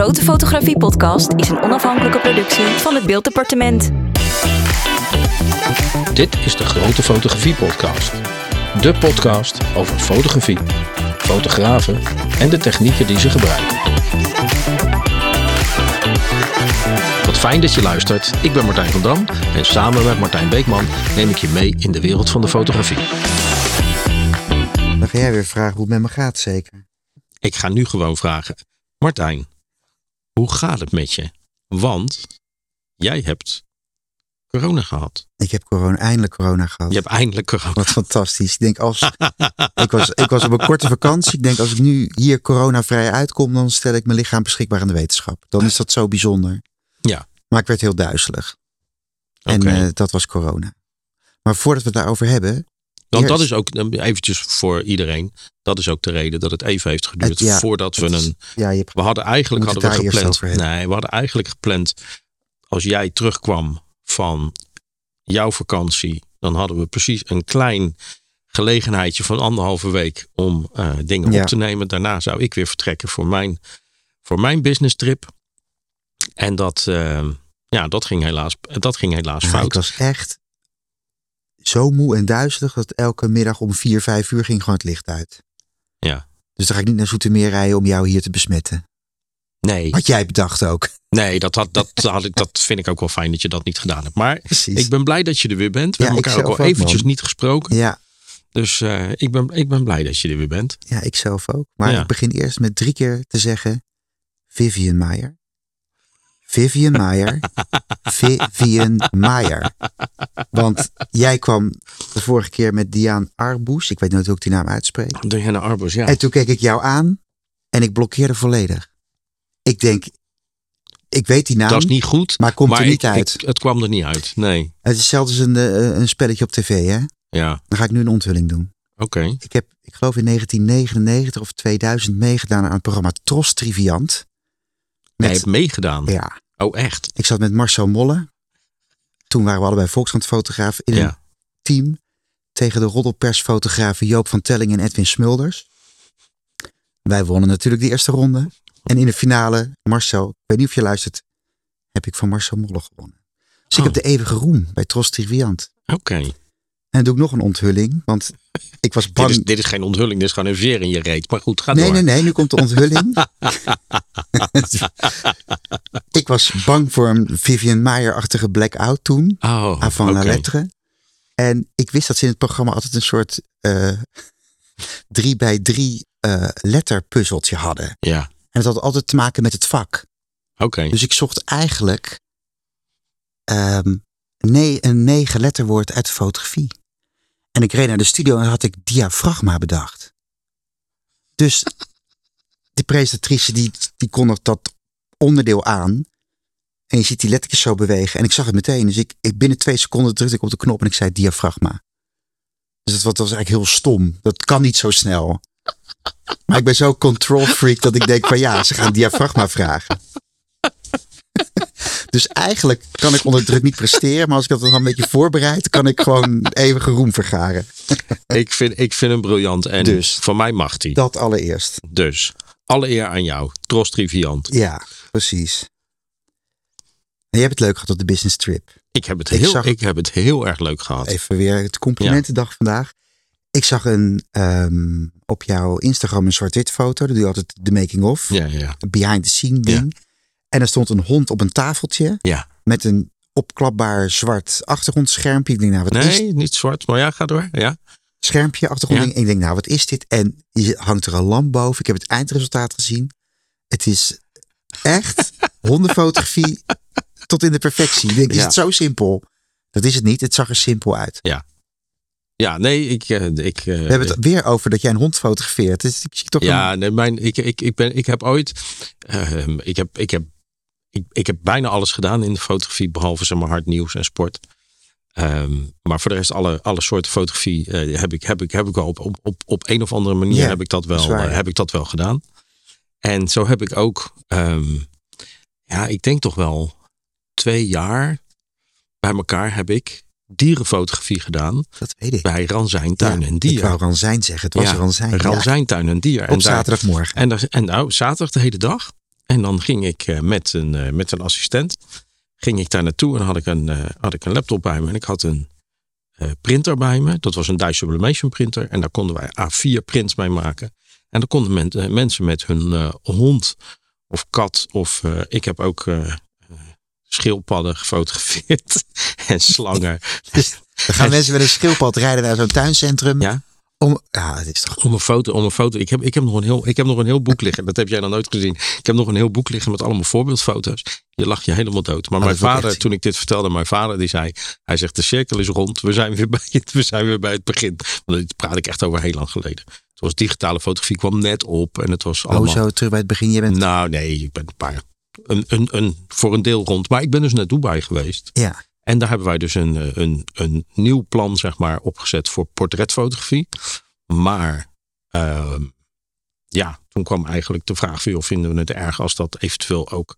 Grote Fotografie Podcast is een onafhankelijke productie van het Beelddepartement. Dit is de Grote Fotografie Podcast. De podcast over fotografie, fotografen en de technieken die ze gebruiken. Wat fijn dat je luistert. Ik ben Martijn van Dam en samen met Martijn Beekman neem ik je mee in de wereld van de fotografie. Dan ga jij weer vragen hoe het met me gaat, zeker? Ik ga nu gewoon vragen: Martijn, hoe gaat het met je? Want jij hebt corona gehad. Ik heb corona, eindelijk corona gehad. Je hebt eindelijk corona. Wat fantastisch. Ik denk als ik was, ik was op een korte vakantie. Ik denk als ik nu hier coronavrij uitkom, dan stel ik mijn lichaam beschikbaar aan de wetenschap. Dan is dat zo bijzonder. Ja. Maar ik werd heel duizelig. En eh, dat was corona. Maar voordat we het daarover hebben. Want dat is ook, eventjes voor iedereen, dat is ook de reden dat het even heeft geduurd Het- ja, voordat we het is- een... Ja, je hebt, We hadden eigenlijk hadden we het gepland. Nee, we hadden eigenlijk gepland. Als jij terugkwam van jouw vakantie, dan hadden we precies een klein gelegenheidje van anderhalve week om eh, dingen Ja. op te nemen. Daarna zou ik weer vertrekken voor mijn, voor mijn business trip. En dat, eh, ja, dat ging helaas, dat ging helaas ja, fout. ik was echt zo moe en duizelig dat elke middag om vier, vijf uur ging gewoon het licht uit. Ja. Dus dan ga ik niet naar Zoetermeer rijden om jou hier te besmetten. Nee, Had jij bedacht ook. nee dat, had, dat, had ik, dat vind ik ook wel fijn dat je dat niet gedaan hebt. Maar Precies. ik ben blij dat je er weer bent. We Ja, hebben elkaar ook al eventjes man. niet gesproken. Ja, Dus eh, ik, ben, ik ben blij dat je er weer bent. ja, ik zelf ook. Maar Ja. ik begin eerst met drie keer te zeggen Vivian Maier. Vivian Maier. Vivian Maier. Want jij kwam de vorige keer met Diaan Arboes. Ik weet nooit hoe ik die naam uitspreek. Diana Arbus, ja. En toen keek ik jou aan en ik blokkeerde volledig. Ik denk, ik weet die naam, dat is niet goed. maar komt maar er niet ik- uit. ik- het kwam er niet uit. Nee. Het is hetzelfde als een, eh, een spelletje op tv, hè? Ja, Dan ga ik nu een onthulling doen. oké. Ik heb, ik geloof in 1999 of 2000 meegedaan aan het programma Tros Triviant. Jij Met, hebt meegedaan. ja, Oh, echt? ik zat met Marcel Molle. Toen waren we allebei Volkskrant-fotograaf in een team tegen de roddelpersfotografen Joop van Telling en Edwin Smulders. Wij wonnen natuurlijk de eerste ronde. En in de finale, Marcel, ik weet niet of je luistert, heb ik van Marcel Molle gewonnen. Dus ik Oh. heb de eeuwige roem bij Tros Triviant. Oké. En dan doe ik nog een onthulling, want ik was Dit bang. is, dit is geen onthulling, dit is gewoon een veer in je reet. Maar goed, ga Nee, door. nee, nee, nu komt de onthulling. ik was bang voor een Vivian Maier-achtige blackout toen. Oh, Avant la oké. lettre. En ik wist dat ze in het programma altijd een soort eh, drie bij drie eh, letterpuzzeltje hadden. Ja, En het had altijd te maken met het vak. oké. Dus ik zocht eigenlijk ehm, nee, een negen letterwoord uit fotografie. En ik reed naar de studio en had ik diafragma bedacht. Dus die presentatrice die, die kondigt dat onderdeel aan. En je ziet die lettertjes zo bewegen. En ik zag het meteen. Dus ik, ik binnen twee seconden drukte ik op de knop en ik zei diafragma. Dus dat was, dat was eigenlijk heel stom. Dat kan niet zo snel. Maar ik ben zo control freak dat ik denk van ja, ze gaan diafragma vragen. Dus eigenlijk kan ik onder druk niet presteren. Maar als ik dat dan een beetje voorbereid, kan ik gewoon eeuwige roem vergaren. ik, vind, ik vind hem briljant en Dus. van mij mag hij. Dat allereerst. Dus, alle eer aan jou. Tros Triviant. Ja, precies. En jij hebt het leuk gehad op de business trip. Ik heb het Ik heel, zag- ik heb het heel erg leuk gehad. Even weer het complimentendag vandaag. Ik zag een, ehm, op jouw Instagram een zwart-wit foto. Dat doe je altijd de making of. Ja, ja, Behind the scene ding. En er stond een hond op een tafeltje. ja. Met een opklapbaar zwart achtergrondschermpje. Ik denk nou wat is Nee, niet zwart, maar ja, ga door. Ja. schermpje, achtergrond. Ja. En ik denk, nou, wat is dit? En je hangt er een lamp boven. Ik heb het eindresultaat gezien. Het is echt hondenfotografie tot in de perfectie. Ik denk, is Ja. het zo simpel? Dat is het niet. Het zag er simpel uit. Ja, nee, ik, eh, ik, eh, We hebben het weer over dat jij een hond fotografeert. Dus ik zie toch Ja, een- nee, mijn, ik, ik, ik, ben, ik heb ooit. ehm, ik, heb, ik, heb, ik, ik heb bijna alles gedaan in de fotografie, behalve zeg maar hard nieuws en sport. Ehm, maar voor de rest, alle, alle soorten fotografie eh, heb, ik, heb, ik, heb ik wel op, op, op, op een of andere manier Ja, heb ik dat wel, waar, eh, ja. heb ik dat wel gedaan. En zo heb ik ook, ehm, ja, ik denk toch wel twee jaar bij elkaar heb ik dierenfotografie gedaan dat weet ik. bij Ranzijn Tuin Ja, en Dier. Ik wou Ranzijn zeggen. Het was Ja, Ranzijn. Ja, Ranzijn Tuin en Dier. op en daar- zaterdagmorgen. en, daar, en nou, zaterdag de hele dag. En dan ging ik eh, met, een, eh, met een assistent ging ik daar naartoe en had ik een, eh, had ik een laptop bij me. En ik had een printer bij me. Dat was een Dye Sublimation printer. En daar konden wij A4 prints mee maken. En dan konden men- mensen met hun hond of kat of ik heb ook schildpadden gefotografeerd en slangen. Dan gaan mensen met een schildpad rijden naar zo'n tuincentrum. Ja. Om, ja, het is toch... Om een foto, om een foto. Ik heb, ik heb nog een heel, ik heb nog een heel boek liggen. Dat heb jij nog nooit gezien. Ik heb nog een heel boek liggen met allemaal voorbeeldfoto's. Je lacht je helemaal dood. Maar Oh, mijn vader, toen ik dit vertelde, mijn vader die zei, hij zegt de cirkel is rond. We zijn weer bij het, we zijn weer bij het begin. Want dit praat ik echt over heel lang geleden. Het was digitale fotografie kwam net op en het was allemaal. Oh, zo terug bij het begin. Je bent... Nou nee, ik ben een paar, een, een, een, voor een deel rond. Maar ik ben dus naar Dubai geweest. Ja. En daar hebben wij dus een, eh, een, een nieuw plan zeg maar, opgezet voor portretfotografie. Maar ehm, ja, toen kwam eigenlijk de vraag van, joh, vinden we het erg als dat eventueel ook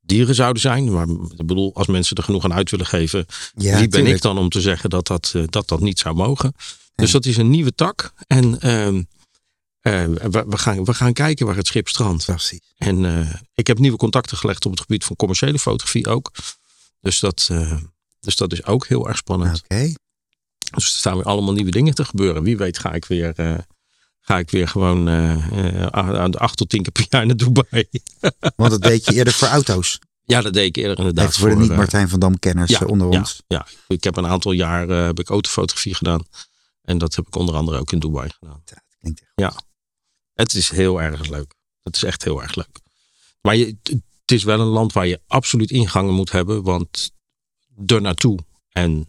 dieren zouden zijn? Maar ik bedoel, als mensen er genoeg aan uit willen geven, ja wie ben ik dan om te zeggen dat dat, eh, dat, dat niet zou mogen? Dus dat is een nieuwe tak. En ehm, eh, we, we, gaan, we gaan kijken waar het schip strandt. En ik heb nieuwe contacten gelegd op het gebied van commerciële fotografie ook. Dus dat, dus dat is ook heel erg spannend. Oké. Dus er staan weer allemaal nieuwe dingen te gebeuren. Wie weet ga ik weer, eh, ga ik weer gewoon eh, eh, aan de acht tot tien keer per jaar naar Dubai. Want dat deed je eerder voor auto's. ja, dat deed ik eerder inderdaad. Even voor de niet-Martijn van Dam kenners ja, onder ja, ons. Ja, ik heb een aantal jaar heb ik autofotografie gedaan. En dat heb ik onder andere ook in Dubai gedaan. Ja, dat klinkt echt Het is heel erg leuk. Het is echt heel erg leuk. Maar je, het is wel een land waar je absoluut ingangen moet hebben. Want er naartoe en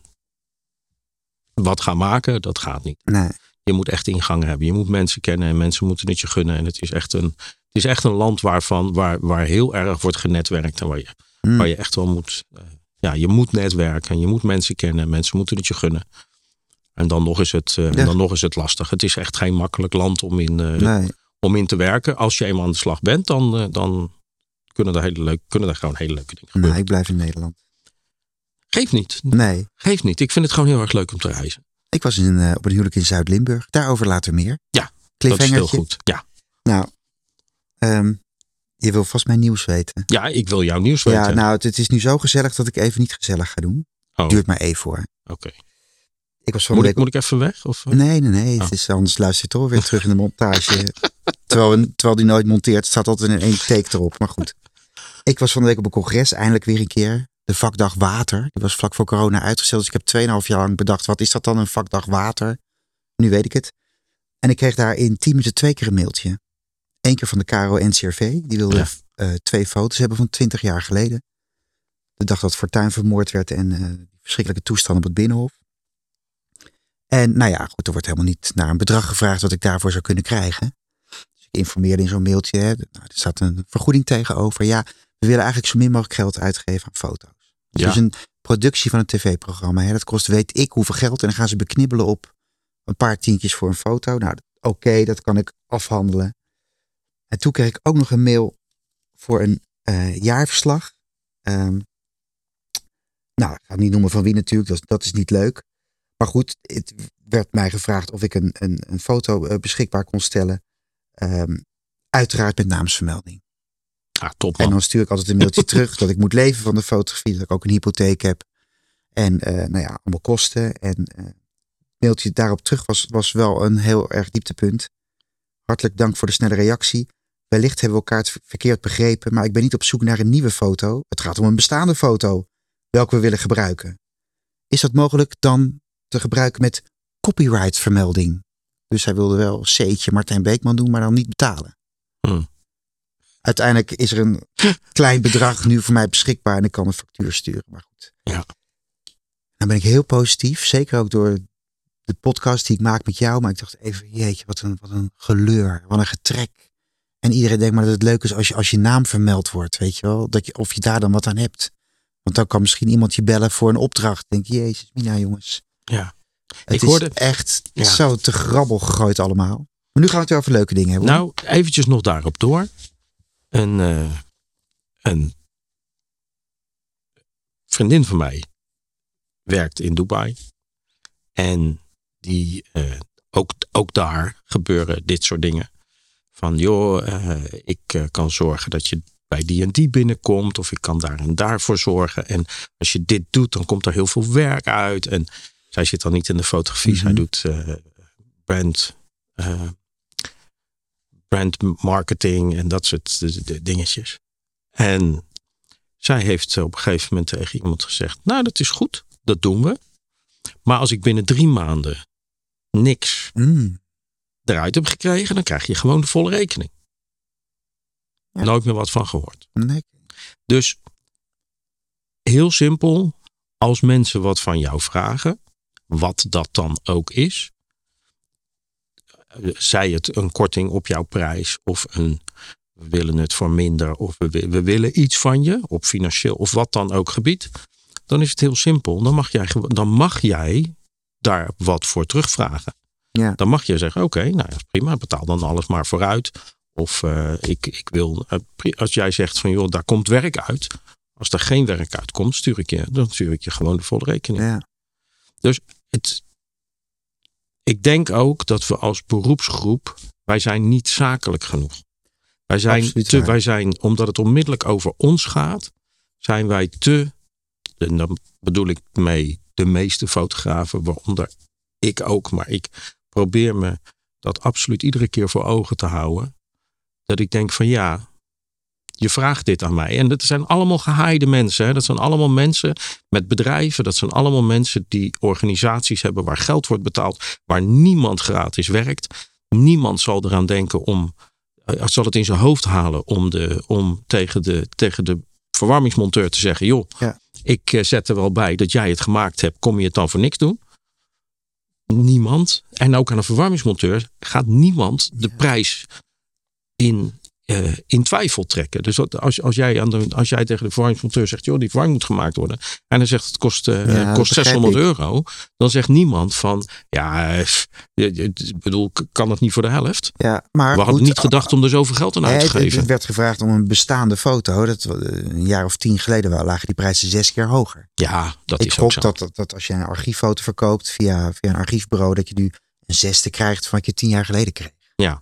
wat gaan maken, dat gaat niet. Nee. Je moet echt ingangen hebben. Je moet mensen kennen en mensen moeten het je gunnen. En het is echt een, het is echt een land waarvan, waar, waar heel erg wordt genetwerkt. En waar je, Hmm. waar je echt wel moet. eh, ja, je moet netwerken. En je moet mensen kennen. Mensen moeten het je gunnen. En dan nog is het, eh, Ja. dan nog is het lastig. Het is echt geen makkelijk land om in, eh, nee. om in te werken. Als je eenmaal aan de slag bent, dan, dan kunnen, er hele leuk, kunnen er gewoon hele leuke dingen gebeuren. Nee, ik blijf in Nederland. Geeft niet. Nee. Geeft niet. Ik vind het gewoon heel erg leuk om te reizen. Ik was in, eh, op een huwelijk in Zuid-Limburg. Daarover later meer. Ja, Dat is heel goed. Ja. Nou, ehm, je wil vast mijn nieuws weten. ja, ik wil jouw nieuws weten. Ja, nou, het, het is nu zo gezellig dat ik even niet gezellig ga doen. oh, Duurt maar even hoor. oké. Ik was van Moet, ik, moet ik even weg? Of, eh? Nee, nee, nee. Oh. Het is, anders luister je toch weer terug in de montage. terwijl, terwijl die nooit monteert, staat altijd in één take erop. Maar goed. Ik was van de week op een congres, eindelijk weer een keer. De vakdag water. Die was vlak voor corona uitgesteld. Dus ik heb 2,5 jaar lang bedacht, wat is dat dan, een vakdag water? Nu weet ik het. En ik kreeg daar in 10 minuten twee keer een mailtje. Eén keer van de KRO-NCRV. Die wilde Ja. eh, twee foto's hebben van 20 jaar geleden. De dag dat Fortuyn vermoord werd en eh, verschrikkelijke toestand op het Binnenhof. En nou ja, goed, er wordt helemaal niet naar een bedrag gevraagd wat ik daarvoor zou kunnen krijgen. Dus ik informeerde in zo'n mailtje. Hè, nou, er staat een vergoeding tegenover. Ja, we willen eigenlijk zo min mogelijk geld uitgeven aan foto's. Ja. Dus een productie van een tv-programma. Dat kost weet ik hoeveel geld. En dan gaan ze beknibbelen op een paar tientjes voor een foto. Nou, oké, dat kan ik afhandelen. En toen kreeg ik ook nog een mail voor een eh, jaarverslag. Ehm, nou, ik ga het niet noemen van wie natuurlijk, dat, dat is niet leuk. Maar goed, het werd mij gevraagd of ik een, een, een foto eh, beschikbaar kon stellen. Ehm, uiteraard met naamsvermelding. Top En dan stuur ik altijd een mailtje terug dat ik moet leven van de fotografie, dat ik ook een hypotheek heb. En eh, nou ja, allemaal kosten. En eh, mailtje daarop terug was, was wel een heel erg dieptepunt. Hartelijk dank voor de snelle reactie. Wellicht hebben we elkaar verkeerd begrepen, maar ik ben niet op zoek naar een nieuwe foto. Het gaat om een bestaande foto, welke we willen gebruiken. Is dat mogelijk dan te gebruiken met copyright vermelding? Dus hij wilde wel C'tje Martijn Beekman doen, maar dan niet betalen. Hmm. Uiteindelijk is er een klein bedrag nu voor mij beschikbaar en ik kan een factuur sturen. Maar goed. Ja. Dan ben ik heel positief. Zeker ook door de podcast die ik maak met jou. Maar ik dacht even, jeetje, wat een, wat een geleur. Wat een getrek. En iedereen denkt maar dat het leuk is als je, als je naam vermeld wordt. Weet je wel? Dat je, of je daar dan wat aan hebt. Want dan kan misschien iemand je bellen voor een opdracht. Denk je, jezus, Mina jongens. Ja. Het Ik is hoorde- echt Ja. zo te grabbel gegooid allemaal. Maar nu gaan we het weer over leuke dingen hebben. Nou, eventjes nog daarop door. Een, eh, een vriendin van mij werkt in Dubai. En die, eh, ook, ook daar gebeuren dit soort dingen. Van joh, eh, ik kan zorgen dat je bij die en die binnenkomt. Of ik kan daar en daarvoor zorgen. En als je dit doet, dan komt er heel veel werk uit. En zij zit dan niet in de fotografie. Zij Mhm. doet brand, eh, brand marketing en dat soort dingetjes. En zij heeft op een gegeven moment tegen iemand gezegd: Nou, dat is goed, dat doen we. Maar als ik binnen drie maanden niks Mm. eruit heb gekregen, dan krijg je gewoon de volle rekening. Ja. Nooit meer wat van gehoord. Nee. Dus heel simpel, als mensen wat van jou vragen, wat dat dan ook is, zij het een korting op jouw prijs of een we willen het voor minder of we, we willen iets van je op financieel of wat dan ook gebied, dan is het heel simpel. Dan mag jij, dan mag jij daar wat voor terugvragen. Ja. Dan mag je zeggen, oké, nou ja, prima, betaal dan alles maar vooruit. Of eh, ik, ik wil, eh, als jij zegt van joh, daar komt werk uit. Als er geen werk uitkomt, stuur ik je, dan stuur ik je gewoon de volle rekening. Ja. Dus het, ik denk ook dat we als beroepsgroep, wij zijn niet zakelijk genoeg. Wij zijn, te, wij zijn, omdat het onmiddellijk over ons gaat, zijn wij te, en dan bedoel ik mee de meeste fotografen, waaronder ik ook, maar ik probeer me dat absoluut iedere keer voor ogen te houden. Dat ik denk van ja, je vraagt dit aan mij. En dat zijn allemaal gehaaide mensen. Hè? Dat zijn allemaal mensen met bedrijven. Dat zijn allemaal mensen die organisaties hebben waar geld wordt betaald. Waar niemand gratis werkt. Niemand zal eraan denken om. eh, zal het in zijn hoofd halen om, de, om tegen, de, tegen de verwarmingsmonteur te zeggen: joh, Ja. ik eh, zet er wel bij dat jij het gemaakt hebt. Kom je het dan voor niks doen? Niemand. En ook aan een verwarmingsmonteur gaat niemand de prijs in, eh, in twijfel trekken. Dus als, als, jij aan de, als jij tegen de verwarmingsmonteur zegt, joh, die verwarming moet gemaakt worden. En hij zegt, het kost, Ja, dat kost begrijp 600 ik. euro. Dan zegt niemand van, ja, eh, ik bedoel, kan het niet voor de helft? Ja, maar We hadden goed, niet gedacht om er zoveel geld aan uit te het, het geven. werd gevraagd om een bestaande foto. Dat, een jaar of tien geleden wel, lagen die prijzen zes keer hoger. Ja, dat ik is ook zo. dat, dat, dat als je een archieffoto verkoopt via, via een archiefbureau, dat je nu een zesde krijgt van wat je tien jaar geleden kreeg. Ja.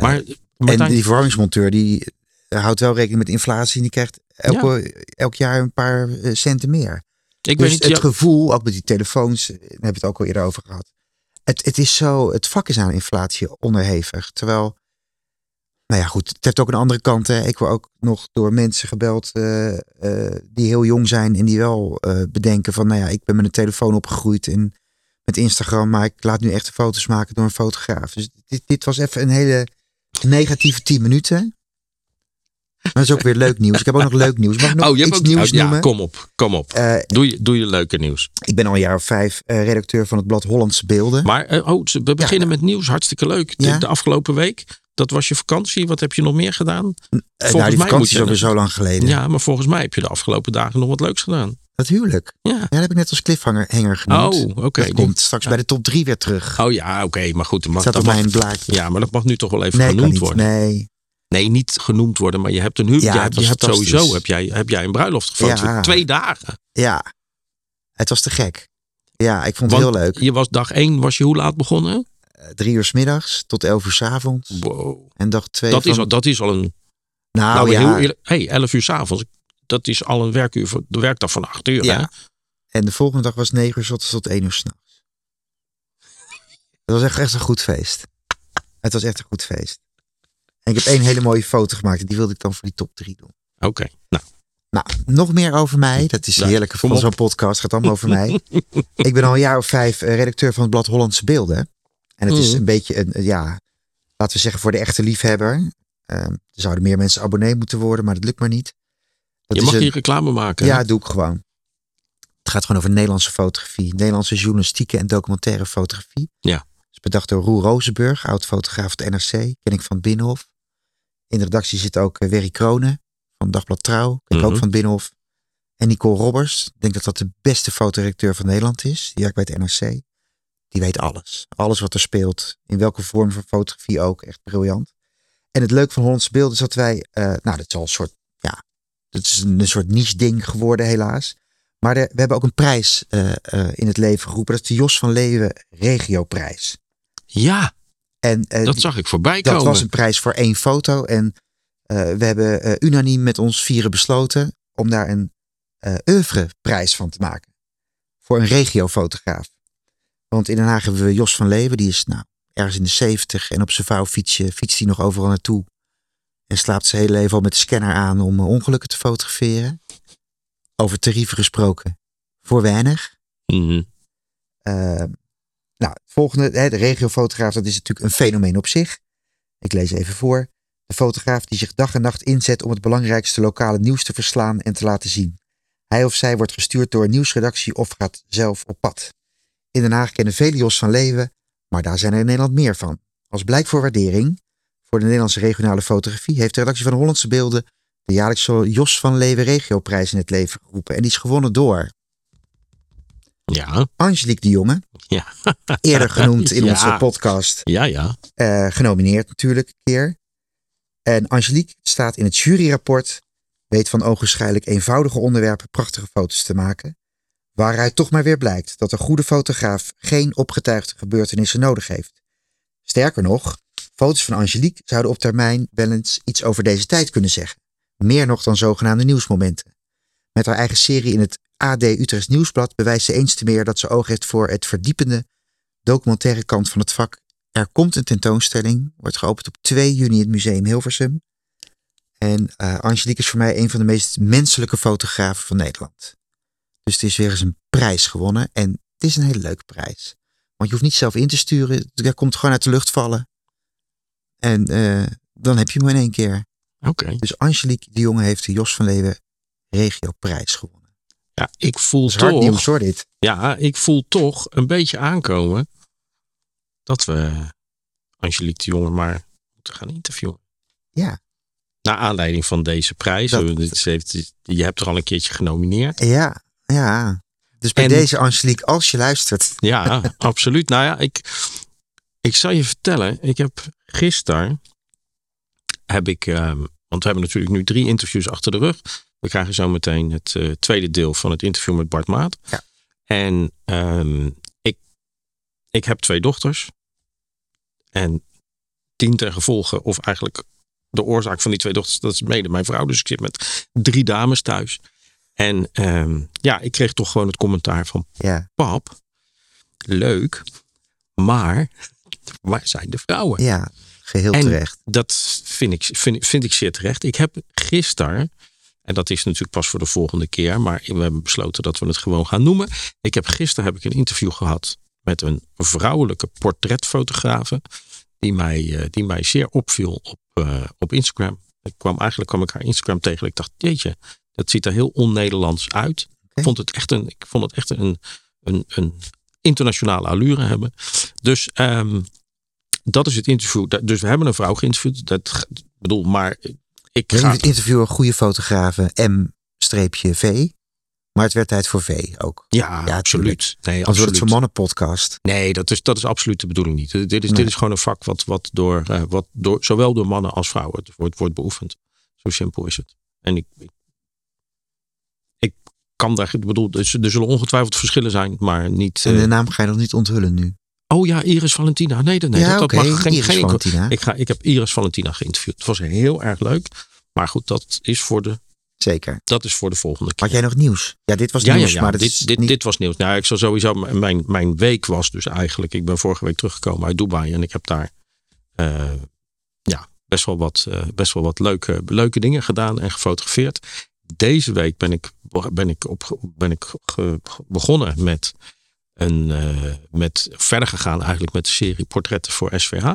Maar, en die verwarmingsmonteur die eh, houdt wel rekening met inflatie en die krijgt elke, elk jaar een paar eh, centen meer. ik dus niet, het ja, gevoel, ook met die telefoons, eh, daar hebben we het ook al eerder over gehad. Het, het is zo, het vak is aan inflatie onderhevig. Terwijl, nou ja goed, het heeft ook een andere kant. Hè. Ik word ook nog door mensen gebeld die heel jong zijn en die wel bedenken van, nou ja, ik ben met een telefoon opgegroeid en met Instagram, maar ik laat nu echt foto's maken door een fotograaf. Dus dit, dit was even een hele negatieve tien minuten. Maar dat is ook weer leuk nieuws. Ik heb ook nog leuk nieuws. Mag ik nog oh, je hebt ook, nieuws oh, ja, noemen? kom op, kom op. Eh, Doe je, doe je leuke nieuws. ik ben al een jaar of vijf eh, redacteur van het blad Hollandse Beelden. Maar eh, oh, we beginnen met nieuws. Hartstikke leuk. De, Ja. de afgelopen week, dat was je vakantie. Wat heb je nog meer gedaan? Volgens nou, die vakantie is alweer zo lang geleden. Ja, maar volgens mij heb je de afgelopen dagen nog wat leuks gedaan. Dat huwelijk. Ja. Ja, dat heb ik net als cliffhanger hanger genoemd. Oh, oké. Dat komt straks bij de top drie weer terug. Oh ja, oké, maar goed. dat Mag, Staat dat op mijn blaadje. ja, maar dat mag nu toch wel even nee, genoemd niet. worden. Nee. Nee, niet genoemd worden, maar je hebt een huwelijk. Ja, je hebt, je sowieso heb jij, heb jij een bruiloft. Ja. Twee dagen. Ja, het was te gek. Ja, ik vond het Want heel leuk. Je was dag één, was je hoe laat begonnen? Eh, Drie uur s middags tot elf uur s avonds. Wow. En dag twee Dat, van... is al, dat is al een. Nou, Nou, ja, heel. Hey, 11 uur s'avonds. Dat is al een werkuur voor de werkdag van 8 uur. Ja. Hè? en de volgende dag was negen uur ochtends tot één uur s'nachts. Het was echt, echt een goed feest. Het was echt een goed feest. En ik heb één hele mooie foto gemaakt. en Die wilde ik dan voor die top drie doen. Oké. Nou, Nou, nog meer over mij. Dat is Ja, heerlijk van zo'n podcast. Gaat allemaal over mij. ik ben al een jaar of vijf eh, redacteur van het blad Hollandse Beelden. En het is Mhm. een beetje een, eh, ja, laten we zeggen voor de echte liefhebber. Ehm, er zouden meer mensen abonnee moeten worden, maar dat lukt maar niet. Dat je mag een- hier reclame maken. Ja, hè? doe ik gewoon. Het gaat gewoon over Nederlandse fotografie. Nederlandse journalistieke en documentaire fotografie. Ja. Het is bedacht door Roel Rozenburg, oud-fotograaf van het NRC. Ken ik van het Binnenhof. In de redactie zit ook eh, Werry Kronen van Dagblad Trouw. Ken ik ook Mhm. van het Binnenhof. En Nicole Robbers. Ik denk dat dat de beste fotoredacteur van Nederland is. Die werkt bij het NRC. Die weet alles. Alles wat er speelt. In welke vorm van fotografie ook. Echt briljant. En het leuke van Hollandse Beelden is dat wij... eh, nou, dat is al een soort... Dat is een, soort niche ding geworden helaas. Maar de- we hebben ook een prijs eh, eh, in het leven geroepen. Dat is de Jos van Leeuwen Regioprijs. Ja, En eh, dat zag ik voorbij dat komen. was een prijs voor één foto. En we hebben unaniem met ons vieren besloten om daar een uh, oeuvreprijs van te maken. Voor een regiofotograaf. Want in Den Haag hebben we Jos van Leeuwen, die is nou ergens in de zeventig en op zijn vouwfietsje fietst hij nog overal naartoe. En slaapt zijn hele leven al met de scanner aan om ongelukken te fotograferen. Over tarieven gesproken. Voor weinig. Mhm. nou, het volgende, hè, de regiofotograaf, dat is natuurlijk een fenomeen op zich. Ik lees even voor. De fotograaf die zich dag en nacht inzet om het belangrijkste lokale nieuws te verslaan en te laten zien. Hij of zij wordt gestuurd door een nieuwsredactie of gaat zelf op pad. In Den Haag kennen vele Jos van Leeuwen, maar daar zijn er in Nederland meer van. Als blijk voor waardering voor de Nederlandse regionale fotografie heeft de redactie van Hollandse Beelden de jaarlijkse Jos van Leeuwen Regioprijs in het leven geroepen. En die is gewonnen door Ja, Angelique de Jonge, ja. eerder genoemd in Ja. onze podcast. Ja, ja. Eh, genomineerd natuurlijk een keer. En Angelique staat in het juryrapport, weet van ogenschijnlijk eenvoudige onderwerpen prachtige foto's te maken. Waaruit toch maar weer blijkt dat een goede fotograaf geen opgetuigde gebeurtenissen nodig heeft. Sterker nog, foto's van Angelique zouden op termijn wel eens iets over deze tijd kunnen zeggen. Meer nog dan zogenaamde nieuwsmomenten. Met haar eigen serie in het AD Utrechts Nieuwsblad bewijst ze eens te meer dat ze oog heeft voor het verdiepende documentaire kant van het vak. Er komt een tentoonstelling, wordt geopend op 2 juni in het Museum Hilversum. En eh, Angelique is voor mij een van de meest menselijke fotografen van Nederland. Dus het is weer eens een prijs gewonnen. En het is een hele leuke prijs. Want je hoeft niet zelf in te sturen. Hij komt gewoon uit de lucht vallen. En eh, dan heb je hem in één keer. Oké. Dus Angelique de Jonge heeft de Jos van Leeuwen Regioprijs gewonnen. Ja, ik voel toch. nieuws hoor dit. Ja, ik voel toch een beetje aankomen dat we Angelique de Jonge maar moeten gaan interviewen. Ja. Naar aanleiding van deze prijs. Dat- Dit heeft- je hebt er al een keertje genomineerd. Ja, ja. Dus bij En- deze Angelique, als je luistert. Ja, absoluut. Nou ja, ik, ik zal je vertellen. Ik heb gisteren, heb ik, ehm, want we hebben natuurlijk nu drie interviews achter de rug. We krijgen zo meteen het eh, tweede deel van het interview met Bart Maat. Ja. En ehm, ik, ik heb twee dochters. En tien ten gevolge, of eigenlijk de oorzaak van die twee dochters, dat is mede mijn vrouw. Dus ik zit met drie dames thuis. En ehm, ja, ik kreeg toch gewoon het commentaar van Ja, pap, leuk, maar waar zijn de vrouwen? ja geheel En terecht. dat vind ik, vind, vind ik zeer terecht. Ik heb gisteren, en dat is natuurlijk pas voor de volgende keer, maar we hebben besloten dat we het gewoon gaan noemen. Ik heb gisteren heb ik een interview gehad met een vrouwelijke portretfotografe die mij, eh, die mij zeer opviel op, eh, op Instagram. Ik kwam eigenlijk kwam ik haar Instagram tegen. Ik dacht, jeetje, dat ziet er heel on-Nederlands uit. Ik vond het echt een, ik vond het echt een, een, een internationale allure hebben. Dus ehm, dat is het interview. Dus we hebben een vrouw geïnterviewd. Dat bedoel, maar ik ga. het interview een goede fotografen M-V. Maar het werd tijd voor V ook. Ja, Ja, absoluut. Nee, Als wordt het absoluut. zo'n mannenpodcast. Nee, dat is, dat is absoluut de bedoeling niet. Dit is, Nee. dit is gewoon een vak wat, wat, door, eh, wat door, zowel door mannen als vrouwen wordt, wordt beoefend. Zo simpel is het. En ik, ik, ik kan daar, ik bedoel, er, zullen ongetwijfeld verschillen zijn, maar niet. En eh, de naam ga je nog niet onthullen nu. Oh ja, Iris Valentina. Nee, dat- nee, ja, dat, mag geen, Iris geen. Ik, ga, ik heb Iris Valentina geïnterviewd. Het was heel erg leuk. Maar goed, dat is voor de, Zeker. dat is voor de volgende keer. Had jij nog nieuws? Ja, dit was Ja, nieuws, ja. maar dit, is dit, niet... dit was nieuws. Nou, ik zal sowieso. Mijn, mijn week was dus eigenlijk. Ik ben vorige week teruggekomen uit Dubai. En ik heb daar eh, ja, best wel wat, eh, best wel wat leuke, leuke dingen gedaan en gefotografeerd. Deze week ben ik, ben ik, op, ben ik ge- begonnen met, een, eh, met verder gegaan eigenlijk met de serie portretten voor SVH.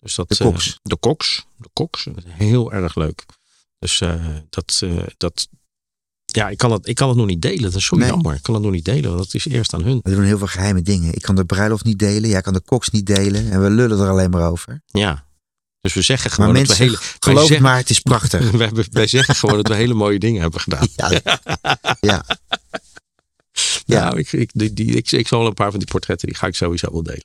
Dus dat, De eh, Koks. de Koks. De Koks. Heel erg leuk. Dus eh, dat, eh, dat, ja, ik kan, het, ik kan het nog niet delen. Dat is zo Nee. jammer. Ik kan het nog niet delen. Want dat is eerst aan hun. We doen heel veel geheime dingen. Ik kan de bruiloft niet delen. Jij kan de koks niet delen. En we lullen er alleen maar over. Ja. Dus we zeggen Maar gewoon dat mensen, we hele. wij geloof zeggen- maar, het is prachtig. We hebben, wij zeggen gewoon dat we hele mooie dingen hebben gedaan. Ja, ja. Ja. Nou, ik, ik, die, die, ik, ik zal een paar van die portretten, die ga ik sowieso wel delen.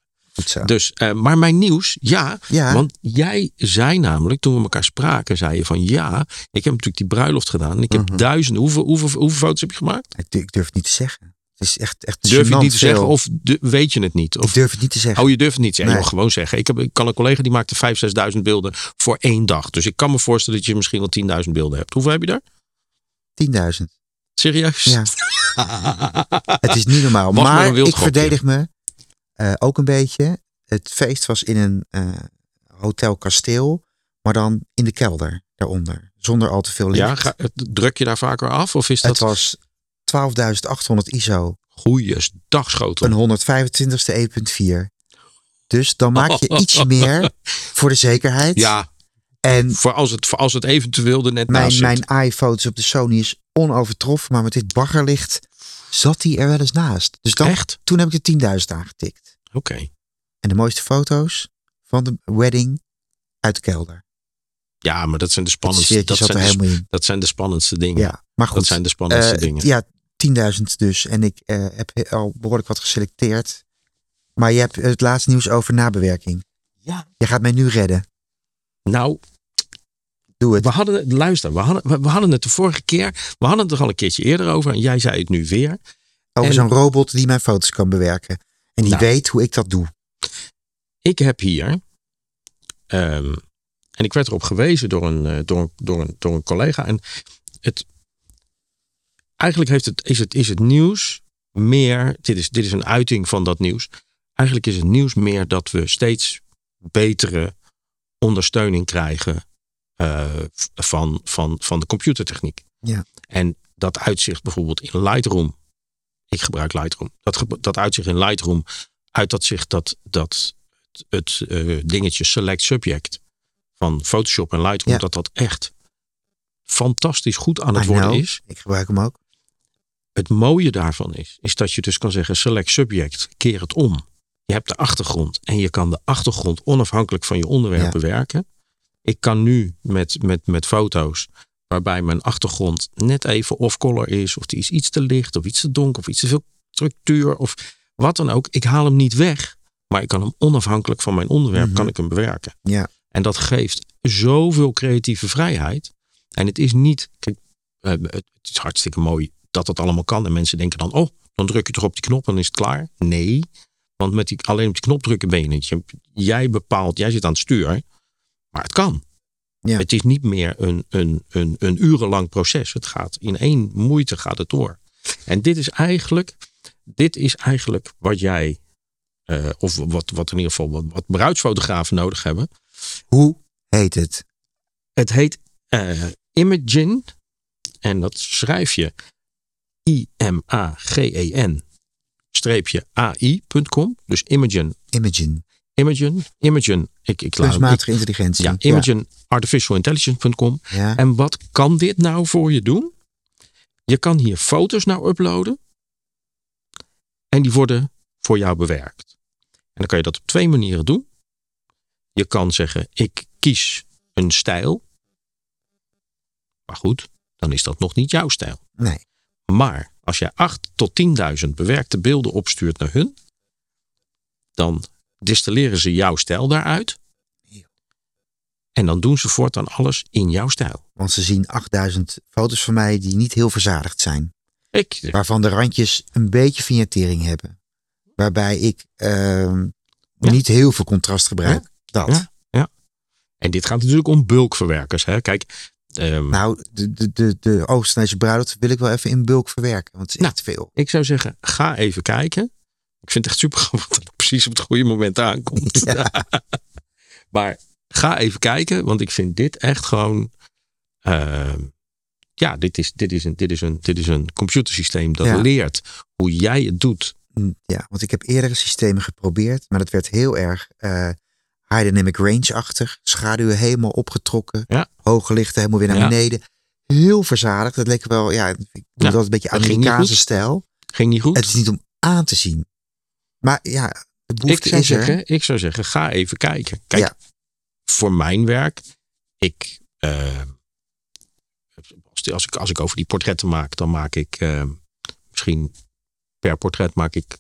Dus, eh, maar mijn nieuws, ja, Ja. Want jij zei namelijk, toen we elkaar spraken, zei je van ja, ik heb natuurlijk die bruiloft gedaan. En ik heb Mhm. duizenden, hoeveel, hoeveel, hoeveel foto's heb je gemaakt? Ik, du- ik durf het niet te zeggen. Het is echt, echt Durf je het niet te zeggen of weet je het niet? Ik Of, durf het niet te zeggen. oh, je durft het niet te zeggen. Nee. Je mag gewoon zeggen. Ik, heb, ik kan een collega die maakte 5.000, 6.000 beelden voor één dag. Dus ik kan me voorstellen dat je misschien wel 10.000 beelden hebt. Hoeveel heb je daar? 10.000. Serieus? Ja. Het is niet normaal. Was maar ik verdedig me eh, ook een beetje. Het feest was in een eh, hotel kasteel, maar dan in de kelder daaronder. Zonder al te veel licht. Ja, ga- druk je daar vaker af? Of is het dat was 12.800 ISO. goeie dagschotel? Een 125ste 1.4. Dus dan maak je iets meer voor de zekerheid. Ja, En voor als het, voor als het eventueel er net naast mijn, zit. mijn iPhotos op de Sony is onovertroffen. Maar met dit baggerlicht zat hij er wel eens naast. Dus dan, Echt? toen heb ik de 10.000 aangetikt. Oké. En de mooiste foto's van de wedding uit de kelder. Ja, maar dat zijn de spannendste, dat zijn de, dat zijn de spannendste dingen. Ja, maar goed. dat zijn de spannendste eh, dingen. Ja, 10.000 dus. En ik eh, heb he- al behoorlijk wat geselecteerd. Maar je hebt het laatste nieuws over nabewerking. Ja. Je gaat mij nu redden. Nou, Doe het. we hadden het, luister, we hadden, we, we hadden het de vorige keer, we hadden het er al een keertje eerder over en jij zei het nu weer. Over zo'n robot die mijn foto's kan bewerken. En die Nou. weet hoe ik dat doe. Ik heb hier, ehm, en ik werd erop gewezen door een, eh, door, door, een, door een collega. En het, eigenlijk heeft het, is, het, is het nieuws meer, dit is, dit is een uiting van dat nieuws. Eigenlijk is het nieuws meer dat we steeds betere ondersteuning krijgen eh, van, van, van de computertechniek. Ja. En dat uitzicht bijvoorbeeld in Lightroom. Ik gebruik Lightroom. Dat, dat uitzicht in Lightroom uit dat zich dat, dat het, het eh, dingetje select subject van Photoshop en Lightroom, Ja. dat dat echt fantastisch goed aan het I worden know. is. Ik gebruik hem ook. Het mooie daarvan is, is dat je dus kan zeggen select subject, keer het om. Je hebt de achtergrond en je kan de achtergrond onafhankelijk van je onderwerp Ja. bewerken. Ik kan nu met, met, met foto's waarbij mijn achtergrond net even off-color is, of die is iets te licht, of iets te donker, of iets te veel structuur, of wat dan ook. Ik haal hem niet weg, maar ik kan hem onafhankelijk van mijn onderwerp Mhm. kan ik hem bewerken. Ja. En dat geeft zoveel creatieve vrijheid. En het is niet, kijk, het is hartstikke mooi dat dat allemaal kan. En mensen denken dan, oh, dan druk je toch op die knop en is het klaar. Nee, want met die, alleen op die knop drukken ben je niet. Jij bepaalt, jij zit aan het stuur, maar het kan. Ja. Het is niet meer een, een, een, een urenlang proces. Het gaat in één moeite gaat het door. En dit is eigenlijk, dit is eigenlijk wat jij, eh, of wat, wat in ieder geval wat, wat bruidsfotografen nodig hebben. Hoe heet het? Het heet eh Imagen. En dat schrijf je I-M-A-G-E-N streepje AI.com. Dus Imagen. Imagen. Imagen. Imagen. Ik, ik Kunstmatige intelligentie. Ja, Imagen Artificialintelligence.com. Ja. En wat kan dit nou voor je doen? Je kan hier foto's naar uploaden. En die worden voor jou bewerkt. En dan kan je dat op twee manieren doen. Je kan zeggen, ik kies een stijl. Maar goed, dan is dat nog niet jouw stijl. Nee. Maar als jij 8 tot 10.000 bewerkte beelden opstuurt naar hun, dan distilleren ze jouw stijl daaruit. En dan doen ze voortaan alles in jouw stijl. Want ze zien 8000 foto's van mij die niet heel verzadigd zijn. Ik, Waarvan de randjes een beetje vignetering hebben. Waarbij ik ehm, Ja. niet heel veel contrast gebruik. Dat. Ja. en dit gaat natuurlijk om bulkverwerkers. Hè? Kijk, ehm, Nou, de, de, de, de Oostenrijkse bruiloft wil ik wel even in bulk verwerken. Want het is Nou. echt veel. ik zou zeggen, ga even kijken. Ik vind het echt super grappig dat het precies op het goede moment aankomt. maar ga even kijken, want ik vind dit echt gewoon. ehm, ja, dit is, dit, is een, dit, is een, dit is een computersysteem dat Ja. leert hoe jij het doet. Mm, Ja, want ik heb eerdere systemen geprobeerd. Maar dat werd heel erg eh, high dynamic range-achtig. Schaduwen helemaal opgetrokken. Ja. Hoge lichten helemaal weer naar Ja. beneden. Heel verzadigd. Dat leek wel, ja, ik doe Ja, dat een beetje Amerikaanse stijl. Ging niet goed? Het is niet om aan te zien. Maar ja, de ik, zou is er. zeggen, ik zou zeggen, ga even kijken. Kijk, Ja. voor mijn werk, ik, eh, als, als, ik, als ik over die portretten maak, dan maak ik eh, misschien per portret maak ik,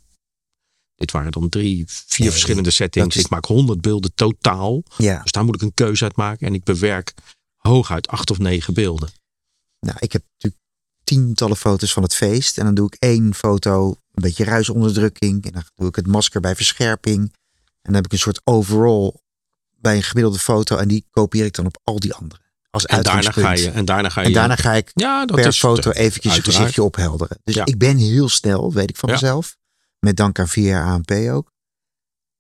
dit waren dan drie, vier Nee, verschillende settings. is- Ik maak honderd beelden totaal. Ja, Dus daar moet ik een keuze uit maken. En ik bewerk hooguit acht of negen beelden. nou, ik heb natuurlijk tientallen foto's van het feest. En dan doe ik één foto, een beetje ruisonderdrukking. En dan doe ik het masker bij verscherping. En dan heb ik een soort overall bij een gemiddelde foto. En die kopieer ik dan op al die andere. Als En daarna ga je. En daarna ga je. En daarna ga ik ja, per foto te- eventjes het uiteraard. gezichtje ophelderen. Dus Ja. ik ben heel snel, weet ik van Ja. mezelf. Met dank aan 4 jaar ANP ook.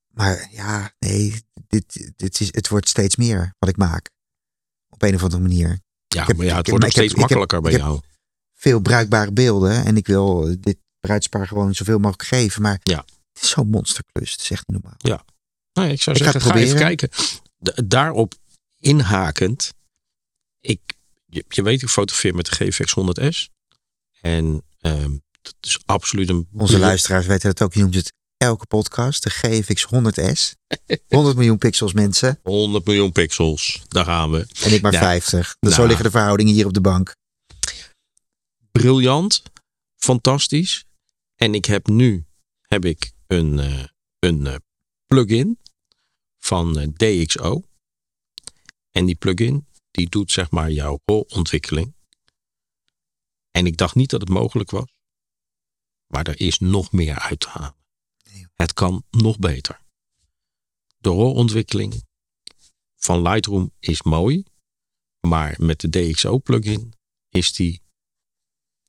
Maar ja, nee, dit, dit is, het wordt steeds meer wat ik maak. Op een of andere manier. Ja, heb- maar ja, het wordt heb- steeds heb- makkelijker bij jou. Veel bruikbare beelden. En ik wil dit bruidspaar gewoon zoveel mogelijk geven. Maar Ja. het is zo'n monsterklus. Het is echt normaal. Nee, ik zou Ik ga zeggen, ga even kijken. Da- daarop inhakend. Ik, je, je weet, ik fotografeer met de GFX 100S. En ehm, dat is absoluut een... Onze luisteraars weten het ook. Je noemt het elke podcast. De GFX 100S. 100 miljoen pixels mensen. 100 miljoen pixels. Daar gaan we. En ik maar Ja. 50. Dus zo Nou. liggen de verhoudingen hier op de bank. Briljant, fantastisch. En ik heb nu heb ik een, eh, een eh, plugin van eh, DxO. En die plugin die doet zeg maar jouw RAW-ontwikkeling. En ik dacht niet dat het mogelijk was. Maar er is nog meer uit te halen. Nee. Het kan nog beter. De RAW-ontwikkeling van Lightroom is mooi. Maar met de DxO-plugin is die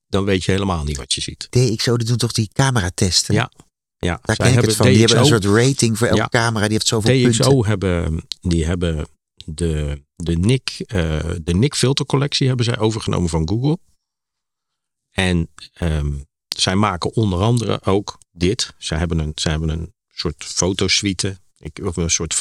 dan weet je helemaal niet wat je ziet. DxO, die doen toch die cameratesten? Ja, Ja, Daar ken ik het van. Die hebben een DxO soort rating voor elke Ja. camera. Die heeft zoveel punten. DxO hebben, die hebben de, de NIC, eh, de NIC filtercollectie hebben zij overgenomen van Google. En ehm, zij maken onder andere ook dit. Zij hebben een, zij hebben een soort fotosuite. Ik, of een soort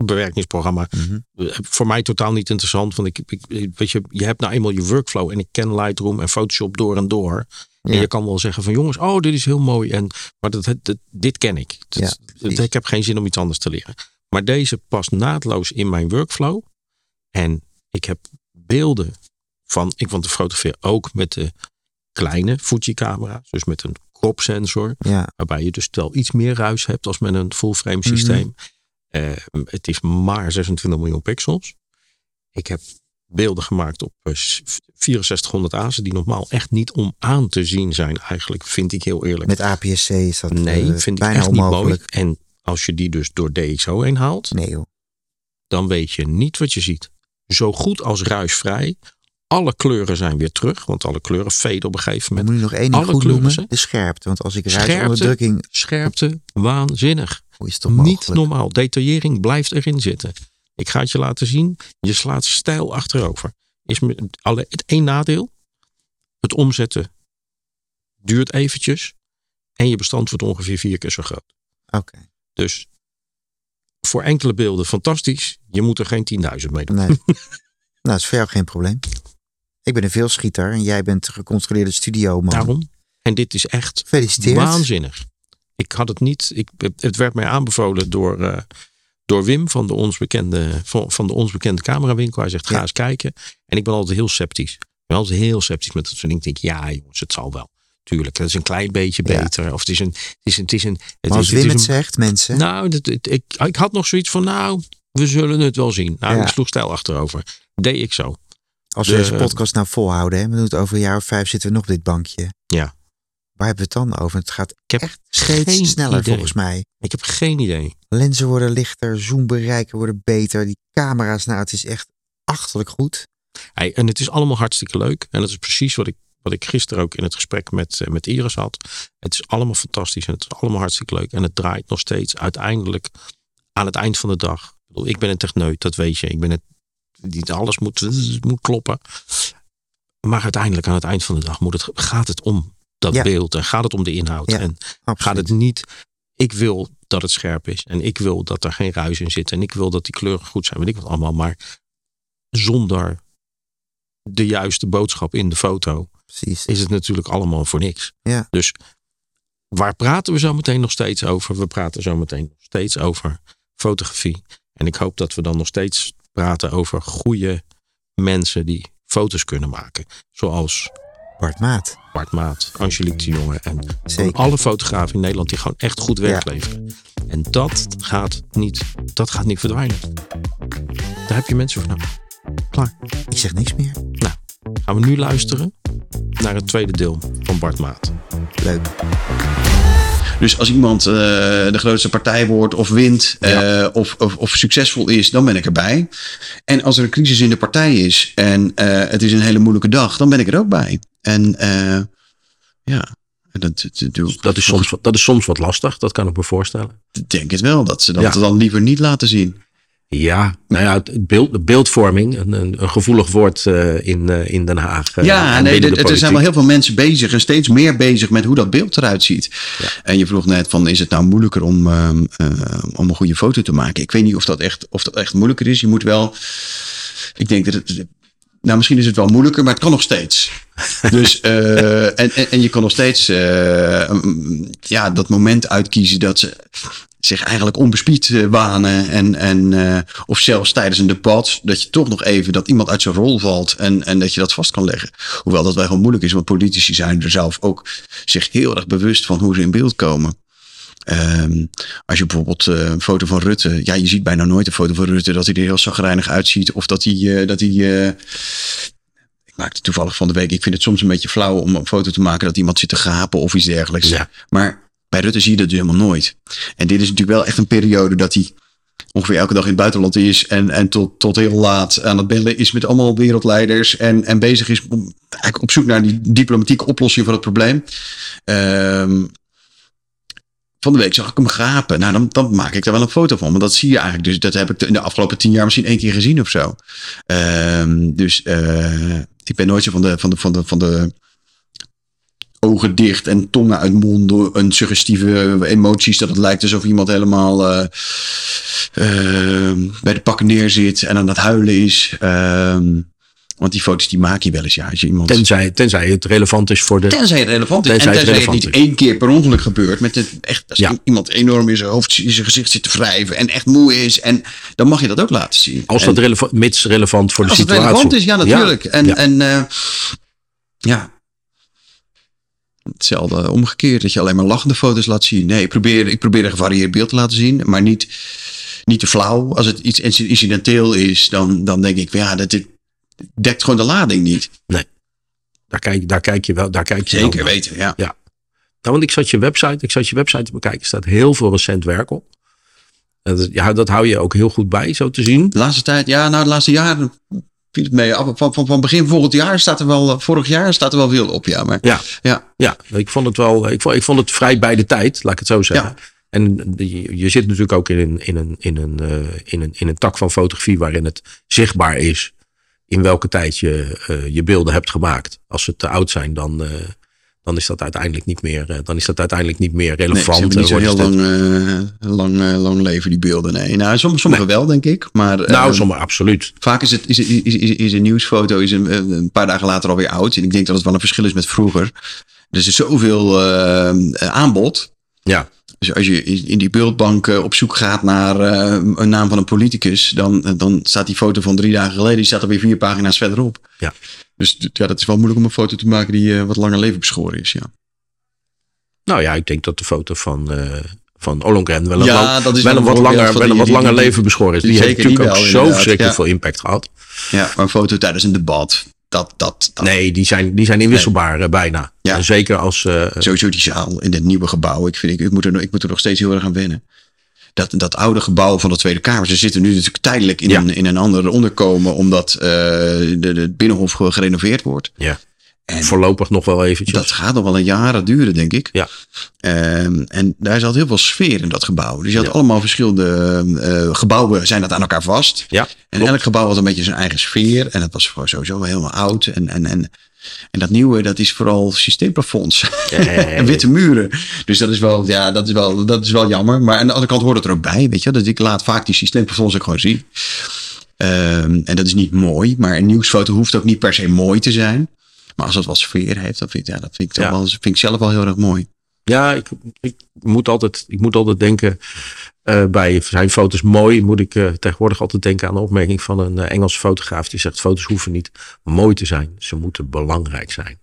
fotobewerkingsprogramma. Mhm. Voor mij totaal niet interessant. Want ik, ik, weet je, je hebt nou eenmaal je workflow. En ik ken Lightroom en Photoshop door en door. En Ja. je kan wel zeggen van jongens, oh dit is heel mooi. En, maar dat, dat, dit ken ik. Dat- Ja, precies. ik heb geen zin om iets anders te leren. Maar deze past naadloos in mijn workflow. En ik heb beelden van, ik want ik fotografeer ook met de kleine Fuji camera. Dus met een crop sensor. Ja, Waarbij je dus wel iets meer ruis hebt als met een full frame Mhm. systeem. Eh, het is maar 26 miljoen pixels. Ik heb beelden gemaakt op eh, 6400 azen die normaal echt niet om aan te zien zijn eigenlijk, vind ik heel eerlijk. met APS-C is dat nee, eh, vind ik bijna echt niet mooi. onmogelijk. En als je die dus door DxO heen haalt, Nee joh. dan weet je niet wat je ziet. Zo goed als ruisvrij. Alle kleuren zijn weer terug, want alle kleuren faden op een gegeven Dan moment. moet ik nog één ding alle goed noemen. zijn- De scherpte. Want als ik Scherpte. ruisonderdrukking... Scherpte, waanzinnig. Hoe is het toch Niet normaal. Detaillering blijft erin zitten. Ik ga het je laten zien. Je slaat stijl achterover. Is alle, het één nadeel. Het omzetten duurt eventjes. En je bestand wordt ongeveer vier keer zo groot. Oké. Dus voor enkele beelden fantastisch. Je moet er geen 10.000 mee doen. Nee. nou, dat is voor jou geen probleem. Ik ben een veelschieter en jij bent gecontroleerde studio man. Daarom. En dit is echt Gefeliciteerd. waanzinnig. Ik had het niet. Ik, het werd mij aanbevolen door, eh, door Wim van de, ons bekende, van, van de ons bekende camerawinkel. Hij zegt: ga Ja. eens kijken. En ik ben altijd heel sceptisch. Ik ben altijd heel sceptisch met dat soort dingen. Ik denk: ja, jongens, het zal wel. Tuurlijk, het is een klein beetje Ja. beter. Of het is een. Het is een, het is een het Maar als is, Wim het het is een, zegt, mensen. Nou, dat, het- ik, ik had nog zoiets van: nou, we zullen het wel zien. Nou, Ja. ik sloeg stijl achterover. Deed ik zo. als we de- deze podcast nou volhouden. Hè, we doen het over een jaar of vijf zitten we nog op dit bankje. Ja. Waar hebben we het dan over? Het gaat Ik heb echt steeds sneller idee. volgens mij. Ik heb geen idee. Lenzen worden lichter, zoombereiken worden beter. Die camera's, nou het is echt achterlijk goed. Hey, en het is allemaal hartstikke leuk. En dat is precies wat ik, wat ik gisteren ook in het gesprek met, eh, met Iris had. Het is allemaal fantastisch en het is allemaal hartstikke leuk. En het draait nog steeds uiteindelijk aan het eind van de dag. Ik ben een techneut, dat weet je. Ik ben het, niet alles moet, moet kloppen. Maar uiteindelijk aan het eind van de dag moet het, gaat het om dat Ja. beeld. En gaat het om de inhoud. Ja, En Absoluut. gaat het niet... Ik wil dat het scherp is. En ik wil dat er geen ruis in zit. En ik wil dat die kleuren goed zijn. Weet ik wat allemaal. Maar zonder de juiste boodschap in de foto Precies. is het natuurlijk allemaal voor niks. Ja. Dus waar praten we zo meteen nog steeds over? We praten zo meteen nog steeds over fotografie. En ik hoop dat we dan nog steeds praten over goede mensen die foto's kunnen maken. Zoals Bart Maat. Bart Maat, Angelique de Jonge en Zeker. alle fotografen in Nederland die gewoon echt goed werk Ja. leveren. En dat gaat niet, dat gaat niet verdwijnen. Daar heb je mensen voor nodig. Klaar. Ik zeg niks meer. Gaan we nu luisteren naar het tweede deel van Bart Maat. Leuk. Dus als iemand eh, de grootste partij wordt of wint eh, Ja. of, of, of succesvol is, dan ben ik erbij. En als er een crisis in de partij is en eh, het is een hele moeilijke dag, dan ben ik er ook bij. En eh, ja, dat, dat, doe ik- Dat is, soms, wat- dat is soms wat lastig, dat kan ik me voorstellen. Ik denk het wel, dat ze dat Ja. dan liever niet laten zien. Ja, nou ja, het beeld, de beeldvorming, een, een, gevoelig woord eh, in, eh, in Den Haag. Ja, nee, er, de er zijn wel heel veel mensen bezig en steeds meer bezig met hoe dat beeld eruit ziet. En je vroeg net van, is het nou moeilijker om, om een goede foto te maken? Ik weet niet of dat, echt, of dat echt moeilijker is. Je moet wel, ik denk dat het, nou misschien is het wel moeilijker, maar het kan nog steeds. Dus, eh, en, en, en je kan nog steeds eh, mm, ja, dat moment uitkiezen dat ze zich eigenlijk onbespied eh, wanen. En, en, of zelfs tijdens een debat, dat je toch nog even dat iemand uit zijn rol valt en, en dat je dat vast kan leggen. Hoewel dat wel gewoon moeilijk is, want politici zijn er zelf ook zich heel erg bewust van hoe ze in beeld komen. Ehm, als je bijvoorbeeld eh, een foto van Rutte, ja, je ziet bijna nooit een foto van Rutte dat hij er heel zagrijnig uitziet. Of dat hij, eh, dat hij eh, ik maakte toevallig van de week. Ik vind het soms een beetje flauw om een foto te maken dat iemand zit te gapen of iets dergelijks. Ja. Maar bij Rutte zie je dat dus helemaal nooit. En dit is natuurlijk wel echt een periode dat hij ongeveer elke dag in het buitenland is. En, en tot, tot heel laat aan het bellen is met allemaal wereldleiders. En, en bezig is om, eigenlijk op zoek naar die diplomatieke oplossing van het probleem. Ehm, van de week zag ik hem gapen. Nou, dan, dan maak ik daar wel een foto van. Want dat zie je eigenlijk. Dus dat heb ik in de afgelopen tien jaar misschien één keer gezien of zo. Ehm, dus eh, ik ben nooit zo van de, van de, van de, van de ogen dicht en tongen uit monden. Een suggestieve emoties. Dat het lijkt alsof iemand helemaal eh, bij de pakken neerzit en aan het huilen is. Ehm, want die foto's die maak je wel eens. Ja, als je iemand... Tenzij, tenzij het relevant is voor de... Tenzij het relevant is. Tenzij en het tenzij het, relevant niet is. één keer per ongeluk gebeurt. Met het, echt, als Ja. iemand enorm in zijn hoofd, in zijn gezicht zit te wrijven. En echt moe is. En dan mag je dat ook laten zien. Als En dat relevant, mits relevant voor de als het situatie. relevant is, ja natuurlijk. En, ja. en eh, ja. Hetzelfde omgekeerd. Dat je alleen maar lachende foto's laat zien. Nee, ik probeer, ik probeer een gevarieerd beeld te laten zien. Maar niet, niet te flauw. Als het iets incidenteel is, dan, dan denk ik, ja, dat dit dekt gewoon de lading niet. Daar, kijk, daar kijk je wel. Daar kijk je Zeker weten, ja. Nou, want ik zat je website, ik zat je website te bekijken. Er staat heel veel recent werk op. Dat, ja, dat hou je ook heel goed bij, zo te zien. De laatste tijd, ja, nou, de laatste jaren viel het mee. Van, van, van begin volgend jaar staat er wel, eh, vorig jaar staat er wel veel op, ja. Maar Ja, ja, ja ik vond het wel. Ik vond, ik vond het vrij bij de tijd, laat ik het zo zeggen. En je, je zit natuurlijk ook in een, in, een, in, een, eh, in, een, in een tak van fotografie waarin het zichtbaar is in welke tijd je eh, je beelden hebt gemaakt. Als ze te oud zijn, dan, eh, dan is dat uiteindelijk niet meer, eh, dan is dat uiteindelijk niet meer nee, ze relevant. niet zo heel lang, lang, lang leven, die beelden. Nee, nou, sommige, wel, denk ik. Maar nou, eh, sommige absoluut. vaak is, het, is, is, is, is een nieuwsfoto is een, een paar dagen later alweer oud. En ik denk dat het wel een verschil is met vroeger. Er is zoveel aanbod. Ja, Dus als je in die beeldbank eh, op zoek gaat naar eh, een naam van een politicus, dan, dan staat die foto van drie dagen geleden, die staat er weer vier pagina's verderop. Ja. Dus ja, dat is wel moeilijk om een foto te maken die eh, wat langer leven beschoren is. Ja, nou ja, ik denk dat de foto van, eh van Ollongren wel een, Ja, lang- wel een wat langer, wel een wat langer leven beschoren is. Die, die heeft natuurlijk ook wel, zo verschrikkelijk ja. veel impact gehad. ja maar een foto tijdens een debat, dat, dat, dat Nee, die zijn, die zijn inwisselbaar eh, bijna. Ja. En zeker als... eh, sowieso die zaal in het nieuwe gebouw. Ik, vind, ik, ik, moet er, ik moet er nog steeds heel erg aan wennen. Dat, dat oude gebouw van de Tweede Kamer. Ze zitten nu natuurlijk tijdelijk in, Ja. een, in een ander onderkomen. Omdat eh, de, de, het Binnenhof gerenoveerd wordt. ja, En voorlopig nog wel eventjes. dat gaat nog wel een jaren duren, denk ik. Ja. Ehm, en daar zat heel veel sfeer in dat gebouw. Dus je had Ja. allemaal verschillende eh, gebouwen zijn dat aan elkaar vast. ja, En klopt. elk gebouw had een beetje zijn eigen sfeer. En dat was gewoon sowieso wel helemaal oud. En, en, en, en dat nieuwe, dat is vooral systeemplafonds. en witte muren. Dus dat is, wel, ja, dat, is wel, dat is wel jammer. Maar aan de andere kant hoort het er ook bij. Weet je? Dat ik laat vaak die systeemplafonds ook gewoon zien. Ehm, en dat is niet mooi. Maar een nieuwsfoto hoeft ook niet per se mooi te zijn. Maar als het wat sfeer heeft, dan vind ik, ja, dat vind ik, toch Ja. wel, vind ik zelf wel heel erg mooi. Ja, ik, ik, moet altijd, ik moet altijd denken, eh, bij zijn foto's mooi, moet ik eh, tegenwoordig altijd denken aan de opmerking van een eh, Engelse fotograaf. Die zegt, foto's hoeven niet mooi te zijn, ze moeten belangrijk zijn.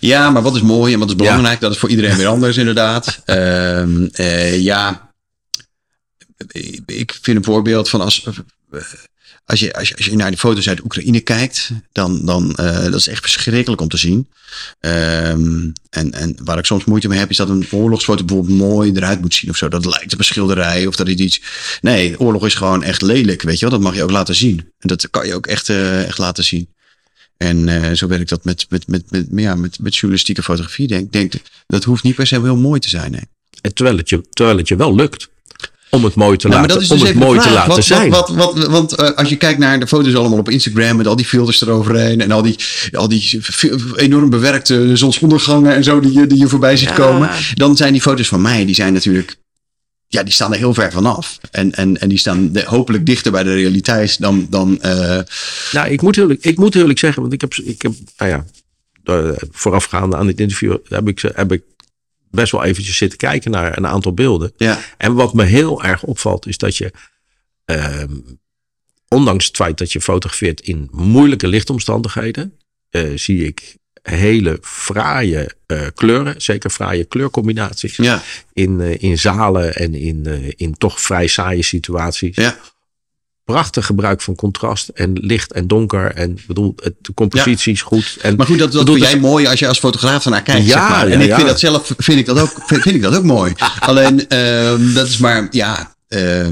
Ja, maar wat is mooi en wat is belangrijk? Dat is voor iedereen weer anders, inderdaad. Ehm, eh, ja, ik vind een voorbeeld van als, als je, als je, naar de foto's uit Oekraïne kijkt, dan, dan uh, dat is echt verschrikkelijk om te zien. Um, en, en waar ik soms moeite mee heb, is dat een oorlogsfoto bijvoorbeeld mooi eruit moet zien of zo. Dat lijkt op een schilderij of dat is iets. Nee, oorlog is gewoon echt lelijk, weet je wel. Dat mag je ook laten zien. En dat kan je ook echt, uh, echt laten zien. En uh, zo werkt dat met, met, met, met, ja, met, met journalistieke fotografie. Denk, denk, dat hoeft niet per se heel mooi te zijn. En terwijl, het je, terwijl het je wel lukt om het mooi te nou, laten, dus om het mooi te laten wat, zijn. Wat, wat, wat, want uh, als je kijkt naar de foto's allemaal op Instagram met al die filters eroverheen en al die, al die enorm bewerkte zonsondergangen en zo die, die je voorbij ziet ja. komen, dan zijn die foto's van mij, die zijn natuurlijk ja, die staan er heel ver vanaf. En, en, en die staan de, hopelijk dichter bij de realiteit dan. dan uh... Nou, ik moet, eerlijk, ik moet eerlijk zeggen, want ik heb, ik heb nou ja, voorafgaande aan dit interview heb ik, heb ik best wel eventjes zitten kijken naar een aantal beelden. Ja. En wat me heel erg opvalt, is dat je, uh, ondanks het feit dat je fotografeert in moeilijke lichtomstandigheden, uh, zie ik hele fraaie uh, kleuren, zeker fraaie kleurcombinaties. Ja. In, uh, in zalen en in, uh, in toch vrij saaie situaties. Ja. Prachtig gebruik van contrast en licht en donker. En bedoel, het, de compositie is ja. goed. En, maar goed, dat, dat bedoel, vind jij mooi als je als fotograaf ernaar kijkt. Ja, zeg maar. En ja, ik vind dat zelf vind ik dat ook, vind, vind ik dat ook mooi. Alleen uh, dat is maar, ja. Uh,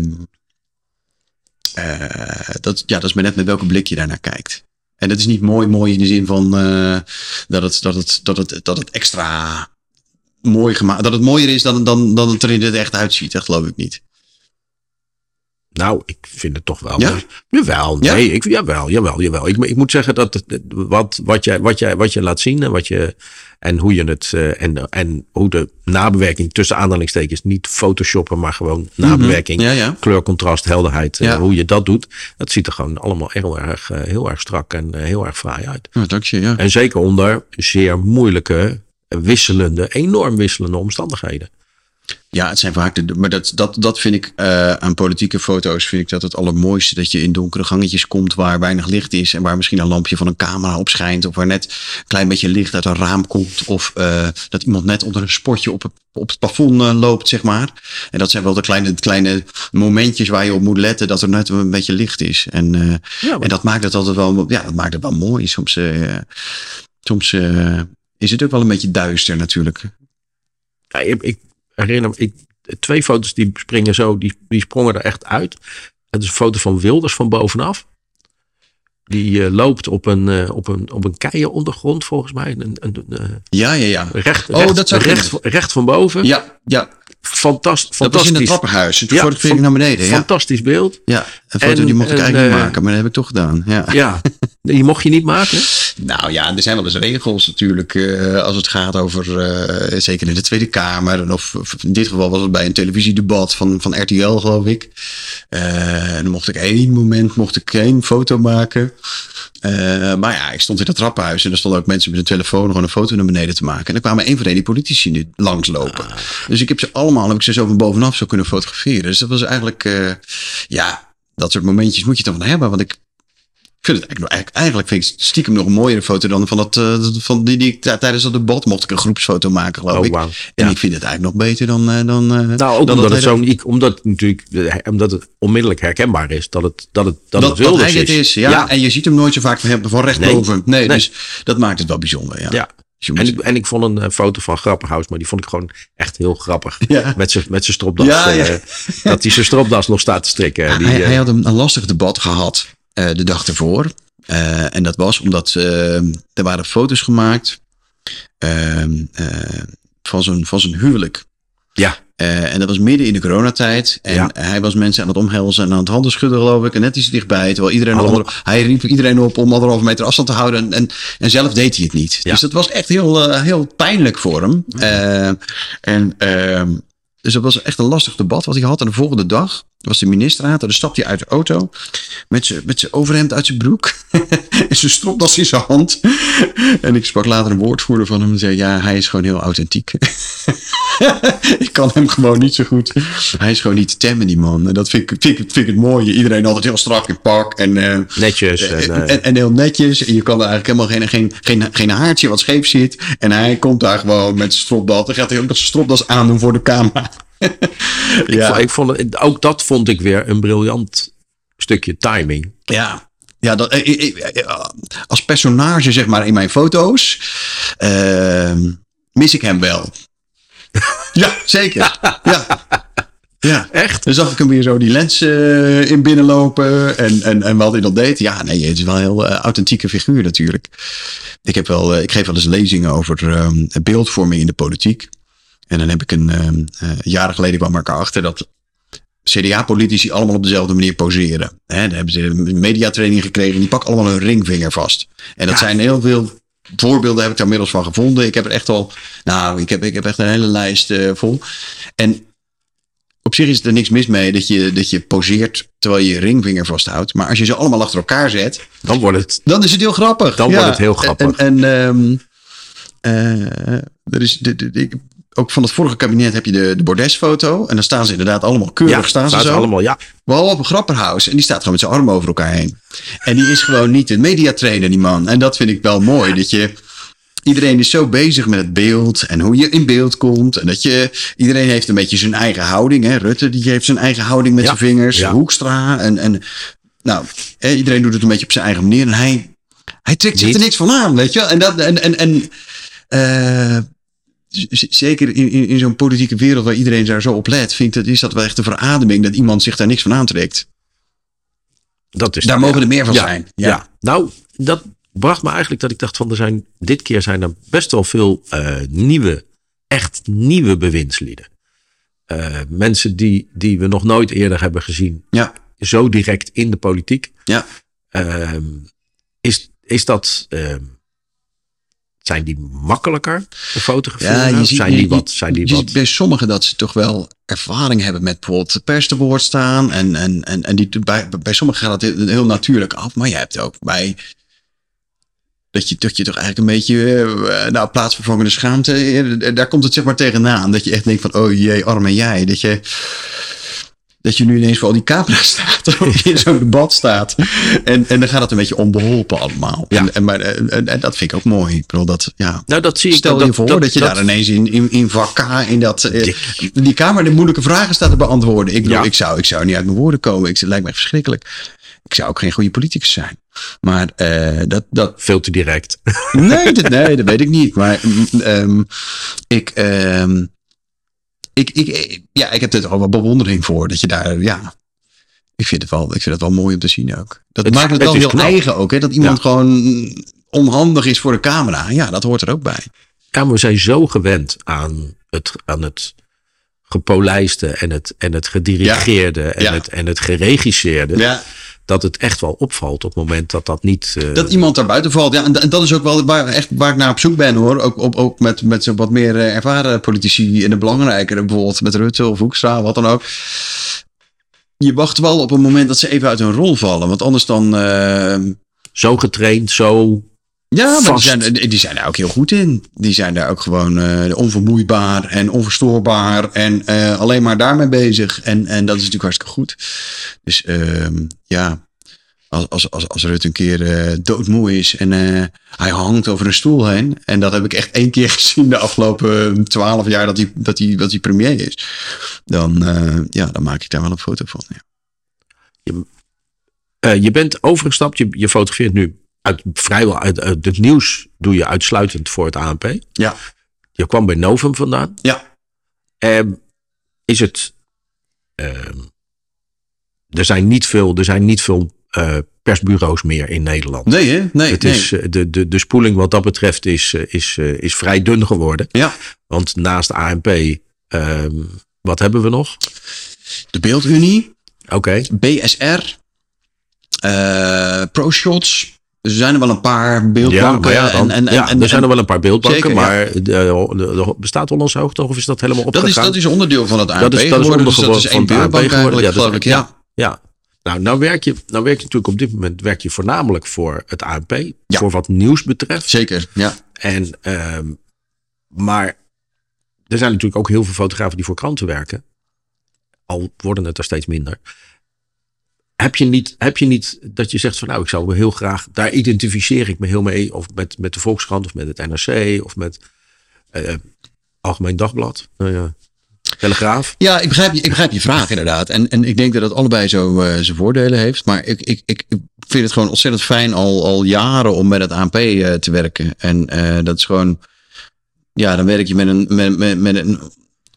dat, ja, dat is maar net met welke blik je daarnaar kijkt. En dat is niet mooi, mooi in de zin van uh, dat, het, dat, het, dat, het, dat het extra mooi gemaakt Dat het mooier is dan, dan, dan het er in het echt uitziet. Dat geloof ik niet. Nou, ik vind het toch wel. Ja? Jawel, nee, ja? ik, jawel, jawel, jawel. Ik, ik moet zeggen dat het, wat, wat, jij, wat, jij, wat je laat zien en, wat je, en hoe je het uh, en, en hoe de nabewerking tussen aanhalingstekens niet photoshoppen, maar gewoon nabewerking, mm -hmm. ja, ja. kleurcontrast, helderheid, uh, hoe je dat doet, dat ziet er gewoon allemaal heel erg, uh, heel erg strak en heel erg fraai uit. Ja, dank je, ja. En zeker onder zeer moeilijke, wisselende, enorm wisselende omstandigheden. Ja, het zijn vaak de. Maar dat, dat, dat vind ik uh, aan politieke foto's. Vind ik dat het allermooiste. Dat je in donkere gangetjes komt waar weinig licht is. En waar misschien een lampje van een camera op schijnt. Of waar net een klein beetje licht uit een raam komt. Of uh, dat iemand net onder een spotje op het, op het plafond uh, loopt, zeg maar. En dat zijn wel de kleine, kleine momentjes waar je op moet letten. Dat er net een beetje licht is. En, ja, en dat maakt het altijd wel. Ja, dat maakt het wel mooi. Soms, soms is het ook wel een beetje duister, natuurlijk. Ja, ik, ik herinner me, ik, twee foto's die springen zo, die, die sprongen er echt uit. Het is een foto van Wilders van bovenaf. Die uh, loopt op een, uh, op een, op een keien ondergrond, volgens mij. Een, een, een, ja, ja, ja. Recht, oh, recht, dat zou recht, recht van boven. Ja, ja. Fantast, dat was in het trappenhuis. Toen ja, ik naar beneden. Ja. Fantastisch beeld. Ja, een foto en, die mocht ik eigenlijk uh, niet maken, maar dat heb ik toch gedaan. Ja, ja. die mocht je niet maken? Nou ja, er zijn wel eens regels natuurlijk uh, als het gaat over, uh, zeker in de Tweede Kamer. Of, of, in dit geval was het bij een televisiedebat van, van RTL, geloof ik. Uh, en dan mocht ik één moment mocht ik geen foto maken. maar ja, ik stond in het trappenhuis en er stonden ook mensen met een telefoon gewoon een foto naar beneden te maken. En er kwamen één voor één die politici nu langslopen. Ah. Dus ik heb ze allemaal, heb ik ze zo van bovenaf zo kunnen fotograferen. Dus dat was eigenlijk, ja, dat soort momentjes moet je toch van hebben. Want ik ik vind het eigenlijk, eigenlijk vind ik stiekem nog een mooiere foto dan van, dat, uh, van die, die ik tijdens dat debat mocht ik een groepsfoto maken, geloof oh, ik. Wow. En ja. ik vind het eigenlijk nog beter dan. Uh, dan uh, nou, ook dan omdat het zo'n. Omdat het natuurlijk. Omdat het onmiddellijk herkenbaar is dat het, dat het, dat, dat het dat hij is. het is. Ja, ja, en je ziet hem nooit zo vaak van, van recht nee. Nee, nee, dus dat maakt het wel bijzonder. Ja. ja. Dus en, ik, en ik vond een foto van Grapperhaus, maar die vond ik gewoon echt heel grappig. Ja. Met zijn met stropdas. Ja, ja. Uh, dat hij zijn stropdas nog staat te strikken. Die, hij, hij, had een, een lastig debat gehad de dag ervoor. Uh, en dat was omdat uh, er waren foto's gemaakt uh, van zijn van zijn huwelijk. Ja. en dat was midden in de coronatijd. En ja. hij was mensen aan het omhelzen en aan het handen schudden, geloof ik. En net iets dichtbij. Terwijl iedereen onder, hij riep iedereen op om anderhalve meter afstand te houden. En, en, en zelf deed hij het niet. Ja. Dus dat was echt heel, heel pijnlijk voor hem. en ehm, dus dat was echt een lastig debat wat hij had. En de volgende dag was de ministerraad. En dan stapte hij uit de auto. Met zijn met overhemd uit zijn broek. en zijn stropdas in zijn hand. en ik sprak later een woordvoerder van hem. En zei, ja, hij is gewoon heel authentiek. ik kan hem gewoon niet zo goed. Hij is gewoon niet te temmen, die man. En dat vind ik, vind ik, vind ik het mooie. Iedereen altijd heel strak in pak. En, uh, netjes. En, en, en, en, heel netjes. En je kan er eigenlijk helemaal geen, geen, geen, geen haartje wat scheef zit. En hij komt daar gewoon met zijn stropdas. Dan gaat hij ook nog zijn stropdas aandoen voor de camera. Ja. ik, ik vond ook dat vond ik weer een briljant stukje timing. Ja, ja dat, eh, eh, eh, als personage zeg maar in mijn foto's ehm, mis ik hem wel. ja, zeker. Ja. Ja. Echt? Dan zag ik hem weer zo die lens in binnenlopen en, en, en wat hij dan deed. Ja, nee, het is wel een heel authentieke figuur natuurlijk. Ik, heb wel, ik geef wel eens lezingen over ehm, beeldvorming in de politiek. En dan heb ik een, ehm, eh, jaren geleden kwam ik erachter dat CDA-politici allemaal op dezelfde manier poseren. Hè, dan hebben ze een mediatraining gekregen en die pakken allemaal hun ringvinger vast. En dat zijn heel veel voorbeelden heb ik daar inmiddels van gevonden. Ik heb er echt al, nou, ik heb, ik heb echt een hele lijst eh, vol. En op zich is er niks mis mee dat je, dat je poseert terwijl je je ringvinger vasthoudt. Maar als je ze allemaal achter elkaar zet, Dan wordt het. dan is het heel grappig. Dan wordt het heel grappig. En, en ehm, eh, er is de, de, de- ook van het vorige kabinet heb je de, de bordesfoto. En dan staan ze inderdaad allemaal keurig. Ja, staan ze zo. allemaal. Ja, Behalve een grapperhaus. En die staat gewoon met zijn armen over elkaar heen. En die is gewoon niet een mediatrainer, die man. En dat vind ik wel mooi. Dat je. Iedereen is zo bezig met het beeld en hoe je in beeld komt. En dat je. Iedereen heeft een beetje zijn eigen houding. Hè? Rutte die heeft zijn eigen houding met Ja, zijn vingers. ja. Hoekstra. En, en nou, iedereen doet het een beetje op zijn eigen manier. En hij, hij trekt zich er niks van aan, weet je. En dat. En, en, en eh, zeker in, in, in zo'n politieke wereld waar iedereen daar zo op let, vind ik dat is dat wel echt een verademing dat iemand zich daar niks van aantrekt. dat is Daar ja. mogen er meer van Ja, zijn. Ja. nou, dat bracht me eigenlijk dat ik dacht van er zijn dit keer zijn er best wel veel eh, nieuwe, echt nieuwe bewindslieden. Eh, mensen die, die we nog nooit eerder hebben gezien, Ja, zo direct in de politiek. ja. Ehm, is, is dat, ehm, zijn die makkelijker te fotograferen? zijn die wat, zijn die je wat ziet bij sommigen dat ze toch wel ervaring hebben met bijvoorbeeld pers te woord staan. En, en, en, en die, bij, bij sommigen gaat het heel, heel natuurlijk af. Maar je hebt ook bij. Dat je, dat je toch eigenlijk een beetje, eh, nou, plaatsvervangende schaamte, eh, daar komt het zeg maar tegenaan. Dat je echt denkt van, oh jee, arme jij. Dat je, dat je nu ineens voor al die camera's staat, of in zo'n debat staat. En, en dan gaat het een beetje onbeholpen allemaal. Ja. En, en, maar, en, en- dat vind ik ook mooi. Ik bedoel, dat, ja. Nou, dat zie ik. Stel dat, je voor dat, je daar ineens in, in, in vak K, in dat, eh, die kamer de moeilijke vragen staat te beantwoorden. Ik, bedoel, Ja. ik, zou, ik zou niet uit mijn woorden komen. Ik, het lijkt me verschrikkelijk. Ik zou ook geen goede politicus zijn. Maar eh, dat, dat, Veel te direct. nee, dat, nee, dat weet ik niet. Maar mm, ehm, ik, ehm, ik, ik, ja, ik heb er toch wel bewondering voor. Dat je daar, ja. Ik vind het wel, ik vind het wel mooi om te zien ook. Dat Het- maakt het, wel heel knap. eigen ook. Hè? Dat iemand Ja. gewoon onhandig is voor de camera. Ja, dat hoort er ook bij. Ja, maar we zijn zo gewend aan het, aan het gepolijste en het, en het gedirigeerde en, Ja. het, en het geregisseerde. Ja. Dat het echt wel opvalt op het moment dat dat niet. eh, Dat iemand daar buiten valt. Ja, en, en dat is ook wel waar, echt waar ik naar op zoek ben hoor. Ook, op, ook met, met zo wat meer eh, ervaren politici en de belangrijkere, bijvoorbeeld met Rutte of Hoekstra, wat dan ook. Je wacht wel op een moment dat ze even uit hun rol vallen. Want anders dan. eh, zo getraind, zo. Ja, maar die zijn, die zijn daar ook heel goed in. Die zijn daar ook gewoon eh, onvermoeibaar en onverstoorbaar. En eh, alleen maar daarmee bezig. En, en dat is natuurlijk hartstikke goed. Dus ehm, ja, als, als, als, als Rutte een keer eh, doodmoe is en hij hangt over een stoel heen. En dat heb ik echt één keer gezien de afgelopen twaalf jaar dat hij, dat, hij, dat hij premier is. Dan, ja, dan maak ik daar wel een foto van. Ja. Eh, je bent overgestapt, je, je fotografeert nu uit, vrijwel uit, uit het nieuws. Doe je uitsluitend voor het ANP. Ja. Je kwam bij Novum vandaan. Ja. Ehm, is het. ehm, er zijn niet veel, er zijn niet veel eh, persbureaus meer in Nederland. Nee, hè? Nee, Het nee. is, eh, de, de, de spoeling wat dat betreft is, eh, is, is vrij dun geworden. Ja. Want naast ANP, ehm, wat hebben we nog? De Beeldunie. Oké, BSR, eh ProShots. Er zijn er wel een paar beeldbanken. ja, dan, en, en, ja, en, er zijn er wel een paar beeldbanken, Zeker, maar de, de, de- bestaat Hollands Hoog nog of is dat helemaal dat, is, opgegaan? dat is onderdeel van het ANP Dat is- dat geworden. Dus dat is één beeldbank geworden. eigenlijk, Ja, geloof ik. Ja. Ja, nou, nou werk, je, nou werk je natuurlijk op dit moment werk je voornamelijk voor het ANP, voor wat nieuws betreft. zeker. Ja. En, ehm, maar er zijn natuurlijk ook heel veel fotografen die voor kranten werken. Al worden het er steeds minder. Heb je niet, heb je niet dat je zegt van nou, ik zou heel graag, daar identificeer ik me heel mee. Of met, met de Volkskrant of met het NRC of met eh, Algemeen Dagblad. Ja, Telegraaf. Ja, ik begrijp je, ik begrijp je vraag inderdaad. En, en ik denk dat het allebei zo eh, zijn voordelen heeft. Maar ik, ik, ik vind het gewoon ontzettend fijn al, al jaren om met het ANP eh, te werken. En eh, dat is gewoon... Ja, dan werk je met een, met, met, met een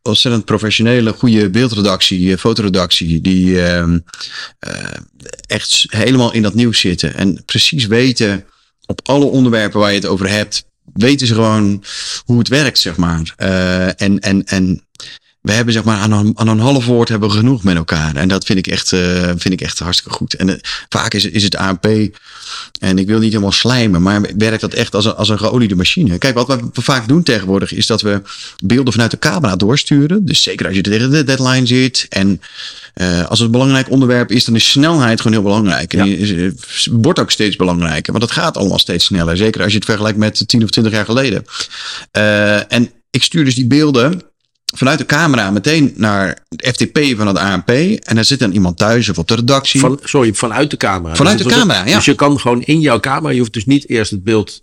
ontzettend professionele, goede beeldredactie, eh, fotoredactie. Die ehm, eh, echt helemaal in dat nieuws zitten. En precies weten op alle onderwerpen waar je het over hebt. Weten ze gewoon hoe het werkt, zeg maar. Eh, en, en, en we hebben zeg maar aan een, aan een half woord hebben we genoeg met elkaar. En dat vind ik echt, eh, vind ik echt hartstikke goed. En eh, vaak is, is het ANP, en ik wil niet helemaal slijmen, maar werkt dat echt als een, als een geoliede machine. Kijk, wat we vaak doen tegenwoordig is dat we beelden vanuit de camera doorsturen. Dus zeker als je tegen de deadline zit. En eh, als het een belangrijk onderwerp is, dan is snelheid gewoon heel belangrijk. En wordt ook steeds belangrijker, want het gaat allemaal steeds sneller. Zeker als je het vergelijkt met 10 of 20 jaar geleden. En ik stuur dus die beelden vanuit de camera meteen naar het FTP van het ANP. En dan zit dan iemand thuis of op de redactie. Van, sorry, vanuit de camera. Vanuit Dus de het- camera, ja. Dus je kan gewoon in jouw camera, je hoeft dus niet eerst het beeld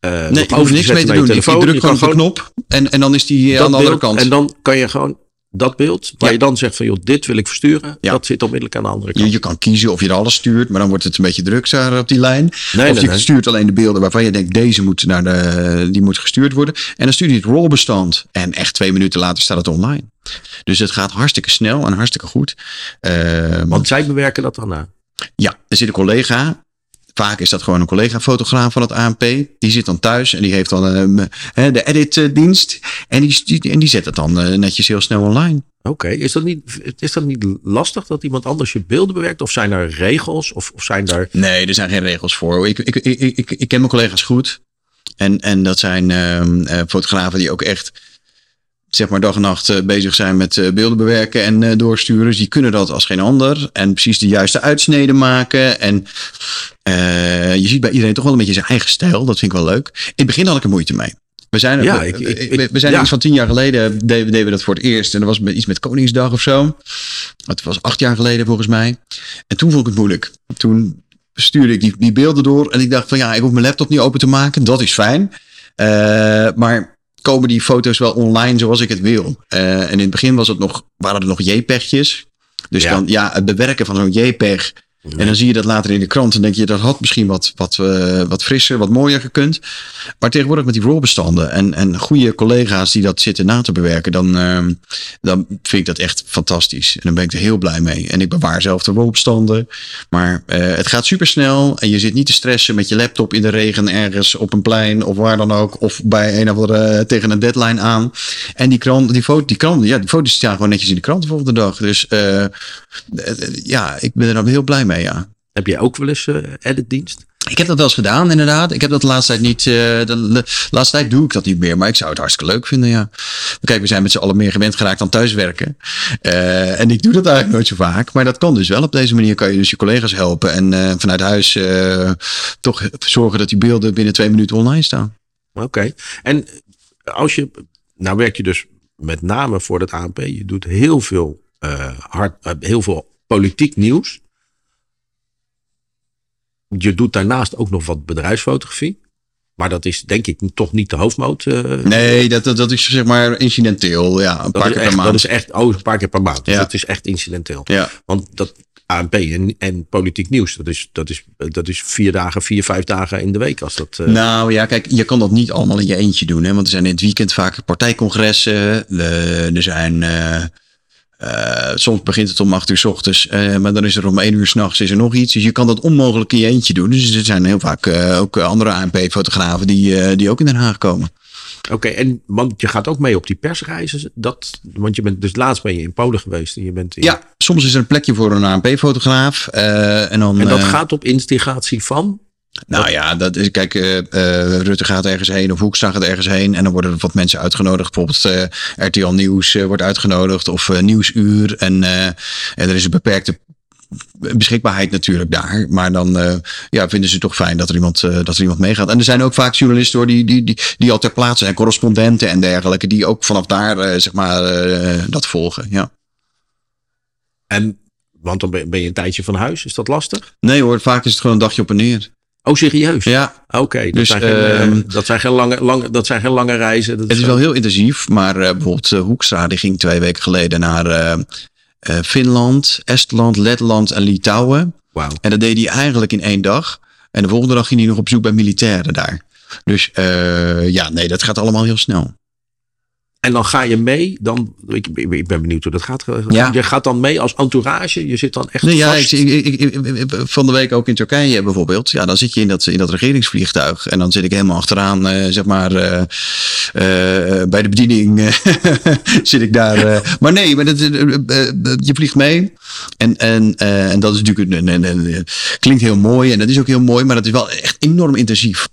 eh nee, nog ik hoef over niks mee te je doen. Je gewoon kan op de knop en, en dan is die dat aan de andere beeld, kant. En dan kan je gewoon dat beeld, waar Ja. je dan zegt van joh, dit wil ik versturen. Ja. Dat zit onmiddellijk aan de andere kant. Je, je kan kiezen of je alles stuurt, maar dan wordt het een beetje druk daar op die lijn. Nee, of je nee. stuurt alleen de beelden waarvan je denkt, deze moet naar de, die moet gestuurd worden. En dan stuur je het RAW-bestand. En echt twee minuten later staat het online. Dus het gaat hartstikke snel en hartstikke goed. Eh, Want zij bewerken dat dan na. ja, er zit een collega. Vaak is dat gewoon een collega-fotograaf van het ANP. Die zit dan thuis en die heeft dan eh, de editdienst. En die, die, en die zet het dan eh, netjes heel snel online. Oké, is, dat niet, is dat niet lastig dat iemand anders je beelden bewerkt? Of zijn er regels? Of, of zijn daar... Nee, er zijn geen regels voor. Ik, ik, ik, ik, ik ken mijn collega's goed. En, en dat zijn ehm, eh, fotografen die ook echt zeg maar dag en nacht eh, bezig zijn met eh, beelden bewerken en eh, doorsturen. Dus die kunnen dat als geen ander. En precies de juiste uitsneden maken. En je ziet bij iedereen toch wel een beetje zijn eigen stijl. Dat vind ik wel leuk. In het begin had ik er moeite mee. We zijn, Ja, we, ik- ik- we- zijn ja. iets van tien jaar geleden deden, deden we dat voor het eerst. En dat was met, iets met Koningsdag of zo. Het was acht jaar geleden volgens mij. En toen vond ik het moeilijk. Toen stuurde ik die, die beelden door. En ik dacht van ja, ik hoef mijn laptop niet open te maken. Dat is fijn. Eh, maar komen die foto's wel online zoals ik het wil? Eh, en in het begin was het nog, waren er nog JPEG'jes. Dus Ja. dan ja, het bewerken van zo'n JPEG. En dan zie je dat later in de krant. En denk je, dat had misschien wat, wat, eh, wat frisser, wat mooier gekund. Maar tegenwoordig met die RAW-bestanden en, en goede collega's die dat zitten na te bewerken, dan, ehm, dan vind ik dat echt fantastisch. En dan ben ik er heel blij mee. En ik bewaar zelf de RAW-bestanden. Maar eh, het gaat super snel en je zit niet te stressen met je laptop in de regen ergens op een plein of waar dan ook. Of bij een of andere tegen een deadline aan. En die krant, die foto, die krant, ja, die foto's staan gewoon netjes in de krant de volgende dag. Dus eh, eh, ja, ik ben er dan heel blij mee, ja. Heb jij ook wel eens eh editdienst? Ik heb dat wel eens gedaan, inderdaad. Ik heb dat de laatste tijd niet. eh, de, de laatste tijd doe ik dat niet meer. Maar ik zou het hartstikke leuk vinden, ja. Kijk, we zijn met z'n allen meer gewend geraakt aan thuiswerken. Eh, en ik doe dat eigenlijk nooit zo vaak. Maar dat kan dus wel. Op deze manier kan je dus je collega's helpen. En vanuit huis toch zorgen dat die beelden binnen twee minuten online staan. Oké. En als je, nou werk je dus met name voor het ANP. Je doet heel veel, hard, heel veel politiek nieuws. Je doet daarnaast ook nog wat bedrijfsfotografie. Maar dat is denk ik toch niet de hoofdmoot. eh, Nee, dat, dat, dat is zeg maar incidenteel. Ja, een paar keer echt, per maand. dat is echt, oh, een paar keer per maand. Dus Ja. dat is echt incidenteel. Ja. Want dat ANP en, en politiek nieuws, dat is, dat, is, dat is vier dagen, vier, vijf dagen in de week. Als dat, eh, Nou ja, kijk, je kan dat niet allemaal in je eentje doen. Hè? Want er zijn in het weekend vaak partijcongressen. eh, er zijn. Eh, soms begint het om acht uur s ochtends. eh, maar dan is er om één uur s'nachts is er nog iets. Dus je kan dat onmogelijk in je eentje doen. Dus er zijn heel vaak eh, ook andere ANP-fotografen die, die ook in Den Haag komen. Oké, en want je gaat ook mee op die persreizen. Dat, want je bent dus laatst ben je in Polen geweest. En, je bent in, Ja, soms is er een plekje voor een ANP-fotograaf. en, dan, en dat gaat op instigatie van. Nou ja, dat is, kijk, eh, eh, Rutte gaat ergens heen of Hoekstra gaat ergens heen. En dan worden er wat mensen uitgenodigd. Bijvoorbeeld eh, RTL Nieuws wordt uitgenodigd of Nieuwsuur. En, en er is een beperkte beschikbaarheid natuurlijk daar. Maar dan ja, vinden ze het toch fijn dat er, iemand, dat er iemand meegaat. En er zijn ook vaak journalisten hoor, die, die, die, die al ter plaatse zijn. Correspondenten en dergelijke. Die ook vanaf daar zeg maar dat volgen. Ja. En, want dan ben ben je een tijdje van huis. Is dat lastig? Nee hoor, vaak is het gewoon een dagje op en neer. Oh, serieus? Ja, Oké, dat, Dus, zijn geen, eh, ehm, dat, zijn geen lange, lange, dat zijn geen lange reizen. Dat het is wel heel intensief. Maar eh, bijvoorbeeld eh, Hoekstra die ging twee weken geleden naar eh, eh, Finland, Estland, Letland en Litouwen. Wauw. En dat deed hij eigenlijk in één dag. En de volgende dag ging hij nog op zoek bij militairen daar. Dus eh, ja, nee, dat gaat allemaal heel snel. En dan ga je mee, dan, ik, ik ben benieuwd hoe dat gaat. Ja. Je gaat dan mee als entourage, je zit dan echt Nee, ja, vast. ik, ik, ik, ik- ik- van de week ook in Turkije bijvoorbeeld. Ja, dan zit je in dat, in dat regeringsvliegtuig. En dan zit ik helemaal achteraan, eh, zeg maar, eh, eh, bij de bediening zit ik daar. maar nee, maar dat, je vliegt mee. En, en, en dat is natuurlijk, een, een, een- een- klinkt heel mooi. En dat is ook heel mooi, maar dat is wel echt enorm intensief.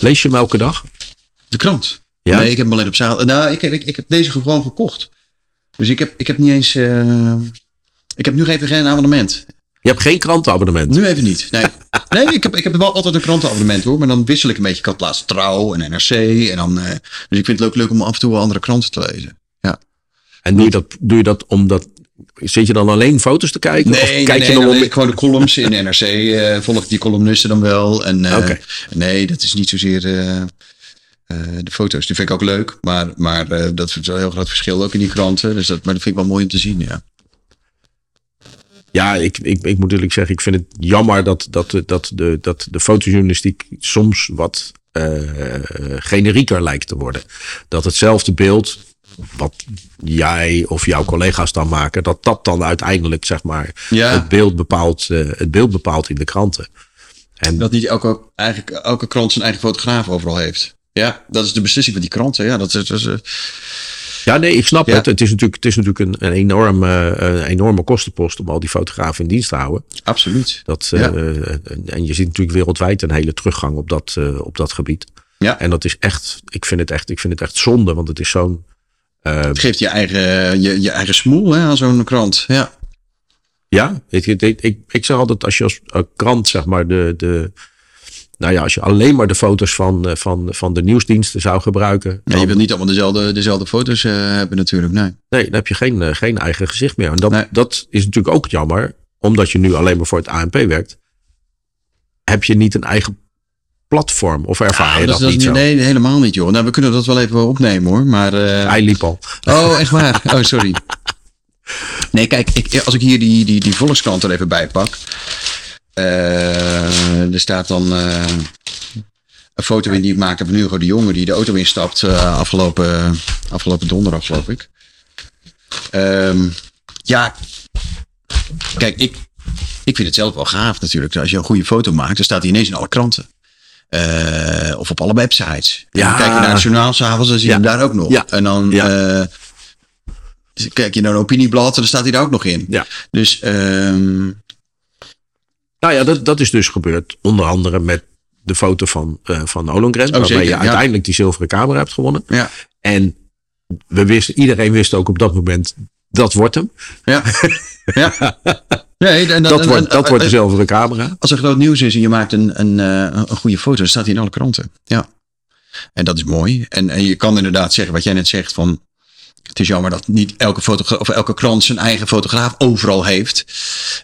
Lees je hem elke dag? De krant. Ja? Nee, ik heb hem alleen op zaterdag. Nou, ik heb, ik, ik heb deze gewoon gekocht. Dus ik heb, ik heb niet eens. eh, ik heb nu even geen abonnement. Je hebt geen krantenabonnement. Nu even niet. Nee, nee ik, heb, ik heb wel altijd een krantenabonnement hoor. Maar dan wissel ik een beetje. Ik had laatst Trouw en NRC. En dan, eh, dus ik vind het ook leuk om af en toe wel andere kranten te lezen. Ja. En doe je dat, doe je dat omdat. Zit je dan alleen foto's te kijken? of Nee, kijk nee, je nee, dan om- gewoon de columns in NRC. eh volg die columnisten dan wel. En, Oké. Nee, dat is niet zozeer eh, de foto's. Die vind ik ook leuk. Maar, maar eh, dat is wel een heel groot verschil ook in die kranten. Dus dat, maar dat vind ik wel mooi om te zien. Ja. Ja, ik, ik, ik moet eerlijk zeggen, ik vind het jammer dat, dat, dat, de, dat de fotojournalistiek soms wat eh, generieker lijkt te worden. Dat hetzelfde beeld, wat jij of jouw collega's dan maken, dat dat dan uiteindelijk zeg maar Ja. het, beeld bepaalt, het beeld bepaalt in de kranten. En Dat niet elke, eigenlijk, elke krant zijn eigen fotograaf overal heeft. Ja, dat is de beslissing van die kranten. Ja, dat is, dat is, eh, Ja, nee, ik snap Ja. het. Het is natuurlijk, het is natuurlijk een, een, enorme, een enorme kostenpost om al die fotografen in dienst te houden. absoluut. Dat, Ja. eh, en je ziet natuurlijk wereldwijd een hele teruggang op dat, eh, op dat gebied. Ja. En dat is echt, ik vind het echt, ik vind het echt zonde, want het is zo'n. eh, Het geeft je eigen, je, je eigen smoel hè, aan zo'n krant. Ja. ja, ik, ik, ik, ik zeg altijd als je als eh, krant, zeg maar, de, de. Nou ja, als je alleen maar de foto's van, eh, van, van de nieuwsdiensten zou gebruiken. Ja, dan- je wilt niet allemaal dezelfde, dezelfde foto's eh, hebben natuurlijk. Nee. Nee, dan heb je geen, eh, geen eigen gezicht meer. En dat, Nee. dat is natuurlijk ook jammer, omdat je nu alleen maar voor het ANP werkt. Heb je niet een eigen platform? Of ervaar je dat, dat, is- niet zo? Nee, helemaal niet joh. Nou, we kunnen dat wel even opnemen hoor. Maar, Hij liep al. Oh, echt waar? Oh, sorry. Nee, kijk, ik, als ik hier die, die, die Volkskrant er even bij pak. Eh, er staat dan eh, een foto in die ik maakte van Hugo de Jonge die de auto instapt eh, afgelopen, afgelopen donderdag, geloof ik. Ehm, ja, kijk, ik, ik vind het zelf wel gaaf natuurlijk. Als je een goede foto maakt, dan staat hij ineens in alle kranten. Of op alle websites. En Ja. dan kijk je naar het journaal s'avonds, dan zie je Ja. hem daar ook nog. Ja. En dan Ja. kijk je naar een opinieblad en dan staat hij daar ook nog in. Ja. Dus ehm, Nou ja, dat, dat is dus gebeurd. Onder andere met de foto van, eh van waarbij Oh, zeker, je ja. uiteindelijk die zilveren camera hebt gewonnen. ja. En we wisten, iedereen wist ook op dat moment, dat wordt hem. Ja. ja. Nee, en, Dat en- wordt, dat wordt de en- zilveren camera. Als er groot nieuws is en je maakt een, een, eh, een goede foto, dan staat hij in alle kranten. Ja. En dat is mooi. En, en je kan inderdaad zeggen wat jij net zegt van. Het is jammer dat niet elke, of elke krant zijn eigen fotograaf overal heeft.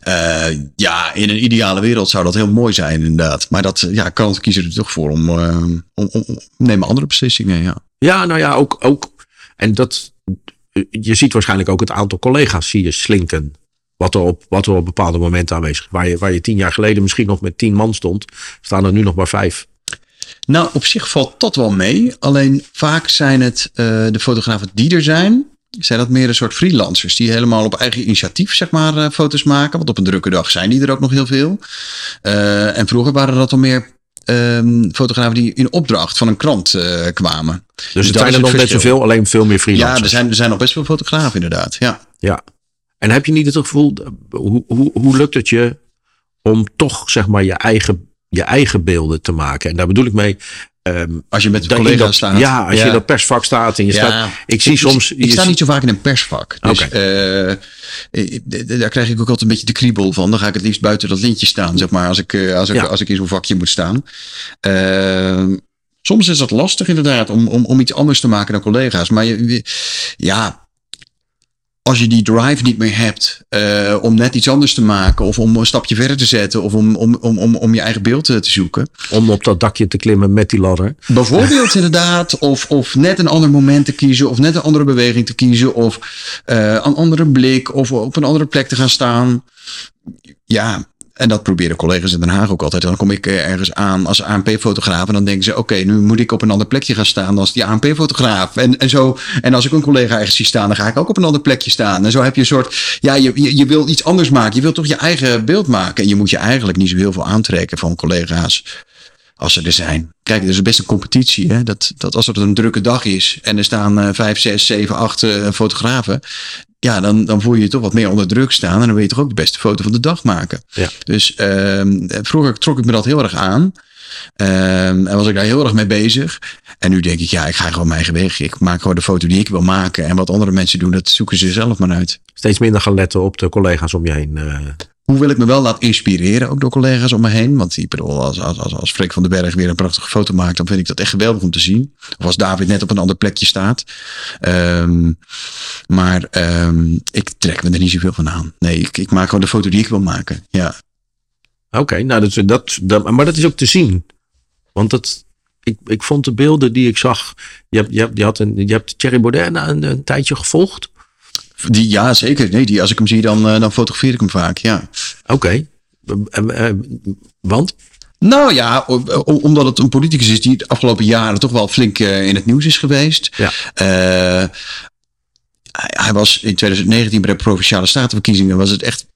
Eh, ja, in een ideale wereld zou dat heel mooi zijn, inderdaad. Maar dat, ja, kranten kiezen er toch voor om, om, om, om nemen andere beslissingen. Ja. Ja, nou ja, ook. ook en dat, je ziet waarschijnlijk ook het aantal collega's zie je slinken. Wat er op, wat er op bepaalde momenten aanwezig is. Waar je, waar je tien jaar geleden misschien nog met tien man stond, staan er nu nog maar vijf. Nou, op zich valt dat wel mee. Alleen vaak zijn het eh, de fotografen die er zijn. Zijn dat meer een soort freelancers die helemaal op eigen initiatief zeg maar, eh, foto's maken? Want op een drukke dag zijn die er ook nog heel veel. Eh, en vroeger waren dat al meer ehm, fotografen die in opdracht van een krant kwamen. Dus, dat het zijn er nog net verschil. zoveel, alleen veel meer Ja, freelancers. er zijn, er zijn nog best veel fotografen inderdaad. Ja. Ja. En heb je niet het gevoel, hoe, hoe, hoe lukt het je om toch zeg maar je eigen, je eigen beelden te maken? En daar bedoel ik mee. ehm, Als je met collega's dat- staat. Ja, als je in dat persvak staat en je Ja. staat. Ik zie soms. Ik, je sta niet zo vaak in een persvak. Dus eh, ik- daar krijg ik ook altijd een beetje de kriebel van. Dan ga ik het liefst buiten dat lintje staan, zeg maar, als ik, eh, als ik, Ja. als ik in zo'n vakje moet staan. Eh, soms is dat lastig inderdaad, om, om, om iets anders te maken dan collega's. Maar je- ja, als je die drive niet meer hebt eh, om net iets anders te maken, of om een stapje verder te zetten, of om, om, om, om, om je eigen beeld te, te zoeken. Om op dat dakje te klimmen met die ladder. Bijvoorbeeld inderdaad, of, of net een ander moment te kiezen, of net een andere beweging te kiezen, of eh, een andere blik, of op een andere plek te gaan staan. Ja, en dat proberen collega's in Den Haag ook altijd. Dan kom ik eh, ergens aan als ANP-fotograaf. En dan denken ze: oké, nu moet ik op een ander plekje gaan staan als die ANP-fotograaf. En, en, zo, en als ik een collega ergens zie staan, dan ga ik ook op een ander plekje staan. En zo heb je een soort. Ja, je, je, je wil iets anders maken. Je wilt toch je eigen beeld maken. En je moet je eigenlijk niet zo heel veel aantrekken van collega's als ze er zijn. Kijk, er is best een competitie. Hè? Dat, dat als het een drukke dag is en er staan uh, vijf, zes, zeven, acht uh, fotografen. Ja, dan, dan voel je je toch wat meer onder druk staan. En dan wil je toch ook de beste foto van de dag maken. Ja. Dus uh, vroeger trok ik me dat heel erg aan. en was ik daar heel erg mee bezig. En nu denk ik, ja, ik ga gewoon mijn eigen weg. Ik maak gewoon de foto die ik wil maken. En wat andere mensen doen, dat zoeken ze zelf maar uit. Steeds minder gaan letten op de collega's om je heen. Uh... Hoewel ik me wel laat inspireren, ook door collega's om me heen. Want ik bedoel, als, als, als, Freek van den Berg weer een prachtige foto maakt, dan vind ik dat echt geweldig om te zien. Of als David net op een ander plekje staat. Um, maar um, ik trek me er niet zoveel van aan. Nee, ik, ik maak gewoon de foto die ik wil maken. Ja. Oké, nou, dat, dat, dat, maar dat is ook te zien. Want dat, ik, ik vond de beelden die ik zag. Je hebt, je je had je hebt Thierry Baudet een tijdje gevolgd. Die, ja, zeker. Nee, die, als ik hem zie, dan, uh, dan fotografeer ik hem vaak. Ja. Oké. Okay. Uh, uh, want? Nou ja, omdat het een politicus is die de afgelopen jaren toch wel flink in het nieuws is geweest. Ja. hij was in 2019 bij de provinciale statenverkiezingen was het echt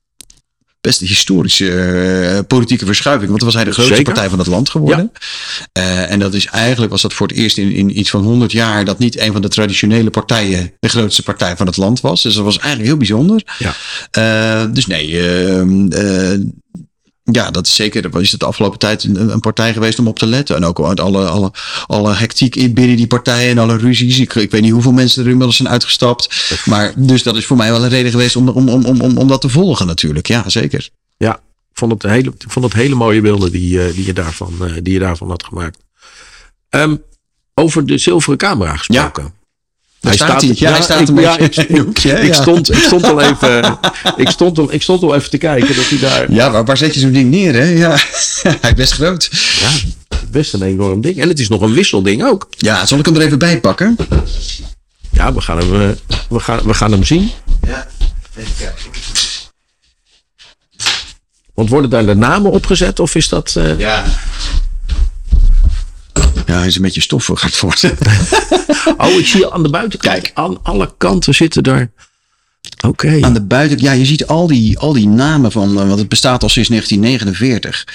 best een historische uh, politieke verschuiving. Want dan was hij de grootste Zeker. partij van het land geworden. Ja. Uh, en dat is eigenlijk was dat voor het eerst in, in iets van 100 jaar dat niet een van de traditionele partijen de grootste partij van het land was. Dus dat was eigenlijk heel bijzonder. Ja. Uh, dus nee, ja, dat is zeker. Dat is het de afgelopen tijd een, een, partij geweest om op te letten. En ook alle, alle, alle hectiek in binnen die partijen en alle ruzies. Ik, ik weet niet hoeveel mensen er inmiddels zijn uitgestapt. Maar dus dat is voor mij wel een reden geweest om, om, om, om, om dat te volgen natuurlijk. Ja, zeker. Ja, ik vond het hele, ik vond het hele mooie beelden die, die, je, daarvan, die je daarvan had gemaakt. Um, over de zilveren camera gesproken. Ja. Hij staat, ja, hij staat ik, een ja, beetje ik, ik, ja, ik, stond, ik stond al even, ik stond al, ik stond al even te kijken dat hij daar. Ja, maar waar zet je zo'n ding neer, hè? Ja, hij is best groot. Ja, best een enorm ding. En het is nog een wisselding ook. Ja, zal ik hem er even bij pakken? Ja, we gaan hem, we gaan, we gaan hem zien. Ja, even kijken. Want worden daar de namen opgezet of is dat. Uh... Ja. Ja, hij is een beetje stoffig gaat worden. oh, ik zie aan de buitenkant. Kijk. Aan alle kanten zitten daar. Oké. Okay. Aan de buiten, ja, je ziet al die, al die namen van, want het bestaat al sinds 1949.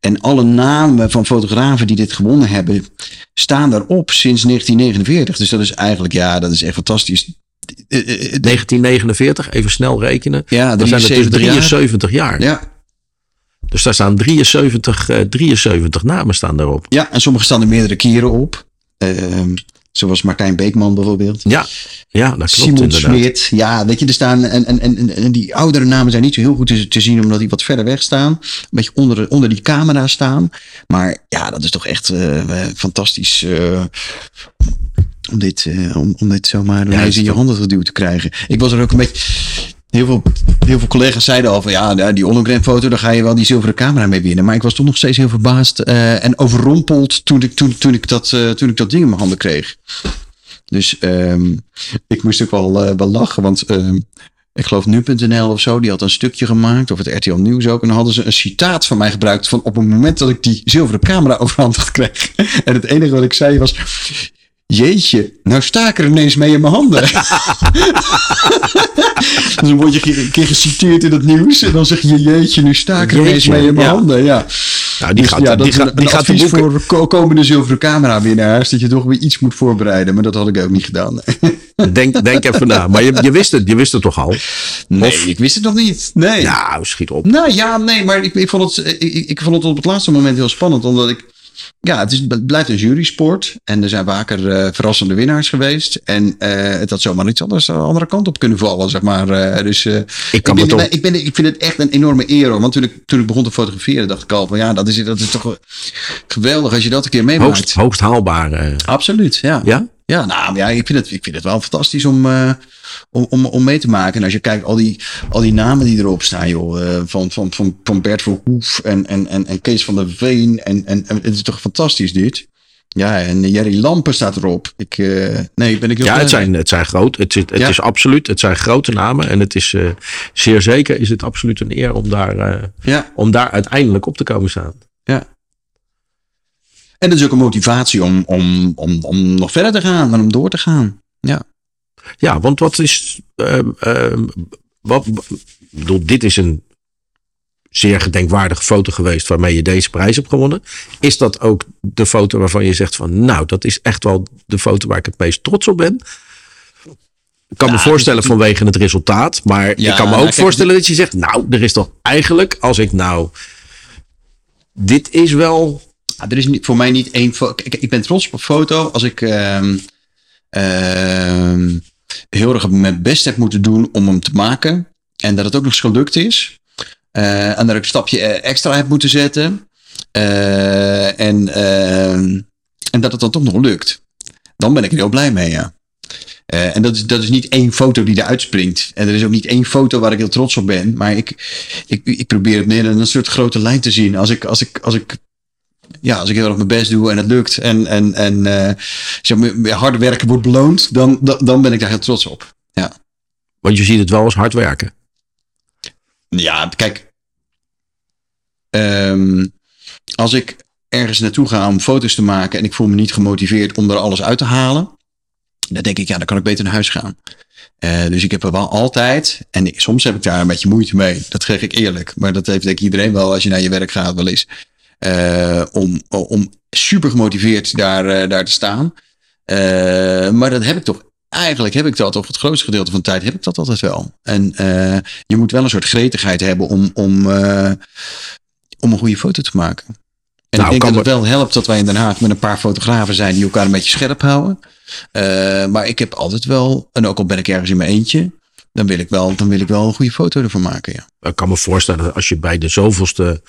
En alle namen van fotografen die dit gewonnen hebben, staan daarop sinds 1949. Dus dat is eigenlijk, ja, dat is echt fantastisch. 1949, even snel rekenen. Ja, dan zijn het dus 73 jaar. jaar. Ja. Dus daar staan 73, uh, 73 namen staan daarop. Ja, en sommige staan er meerdere keren op. Uh, zoals Martijn Beekman bijvoorbeeld. Ja, ja dat klopt Simon inderdaad. Smit. Ja, weet je, er staan. En, en, en, en die oudere namen zijn niet zo heel goed te, te zien, omdat die wat verder weg staan. Een beetje onder, onder die camera staan. Maar ja, dat is toch echt uh, fantastisch. Uh, om dit, uh, om, om dit zomaar ja, in je handen geduwd te krijgen. Ik was er ook een beetje. Heel veel, heel veel collega's zeiden al van ja, die hologram foto, daar ga je wel die zilveren camera mee winnen. Maar ik was toch nog steeds heel verbaasd uh, en overrompeld toen ik, toen, toen, ik dat, uh, toen ik dat ding in mijn handen kreeg. Dus um, ik moest ook wel, uh, wel lachen, want um, ik geloof nu.nl of zo, die had een stukje gemaakt, of het RTL Nieuws ook. En dan hadden ze een citaat van mij gebruikt van op het moment dat ik die zilveren camera overhandigd kreeg. En het enige wat ik zei was, Jeetje, nou sta ik er ineens mee in mijn handen. dus dan word je een keer geciteerd in het nieuws. En dan zeg je, jeetje, nu sta ik er Jeetje, ineens mee in mijn ja. handen. Ja. Nou, die Dus gaat, ja, die is gaat, een, die een gaat advies voor ko- komende zilveren camera winnaars. Dat je toch weer iets moet voorbereiden. Maar dat had ik ook niet gedaan. Denk, denk even na. Maar je, je, wist het, je wist het toch al? Nee, Of- ik wist het nog niet. Nee. Ja, schiet op. Nou ja, nee, maar ik, ik, vond het, ik, ik vond het op het laatste moment heel spannend. Omdat ik. Ja, het, is, het blijft een jurysport. En er zijn vaker eh, verrassende winnaars geweest. En eh, het had zomaar iets anders de andere kant op kunnen vallen, zeg maar. Eh, dus eh, Ik kan ik, ben, ik, ben, ik vind het echt een enorme eer. Want toen ik, toen ik begon te fotograferen, dacht ik al van ja, dat is, dat is toch wel geweldig als je dat een keer meemaakt. Hoogst, hoogst haalbaar. eh. Absoluut, ja. ja? Ja, nou ja, ik vind, het, ik vind het wel fantastisch om, eh, om, om, om mee te maken. En als je kijkt, al die, al die namen die erop staan, joh. eh, van, van, van, van Bert Verhoef en, en, en, en Kees van der Veen. En, en, en het is toch fantastisch dit? Ja, en Jerry Lampen staat erop. Ik, eh, nee, ben ik heel Ja, het zijn, het zijn groot. Het, is, het Ja. is absoluut. Het zijn grote namen. En het is zeer zeker is het absoluut een eer om daar. Ja, om daar uiteindelijk op te komen staan. ja. En dat is ook een motivatie om, om, om, om nog verder te gaan en om door te gaan. Ja. Ja, want wat is. ehm, wat, bedoel, dit is een zeer gedenkwaardige foto geweest waarmee je deze prijs hebt gewonnen. Is dat ook de foto waarvan je zegt van, nou, dat is echt wel de foto waar ik het meest trots op ben? Ik kan me Ja, voorstellen vanwege het resultaat, maar Ja, ik kan me nou, ook kijk, voorstellen dat je zegt, nou, er is toch eigenlijk, als ik nou, dit is wel, Ah, er is niet, voor mij niet één foto. Kijk, ik ben trots op een foto als ik ehm, ehm, heel erg mijn best heb moeten doen om hem te maken. En dat het ook nog eens gelukt is. Eh, en dat ik een stapje eh, extra heb moeten zetten. Eh, en, ehm, en dat het dan toch nog lukt. Dan ben ik er heel blij mee, ja. En dat is, dat is niet één foto die eruit springt. En er is ook niet één foto waar ik heel trots op ben. Maar ik, ik, ik probeer het meer een soort grote lijn te zien. Als ik, als ik, als ik ja, als ik heel erg mijn best doe en het lukt en, en, en eh, zeg maar, harde werken wordt beloond, dan, dan, dan ben ik daar heel trots op. want je ziet het wel als hard werken. Ja, kijk. ehm, als ik ergens naartoe ga om foto's te maken en ik voel me niet gemotiveerd om er alles uit te halen, dan denk ik, ja, dan kan ik beter naar huis gaan. Eh, dus ik heb er wel altijd, en soms heb ik daar een beetje moeite mee, dat zeg ik eerlijk, maar dat heeft denk ik iedereen wel als je naar je werk gaat wel eens, om, om super gemotiveerd daar, eh, daar te staan. Eh, maar dat heb ik toch eigenlijk heb ik dat, of het grootste gedeelte van de tijd heb ik dat altijd wel. En eh, je moet wel een soort gretigheid hebben om, om, eh, om een goede foto te maken. En Nou, ik denk dat het wel helpt dat wij in Den Haag met een paar fotografen zijn die elkaar een beetje scherp houden. Eh, maar ik heb altijd wel, en ook al ben ik ergens in mijn eentje, dan wil ik wel, dan wil ik wel een goede foto ervan maken. Ja. Ik kan me voorstellen dat als je bij de zoveelste,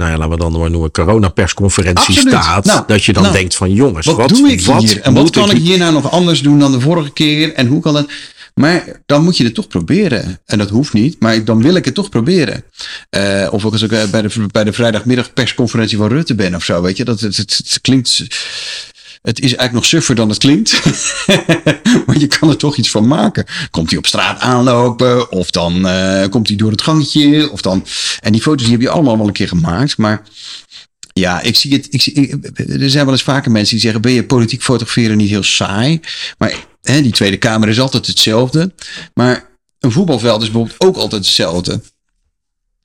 nou ja, laten we dan maar noemen, coronapersconferentie Absoluut. staat, Nou, dat je dan nou, denkt van jongens, Wat, wat, doe ik wat hier? En wat kan ik hier nou nog anders doen dan de vorige keer? En hoe kan dat? Maar dan moet je het toch proberen. En dat hoeft niet, maar dan wil ik het toch proberen. Eh, of ook als ik eh, bij de, bij de vrijdagmiddag persconferentie van Rutte ben of zo. Weet je, dat het, het, het klinkt. Het is eigenlijk nog suffer dan het klinkt. maar je kan er toch iets van maken. Komt hij op straat aanlopen? Of dan eh, komt hij door het gangetje? Of dan... En die foto's die heb je allemaal wel een keer gemaakt. Maar ja, ik zie het. Ik zie, er zijn wel eens vaker mensen die zeggen: Ben je politiek fotograferen niet heel saai? Maar hè, die Tweede Kamer is altijd hetzelfde. Maar een voetbalveld is bijvoorbeeld ook altijd hetzelfde.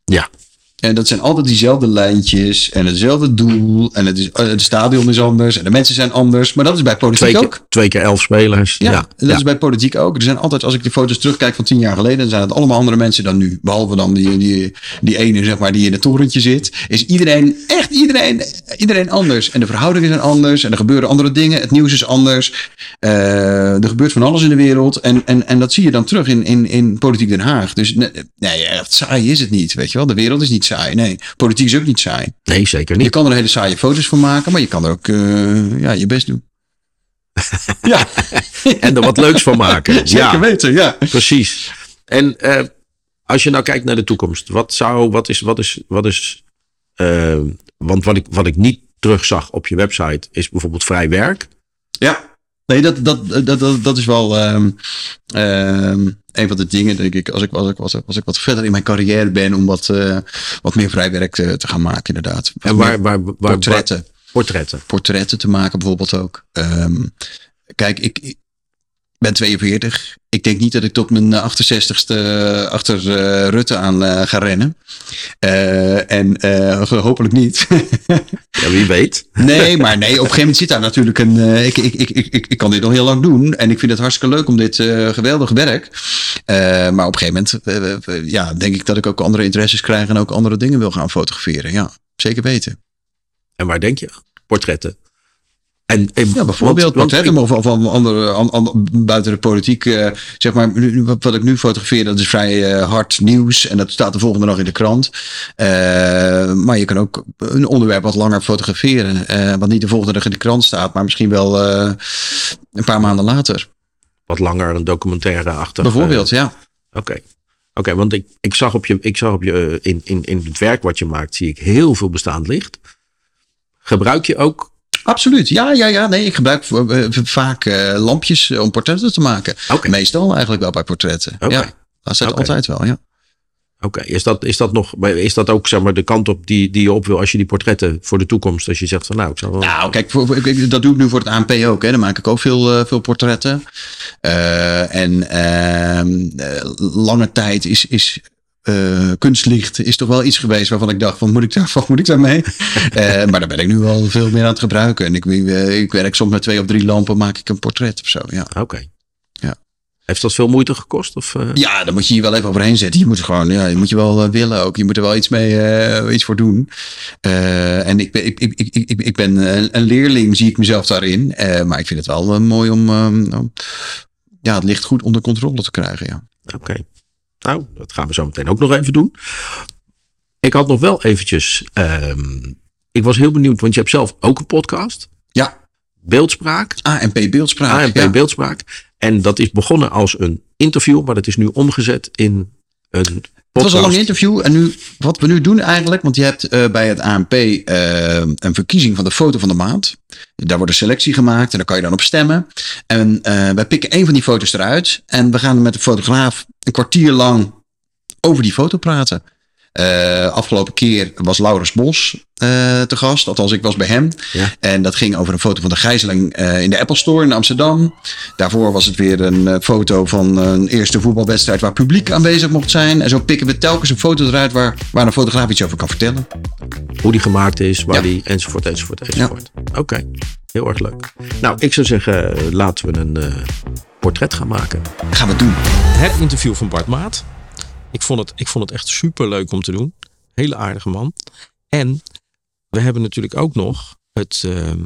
Ja. En dat zijn altijd diezelfde lijntjes en hetzelfde doel. En het, is, eh, het stadion is anders en de mensen zijn anders. Maar dat is bij politiek twee ook. twee keer elf spelers. Ja, Ja, dat ja. is bij politiek ook. Er zijn altijd, als ik de foto's terugkijk van tien jaar geleden, dan zijn het allemaal andere mensen dan nu. Behalve dan die, die, die ene, zeg maar, die in het torentje zit. Is iedereen, echt iedereen, iedereen anders. En de verhoudingen zijn anders. En er gebeuren andere dingen. Het nieuws is anders. Eh, er gebeurt van alles in de wereld. En, en, en dat zie je dan terug in, in, in politiek Den Haag. Dus nee, nee, echt saai is het niet. Weet je wel, de wereld is niet saai. Nee, politiek is ook niet saai. Nee, zeker Je niet. kan er hele saaie foto's van maken, maar je kan er ook eh, ja, je best doen. ja, En er wat leuks van maken. zeker ja, weten, ja. precies. En eh, als je nou kijkt naar de toekomst, wat zou, wat is, wat is, wat is, eh, want wat ik, wat ik niet terugzag op je website is bijvoorbeeld vrij werk. Ja. Nee, dat, dat, dat, dat, dat is wel ehm, ehm, een van de dingen, denk ik, als ik, als, ik, als, ik, als ik wat verder in mijn carrière ben, om wat, eh, wat meer vrijwerk te, te gaan maken, inderdaad. Wat En waar, waar, waar, portretten. waar- portretten. portretten te maken, bijvoorbeeld ook. Ehm, kijk, ik ben 42. Ik denk niet dat ik tot mijn 68ste achter eh, Rutte aan eh, ga rennen. Eh, en eh, hopelijk niet. Ja, wie weet. Nee, maar nee, op een gegeven moment zit daar natuurlijk een. eh, ik, ik, ik, ik, ik, kan dit nog heel lang doen. En ik vind het hartstikke leuk om dit eh, geweldige werk. Eh, maar op een gegeven moment eh, eh, ja, denk ik dat ik ook andere interesses krijg en ook andere dingen wil gaan fotograferen. Ja, zeker weten. En waar denk je? aan? Portretten. En, en, Ja, bijvoorbeeld want- want of van, van andere, an- an- buiten de politiek. eh, zeg maar, wat, wat ik nu fotografeer, dat is vrij eh, hard nieuws. En dat staat de volgende dag in de krant. Eh, maar je kan ook een onderwerp wat langer fotograferen. eh, wat niet de volgende dag in de krant staat, maar misschien wel eh, een paar maanden later. wat langer een documentaire achter. Bijvoorbeeld, ja. Oké. Oké, want ik, ik zag op je, ik zag op je eh, in, in, in het werk wat je maakt, zie ik heel veel bestaand licht. Gebruik je ook. Absoluut. Ja, ja, ja. Nee, ik gebruik eh, vaak eh, lampjes om portretten te maken. Meestal eigenlijk wel bij portretten. Ja, dat zit altijd wel, ja. Oké, is, dat, is dat nog, is dat ook zeg maar de kant op die, die je op wil als je die portretten voor de toekomst, als je zegt van nou, ik zou wel. Nou, kijk, dat doe ik nu voor het ANP ook. Hè. Dan maak ik ook veel, eh, veel portretten. Eh, en ehm, eh, lange tijd is, is eh, kunstlicht is toch wel iets geweest waarvan ik dacht van moet ik daar, wat moet ik daarmee? Eh maar daar ben ik nu wel veel meer aan het gebruiken. En ik, eh, ik werk soms met twee of drie lampen, maak ik een portret of zo. Ja. Oké. Ja. Heeft dat veel moeite gekost? Of, eh? Ja, dan moet je je wel even overheen zetten. Je moet gewoon, ja, je moet je wel willen ook. Je moet er wel iets mee, eh, iets voor doen. Eh, en ik ben, ik, ik, ik, ik, ik ben een, leerling, zie ik mezelf daarin. Eh, maar ik vind het wel mooi om, om ja, het licht goed onder controle te krijgen. Ja. Oké. Nou, dat gaan we zo meteen ook nog even doen. Ik had nog wel eventjes. ehm, ik was heel benieuwd, want je hebt zelf ook een podcast. ja, Beeldspraak. ANP beeldspraak. ANP ja. Beeldspraak. En dat is begonnen als een interview, maar dat is nu omgezet in een. Het was een lang interview. En nu, wat we nu doen eigenlijk, want je hebt eh, bij het ANP eh, een verkiezing van de foto van de maand. Daar wordt een selectie gemaakt en daar kan je dan op stemmen. En eh, wij pikken één van die foto's eruit. En we gaan met de fotograaf een kwartier lang over die foto praten. Eh, afgelopen keer was Laurens Bos eh, te gast. Althans, ik was bij hem. Ja. En dat ging over een foto van de gijzeling eh, in de Apple Store in Amsterdam. Daarvoor was het weer een eh, foto van een eerste voetbalwedstrijd waar publiek aanwezig mocht zijn. En zo pikken we telkens een foto eruit waar, waar een fotograaf iets over kan vertellen. Hoe die gemaakt is, waar Ja. die enzovoort, enzovoort, enzovoort. Oké, heel erg leuk. Nou, ik zou zeggen, laten we een eh, portret gaan maken. Gaan we doen. Het interview van Bart Maat. Ik vond het, ik vond het echt super leuk om te doen. Hele aardige man. En we hebben natuurlijk ook nog het, ehm,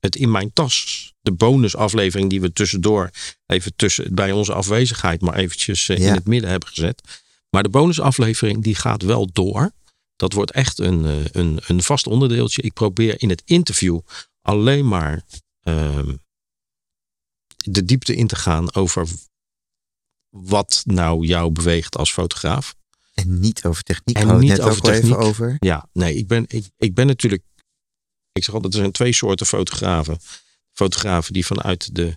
het In Mijn Tas. De bonusaflevering die we tussendoor even tussen, bij onze afwezigheid maar eventjes eh, Ja. in het midden hebben gezet. Maar de bonusaflevering die gaat wel door. Dat wordt echt een, eh, een, een vast onderdeeltje. Ik probeer in het interview alleen maar ehm, de diepte in te gaan over wat nou jou beweegt als fotograaf. En niet over techniek. En niet net over even techniek. over. Ja, nee, ik ben, ik, ik ben natuurlijk. Ik zeg altijd, er zijn twee soorten fotografen. Fotografen die vanuit, de,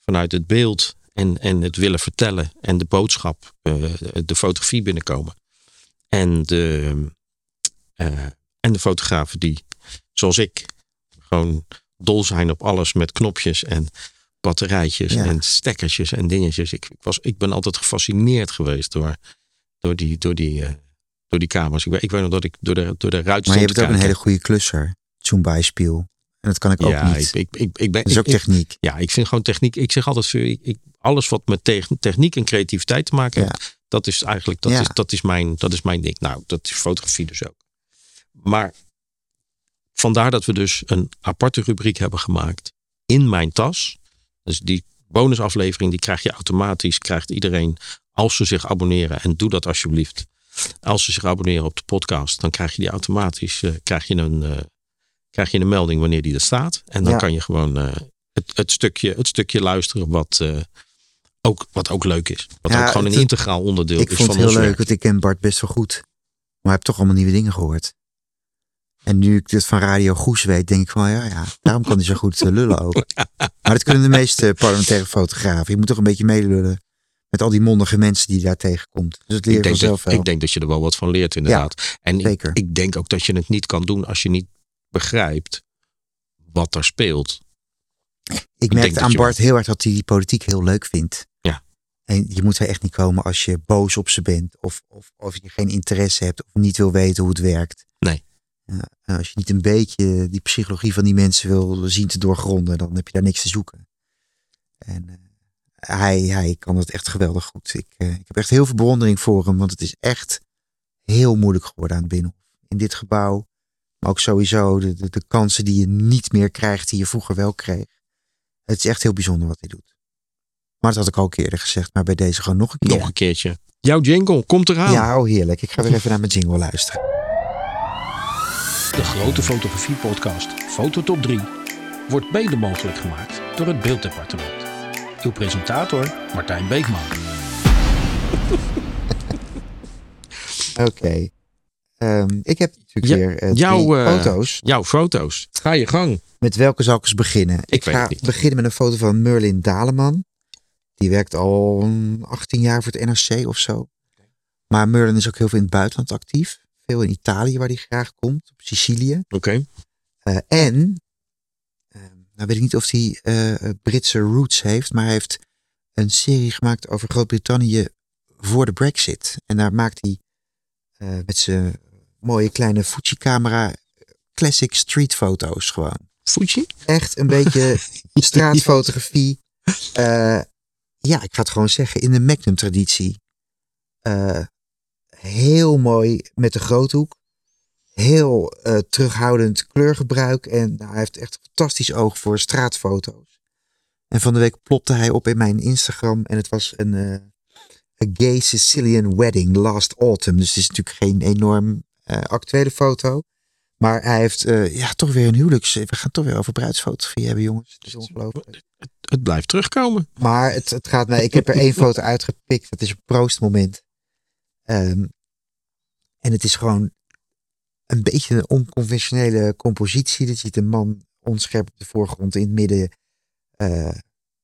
vanuit het beeld en, en het willen vertellen en de boodschap, eh, de fotografie binnenkomen. En de, eh, en de fotografen die, zoals ik, gewoon dol zijn op alles met knopjes en batterijtjes Ja. en stekkertjes en dingetjes. Ik, ik, was, ik ben altijd gefascineerd geweest door, door, die, door, die, eh, door die kamers. Ik, weet- ik weet nog dat ik door de, door de ruit Maar je hebt ook een hele goede klusser. Zoom bijspiel. En dat kan ik ook ja, niet. ik, ik, ik, ik ben, dat is ook techniek. ja, ik vind gewoon techniek. Ik zeg altijd, ik, alles wat met te- techniek en creativiteit te maken heeft, dat is eigenlijk dat Ja. is, dat is, mijn, dat is mijn ding. Nou, dat is fotografie dus ook. Maar vandaar dat we dus een aparte rubriek hebben gemaakt in mijn tas. Dus die bonusaflevering, die krijg je automatisch, krijgt iedereen als ze zich abonneren. En doe dat alsjeblieft. Als ze zich abonneren op de podcast, dan krijg je die automatisch, eh, krijg je een, eh, krijg je een melding wanneer die er staat. En dan Ja. kan je gewoon eh, het, het, stukje, het stukje luisteren wat, ook, wat ook leuk is. Wat Ja, ook gewoon een het- integraal onderdeel Ik is vond van het heel ons leuk, werk. want ik ken Bart best wel goed. Maar heb toch allemaal nieuwe dingen gehoord. En nu ik dit van Radio Goes weet, denk ik van ja, ja, daarom kan hij zo goed eh, lullen ook. Maar dat kunnen de meeste parlementaire fotografen. Je moet toch een beetje meelullen met al die mondige mensen die je daar tegenkomt. Dus dat leer Ik je denk, vanzelf wel. ik denk dat je er wel wat van leert, inderdaad. en ik, ik denk ook dat je het niet kan doen als je niet begrijpt wat er speelt. Ik merkte aan Bart heel erg dat hij die politiek heel leuk vindt. Ja. En je moet er echt niet komen als je boos op ze bent. Of, of, of je geen interesse hebt. Of niet wil weten hoe het werkt. Ja, als je niet een beetje die psychologie van die mensen wil zien te doorgronden. Dan heb je daar niks te zoeken. En eh, hij, hij kan het echt geweldig goed. Ik, eh, ik heb echt heel veel bewondering voor hem. Want het is echt heel moeilijk geworden aan het Binnenhof. In dit gebouw. Maar ook sowieso de, de, de kansen die je niet meer krijgt. Die je vroeger wel kreeg. Het is echt heel bijzonder wat hij doet. Maar dat had ik al eerder gezegd. Maar bij deze gewoon nog een keer. Nog een keertje. Jouw jingle komt eraan. Ja, oh heerlijk. Ik ga weer even naar mijn jingle luisteren. De grote fotografie-podcast Fototop 3 wordt mede mogelijk gemaakt door het Beelddepartement. Uw presentator Martijn Beekman. Oké. Ehm, ik heb natuurlijk Ja, weer eh, jouw, drie eh, foto's. Jouw foto's. Ga je gang. Met welke zal ik eens beginnen? Ik, weet ga beginnen met een foto van Merlin Daleman. Die werkt al mm, 18 jaar voor het NRC of zo. Maar Merlin is ook heel veel in het buitenland actief. Veel in Italië, waar hij graag komt. Op Sicilië. Oké. Eh, en, eh, nou weet ik niet of hij eh, Britse roots heeft, maar hij heeft een serie gemaakt over Groot-Brittannië voor de Brexit. En daar maakt hij met zijn mooie kleine Fuji-camera classic streetfoto's gewoon. Fuji? Echt een beetje straatfotografie. Ja, ik ga het gewoon zeggen, in de Magnum-traditie. Eh, heel mooi met de groothoek. Heel eh, terughoudend kleurgebruik. En nou, hij heeft echt een fantastisch oog voor straatfoto's. En van de week plopte hij op in mijn Instagram. En het was een eh, a gay Sicilian wedding last autumn. Dus het is natuurlijk geen enorm eh, actuele foto. Maar hij heeft eh, ja, toch weer een huwelijks... We gaan toch weer over bruidsfotografie hebben, jongens. Het is ongelooflijk. Het blijft terugkomen. Maar het, het gaat mij. Ik heb er één foto uitgepikt. Dat is een proostmoment. Ehm, en het is gewoon een beetje een onconventionele compositie. Je ziet een man onscherp op de voorgrond in het midden eh,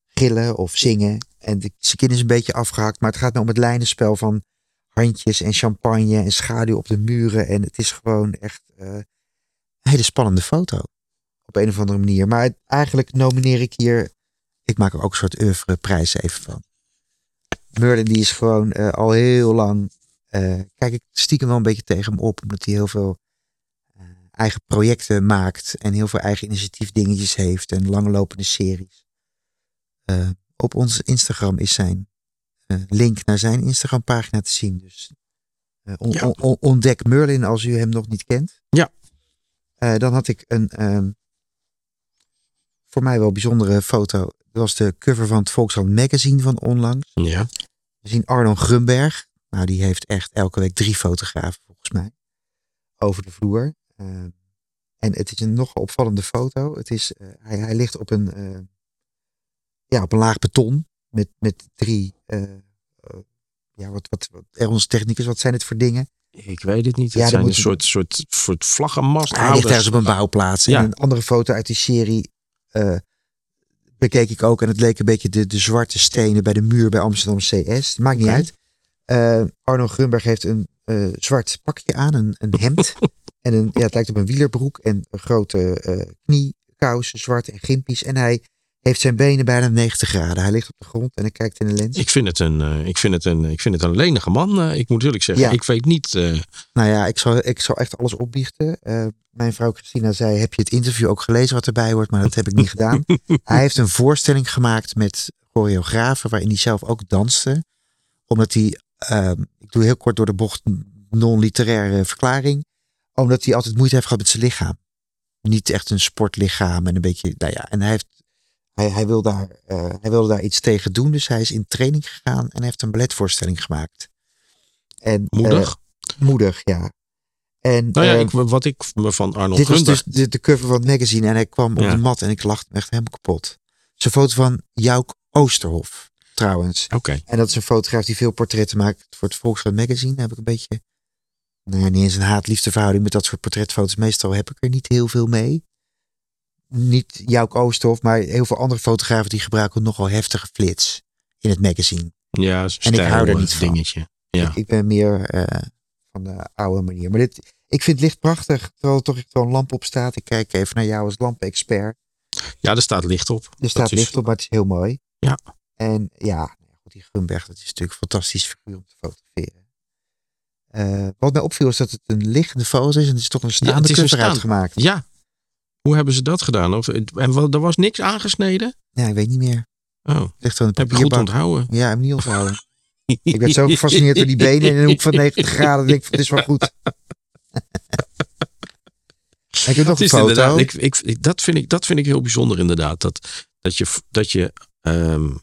gillen of zingen. En de, zijn kin is een beetje afgehakt. Maar het gaat nou om het lijnenspel van handjes en champagne en schaduw op de muren. En het is gewoon echt eh, een hele spannende foto. Op een of andere manier. Maar eigenlijk nomineer ik hier ik maak er ook een soort oeuvreprijs even van. Merlin die is gewoon eh, al heel lang. Eh, kijk ik stiekem wel een beetje tegen hem op. Omdat hij heel veel eh, eigen projecten maakt. En heel veel eigen initiatief dingetjes heeft. En langlopende series. Eh, op ons Instagram is zijn link naar zijn Instagram pagina te zien. Dus on- Ja. on- on- ontdek Merlin als u hem nog niet kent. Ja. Dan had ik een ehm, voor mij wel bijzondere foto. Dat was de cover van het Volkskrant magazine van onlangs. Ja. We zien Arno Grunberg. Nou, die heeft echt elke week drie fotografen volgens mij. Over de vloer. Ehm, en het is een nogal opvallende foto. Het is, eh, hij, hij ligt op een, eh, ja, op een laag beton. Met, met drie, eh, eh, ja, wat, wat, wat onze technicus, wat zijn het voor dingen? Ik weet het niet. Het Ja, zijn een soort, soort, soort vlaggenmast. Hij ligt ergens op een bouwplaats. Ja. En een andere foto uit die serie eh, bekeek ik ook. En het leek een beetje de, de zwarte stenen bij de muur bij Amsterdam CS. Maakt niet uit. Eh, Arno Grunberg heeft een eh, zwart pakje aan, een, een hemd. en een, ja, het lijkt op een wielerbroek en een grote eh kniekousen, zwart en gimpies. En hij heeft zijn benen bijna 90 graden. Hij ligt op de grond en hij kijkt in de lens. Ik vind het een, ik vind het een, ik vind het een lenige man. ik moet eerlijk zeggen. Ja. Ik weet niet. Nou ja, ik zal, ik zal echt alles opbiechten. Mijn vrouw Christina zei, heb je het interview ook gelezen wat erbij hoort? Maar dat heb ik niet gedaan. Hij heeft een voorstelling gemaakt met choreografen waarin hij zelf ook danste. Omdat hij, ik doe heel kort door de bocht, non-literaire verklaring. Omdat hij altijd moeite heeft gehad met zijn lichaam. Niet echt een sportlichaam en een beetje, nou ja. En hij heeft, hij, hij, wil daar, eh, hij wilde daar iets tegen doen. Dus hij is in training gegaan en heeft een balletvoorstelling gemaakt. En, eh, moedig. moedig, ja. En nou ja, eh, ik, wat ik me van Arnold dit was dus de, de cover van het magazine en hij kwam op de mat en ik lachte echt helemaal kapot. Het is een foto van Jouk Oosterhof, trouwens. Oké. En dat is een fotograaf die veel portretten maakt voor het Volkskrant magazine. Daar heb ik een beetje, nou ja, niet eens een haat-liefde verhouding met dat soort portretfoto's. Meestal heb ik er niet heel veel mee. Niet Jouk Oosterhof, maar heel veel andere fotografen die gebruiken nogal heftige flits in het magazine. Ja, En ik hou er niet van. dingetje. Ja. Ik, ik ben meer eh, van de oude manier. Maar dit, ik vind het licht prachtig, terwijl er toch echt wel een lamp op staat. Ik kijk even naar jou als lampenexpert. ja, er staat licht op. Er staat licht op, maar het is heel mooi. Ja. En ja, ja, goed, die Grunberg, dat is natuurlijk een fantastisch figuur om te fotograferen. Eh, wat mij opviel is dat het een liggende foto is en het is toch een staande cover staan- uitgemaakt. Ja. Hoe hebben ze dat gedaan? Of, en wat- er was niks aangesneden? Ja, ik weet niet meer. Oh, ligt heb je goed onthouden. Ja, heb niet onthouden. Ik werd zo gefascineerd door die benen in een hoek van 90 graden. Denk, van, het is wel goed. ik heb nog een is foto. ik, dat, vind ik, dat vind ik heel bijzonder inderdaad. Dat, dat je, dat je ehm, eh,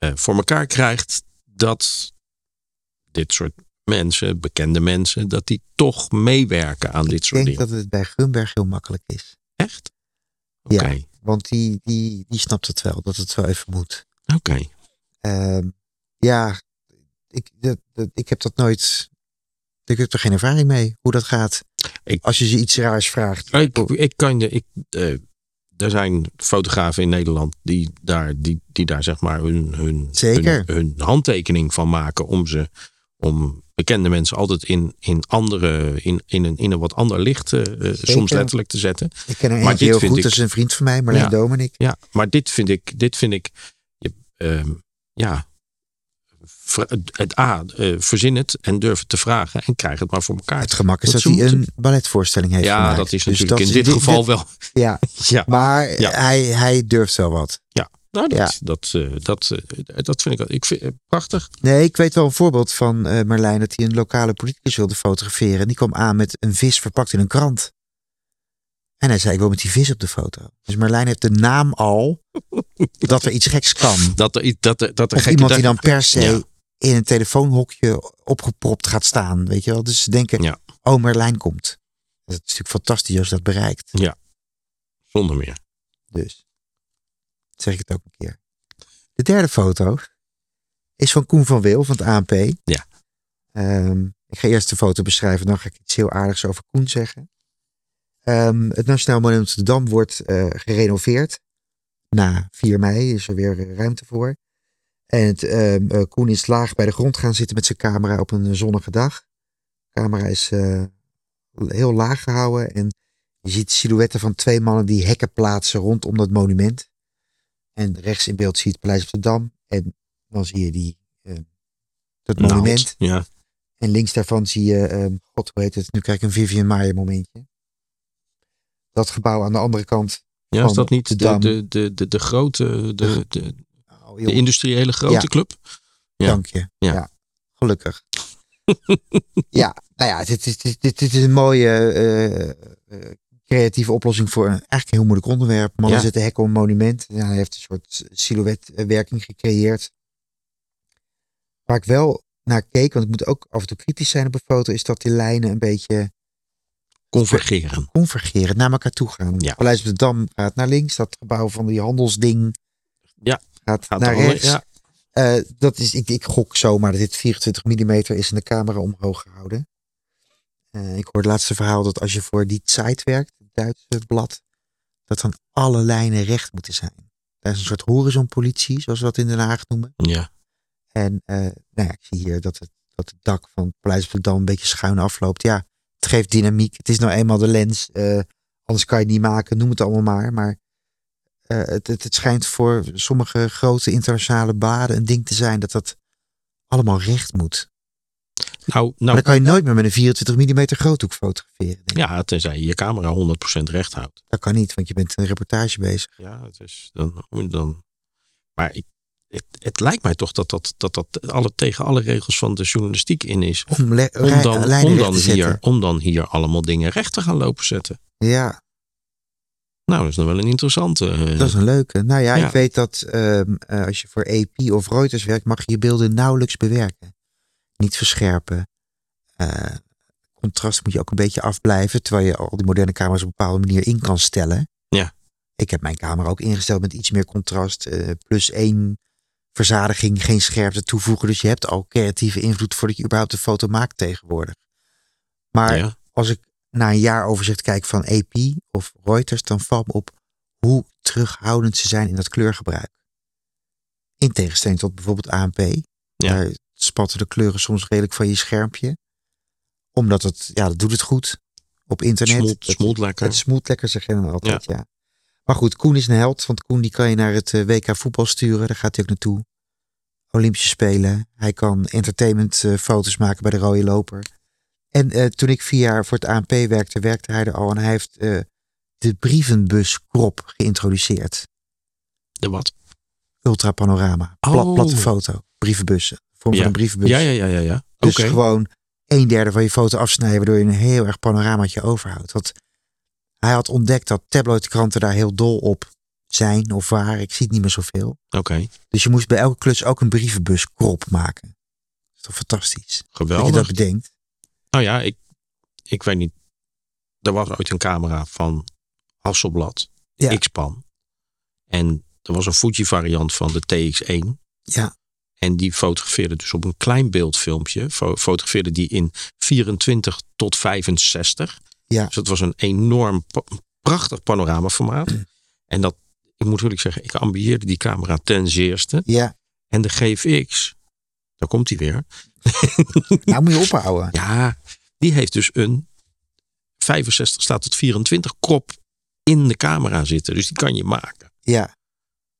voor elkaar krijgt dat dit soort mensen, bekende mensen, dat die toch meewerken aan dit Ik soort denk dingen. dat het bij Grunberg heel makkelijk is. Echt? Oké. Ja. Want die, die, die snapt het wel, dat het wel even moet. Oké. Ehm, ja, ik, dat, dat- ik heb dat nooit. Ik heb er geen ervaring mee hoe dat gaat. Ik- Als je ze iets raars vraagt. Ik, ik kan je, ik, eh, er zijn fotografen in Nederland die daar, die, die daar zeg maar hun, hun, Zeker. hun, hun handtekening van maken om ze om bekende mensen altijd in, in andere in, in, een, in een wat ander licht eh, eh, soms letterlijk te zetten. Ik ken er dit heel vind goed. ik- Dat is een vriend van mij, Marleen Ja. Domenik. Ja, maar dit vind ik, dit vind ik, ehm, ja, het, A, eh, verzin het en durf het te vragen en krijg het maar voor elkaar. Het gemak is Dat hij een balletvoorstelling heeft ja, gemaakt. dat is Dus natuurlijk dat in dit geval wel. Ja, Ja, maar Ja. Hij, hij durft wel wat. ja. Nou, dat, Ja. dat, eh, dat, eh, dat vind ik, ik vind, prachtig. Nee, ik weet wel een voorbeeld van eh Marlijn dat hij een lokale politicus wilde fotograferen. En die kwam aan met een vis verpakt in een krant. En hij zei, ik wil met die vis op de foto. Dus Marlijn heeft de naam al dat er iets geks kan. Dat er, dat er, dat er Of iemand die dan per se Ja. in een telefoonhokje opgepropt gaat staan. Weet je wel? Dus ze denken, Ja. oh Marlijn komt. Dat is natuurlijk fantastisch als je dat bereikt. Zonder meer. Dus zeg ik het ook een keer. De derde foto is van Koen van Wil van het ANP. Ja. Ehm, ik ga eerst de foto beschrijven, dan ga ik iets heel aardigs over Koen zeggen. Ehm, het Nationaal Monument op de Dam wordt eh, gerenoveerd. Na 4 mei is er weer eh, ruimte voor. En het, ehm, eh, Koen is laag bij de grond gaan zitten met zijn camera op een zonnige dag. De camera is eh, heel laag gehouden en je ziet silhouetten van twee mannen die hekken plaatsen rondom dat monument. En rechts in beeld zie je het Paleis op de Dam. En dan zie je die, eh, dat monument. Ja. En links daarvan zie je, ehm, god hoe heet het, nu krijg ik een Vivian Maier momentje. Dat gebouw aan de andere kant. ja, is dat niet de de, de, de, de, de grote, de, de, Oh, de joh, industriële grote Ja. club? ja. Dank je. Ja. Ja, gelukkig. ja, nou ja, dit, dit, dit, dit is een mooie eh, eh, creatieve oplossing voor een eigenlijk een heel moeilijk onderwerp. Mannen Ja. zetten hekken om een monument. Ja, hij heeft een soort silhouetwerking gecreëerd. Waar ik wel naar keek, want ik moet ook af en toe kritisch zijn op een foto, is dat die lijnen een beetje Convergeren. convergeren, naar elkaar toe gaan. Ja. Paleis op de Dam gaat naar links, dat gebouw van die handelsding Ja, gaat, Gaat naar rechts. ja. Eh, dat is, ik, ik gok zomaar dat dit 24 mm is en de camera omhoog gehouden. Eh, ik hoor het laatste verhaal dat als je voor die site werkt, het Duitse blad, dat dan alle lijnen recht moeten zijn. Dat is een soort horizonpolitie, zoals we dat in Den Haag noemen. Ja. En eh, nou ja, ik zie hier dat het, dat het dak van het Paleis op de Dam een beetje schuin afloopt. Ja, het geeft dynamiek. Het is nou eenmaal de lens. eh, anders kan je het niet maken. Noem het allemaal maar. Maar eh, het, het, het schijnt voor sommige grote internationale baden een ding te zijn dat dat allemaal recht moet. Nou, Maar nou dan kan je nooit meer met een 24 mm groothoek fotograferen. Ja, tenzij je je camera 100% recht houdt. Dat kan niet, want je bent een reportage bezig. Ja, het is dan, dan maar ik, het, het lijkt mij toch dat dat, dat, dat alle, tegen alle regels van de journalistiek in is. Om, le- Om dan, om, dan hier, om dan hier allemaal dingen recht te gaan lopen zetten. Ja, Nou, dat is nog wel een interessante. eh, Dat is een leuke. Nou ja, Ja. ik weet dat ehm, eh, als je voor AP of Reuters werkt, mag je je beelden nauwelijks bewerken. Niet verscherpen. Eh, contrast moet je ook een beetje afblijven, terwijl je al die moderne camera's op een bepaalde manier in kan stellen. Ja. Ik heb mijn camera ook ingesteld met iets meer contrast. plus één verzadiging, geen scherpte toevoegen. Dus je hebt al creatieve invloed voordat je überhaupt een foto maakt tegenwoordig. Maar ja. als ik na een jaar overzicht kijk van AP of Reuters, dan valt me op hoe terughoudend ze zijn in dat kleurgebruik. In tegenstelling tot bijvoorbeeld ANP. Ja. Daar spatten de kleuren soms redelijk van je schermpje. Omdat het, ja, dat doet het goed op internet. Het- smolt lekker. Het smoelt lekker, zeggen altijd, ja. Maar goed, Koen is een held, want Koen die kan je naar het eh, WK voetbal sturen. Daar gaat hij ook naartoe. Olympische Spelen. Hij kan entertainment eh, foto's maken bij de rode loper. En eh, toen ik vier jaar voor het ANP werkte, werkte hij er al. En hij heeft eh, de brievenbus-krop geïntroduceerd. De wat? Ultra panorama. Pla- Oh. Platte foto. Brievenbussen. Vorm van Ja. een brievenbus. Ja, ja, ja, ja. ja. Dus gewoon een derde van je foto afsnijden, waardoor je een heel erg panoramaatje overhoudt. Want hij had ontdekt dat tabloidkranten daar heel dol op zijn of waren. Ik zie het niet meer zoveel. Oké. Dus je moest bij elke klus ook een brievenbus krop maken. Dat is toch fantastisch? Dat je Geweldig. dat bedenkt. Nou ja, ik, ik weet niet. Er was ooit een camera van Hasselblad, Ja. X-Pan. En er was een Fuji variant van de TX1. Ja. En die fotografeerde dus op een klein beeldfilmpje. fo- Fotografeerde die in 24 tot 65. Ja. Dus dat was een enorm prachtig panoramaformaat. En dat, ik moet eerlijk zeggen, ik ambieerde die camera ten zeerste. Ja. En de GFX, daar komt hij weer. Nou moet je ophouden. Ja, die heeft dus een 65 staat tot 24 krop in de camera zitten. Dus die kan je maken. Ja.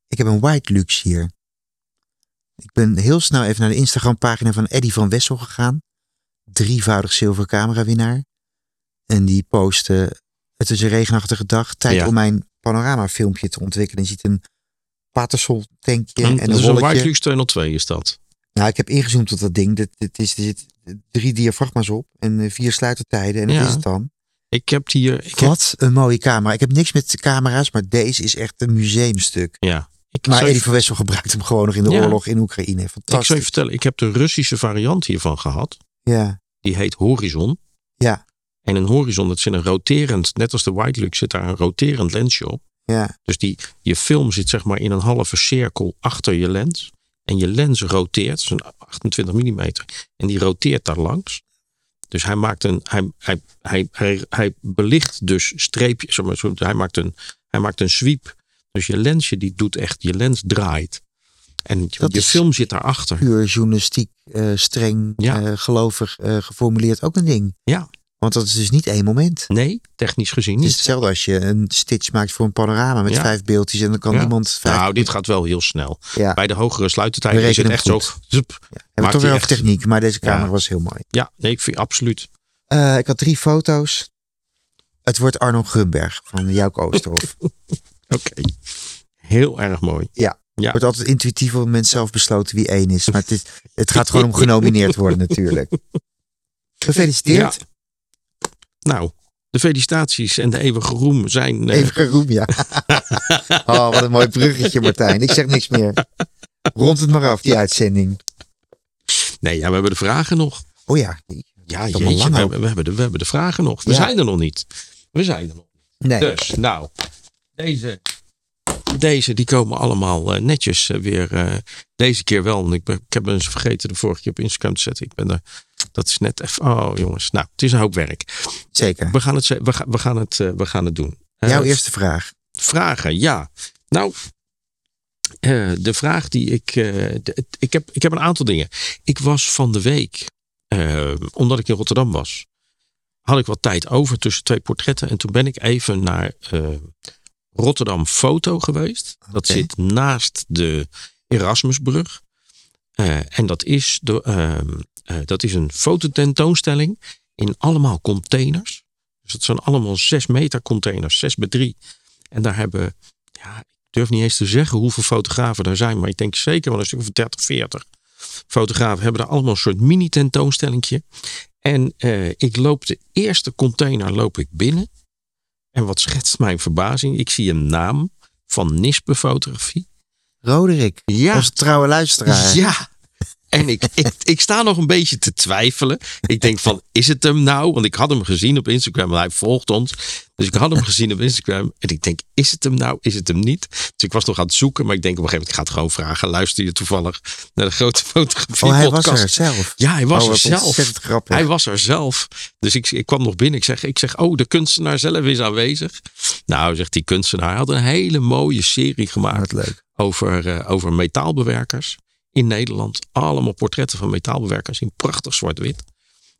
Ik heb een white lux hier. Ik ben heel snel even naar de Instagram pagina van Eddy van Wessel gegaan. Drievoudig zilveren camerawinnaar. En die postte, het is een regenachtige dag, tijd Ja. om mijn panoramafilmpje te ontwikkelen. Je ziet een Patterson tankje En en dat een is een rolletje. White Lux 202 is dat. Nou, ik heb ingezoomd op dat ding. Dit, dit is, er zit drie diafragma's op en eh, vier sluitertijden. En dat Ja. is het dan. Ik heb hier... Ik heb, Wat een mooie camera. Ik heb niks met camera's, maar deze is echt een museumstuk. ja, ik Maar Eddie van Wessel gebruikt hem gewoon nog in de Ja. oorlog in Oekraïne. ik zou Fantastisch. je vertellen, ik heb de Russische variant hiervan gehad. Ja, Die heet Horizon. ja, En een horizon, dat zit een roterend, net als de White Lux, zit daar een roterend lensje op. ja. Dus die, je film zit zeg maar in een halve cirkel achter je lens. En je lens roteert, een 28 mm. En die roteert daar langs. Dus hij maakt een, hij, hij, hij, hij, hij belicht dus streepjes. zeg maar, Hij maakt een, hij maakt een sweep. Dus je lensje die doet echt, je lens draait. En je, film zit daarachter. Puur journalistiek, eh, streng, Ja. eh, gelovig eh, geformuleerd ook een ding. Ja, Want dat is dus niet één moment. nee, technisch gezien Het is niet. hetzelfde als je een stitch maakt voor een panorama met Ja. vijf beeldjes en dan kan Ja. iemand vijf... Nou, dit gaat wel heel snel. ja, Bij de hogere sluitertijden is het echt zo. zup, we maakt toch weer over techniek, maar deze camera Ja. was heel mooi. Ja, nee, ik vind absoluut. Eh, ik had drie foto's. Het wordt Arno Grunberg van Jouk Oosterhof. Oké. Heel erg mooi. Ja. Ja. wordt altijd intuïtief op het moment zelf besloten wie één is. Maar het, is, het gaat gewoon om genomineerd worden natuurlijk. Gefeliciteerd. Nou, de felicitaties en de eeuwige roem zijn. eh, Even geroem, ja. oh, wat een mooi bruggetje Martijn. Ik zeg niks meer. Rond het maar af, die uitzending. nee, ja, we hebben de vragen nog. Oh ja. Ja, jeetje, we, hebben- we, hebben de, we hebben de vragen nog. We Ja. zijn er nog niet. We zijn er nog. Nee. Dus, nou, deze, deze die komen allemaal eh, netjes eh, weer. deze keer wel. Ik, ben, ik heb eens vergeten de vorige keer op Instagram te zetten. Ik ben er. Dat is net even. Oh, jongens. Nou, het is een hoop werk. Zeker. We gaan het, we gaan, we gaan het, eh, we gaan het doen. Eh, Jouw eerste vraag. Vragen, ja. Nou, eh, de vraag die ik. eh, de- ik, heb, ik heb een aantal dingen. Ik was van de week, eh, omdat ik in Rotterdam was, had ik wat tijd over tussen twee portretten. En toen ben ik even naar eh, Rotterdam Foto geweest. Dat zit naast de Erasmusbrug. Eh, en dat is, de, eh, dat is een fototentoonstelling in allemaal containers. Dus dat zijn allemaal 6 meter containers, 6 bij 3. En daar hebben, ja, ik durf niet eens te zeggen hoeveel fotografen er zijn, maar ik denk zeker wel een stuk of 30, 40 fotografen hebben daar allemaal een soort mini tentoonstellingje. En eh, ik loop de eerste container loop ik binnen. En wat schetst mijn verbazing? Ik zie een naam van Nispe Fotografie. Roderick, Ja, onze trouwe luisteraar. ja. En ik, ik, ik sta nog een beetje te twijfelen. Ik denk van, is het hem nou? Want ik had hem gezien op Instagram. Hij volgt ons. Dus ik had hem gezien op Instagram. En ik denk, is het hem nou? Is het hem niet? Dus ik was nog aan het zoeken. Maar ik denk op een gegeven moment, ik ga het gewoon vragen. Luister je toevallig naar de grote fotografie Oh, hij was er zelf. Ja, hij was oh, er zelf. grappig. Hij was er zelf. Dus ik, ik kwam nog binnen. Ik zeg, ik zeg, oh, de kunstenaar zelf is aanwezig. Nou, zegt die kunstenaar, hij had een hele mooie serie gemaakt leuk. over, eh, over metaalbewerkers in Nederland. Allemaal portretten van metaalbewerkers in prachtig zwart-wit.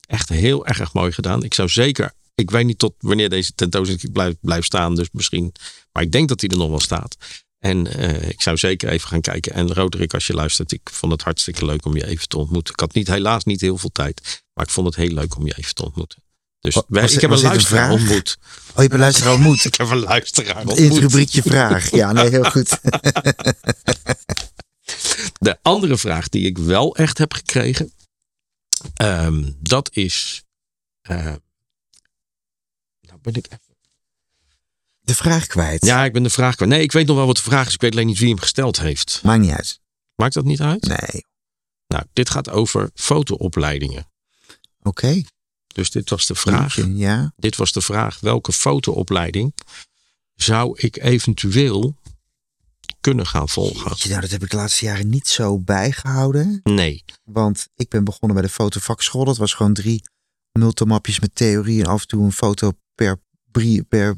Echt heel erg mooi gedaan. Ik zou zeker, ik weet niet tot wanneer deze tentoonstelling blijft blijft staan, dus misschien, maar ik denk dat hij er nog wel staat. En eh, ik zou zeker even gaan kijken. En Roderick, als je luistert, ik vond het hartstikke leuk om je even te ontmoeten. Ik had niet, helaas niet heel veel tijd, maar ik vond het heel leuk om je even te ontmoeten. Dus wij- was ik heb een luisteraar ontmoet. Oh, je hebt een luisteraar ontmoet. Ik heb een luisteraar In het ontmoet. rubriekje vraag. Ja, nee, heel goed. De andere vraag die ik wel echt heb gekregen, ehm, dat is. eh, nou ben ik even. De vraag kwijt. Ja, ik ben de vraag kwijt. Nee, ik weet nog wel wat de vraag is. Ik weet alleen niet wie hem gesteld heeft. Maakt niet uit. Maakt dat niet uit? Nee. Nou, dit gaat over fotoopleidingen. Oké. Dus dit was de vraag. Ja. Dit was de vraag: welke fotoopleiding zou ik eventueel kunnen gaan volgen. Jeetje, nou, dat heb ik de laatste jaren niet zo bijgehouden. Nee. Want ik ben begonnen bij de fotovakschool. Dat was gewoon drie multimapjes met theorie en af en toe een foto per, brie, per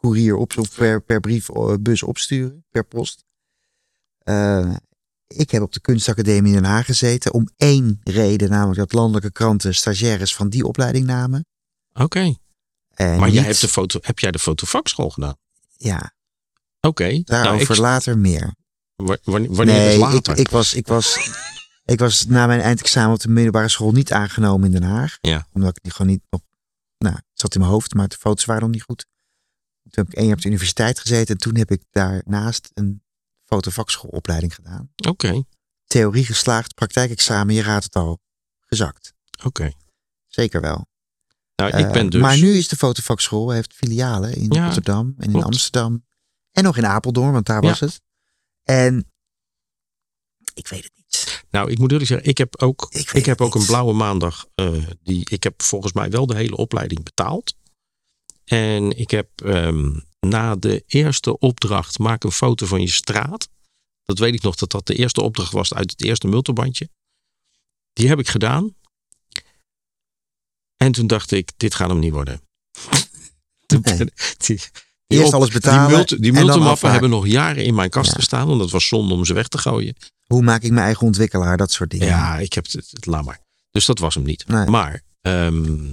courier op, of per, per briefbus opsturen, per post. Eh, ik heb op de kunstacademie in Den Haag gezeten om één reden, namelijk dat landelijke kranten stagiaires van die opleiding namen. Oké. Maar jij hebt de foto, heb jij de fotovakschool gedaan? Ja, Oké. Nou, daarover ik- later meer. wa- wanneer wanneer nee, is ik, later? ik, was, ik, was, ik was na mijn eindexamen op de middelbare school niet aangenomen in Den Haag. Ja. Omdat ik die gewoon niet nog... Nou, het zat in mijn hoofd, maar de foto's waren nog niet goed. Toen heb ik één jaar op de universiteit gezeten. En toen heb ik daarnaast een fotovakschoolopleiding gedaan. Oké. Theorie geslaagd, praktijkexamen, je raadt het al, gezakt. Oké. Zeker wel. Nou, ik Eh, ben dus. Maar nu is de fotovakschool, heeft filialen in Ja, Rotterdam en in klopt. Amsterdam. En nog in Apeldoorn, want daar Ja. was het. En ik weet het niet. Nou, ik moet eerlijk zeggen, ik heb ook, Ik heb ook een blauwe maandag. eh, die, ik heb volgens mij wel de hele opleiding betaald. En ik heb ehm, na de eerste opdracht, maak een foto van je straat. Dat weet ik nog dat dat de eerste opdracht was uit het eerste multibandje. Die heb ik gedaan. En toen dacht ik, dit gaat hem niet worden. Toen Nee. Eerst op- alles betalen Die, multi, die multimappen hebben nog jaren in mijn kast Ja. gestaan. Want dat was zonde om ze weg te gooien. Hoe maak ik mijn eigen ontwikkelaar? Dat soort dingen. Ja, ik heb het, het laat maar. Dus dat was hem niet. Nee. Maar ehm,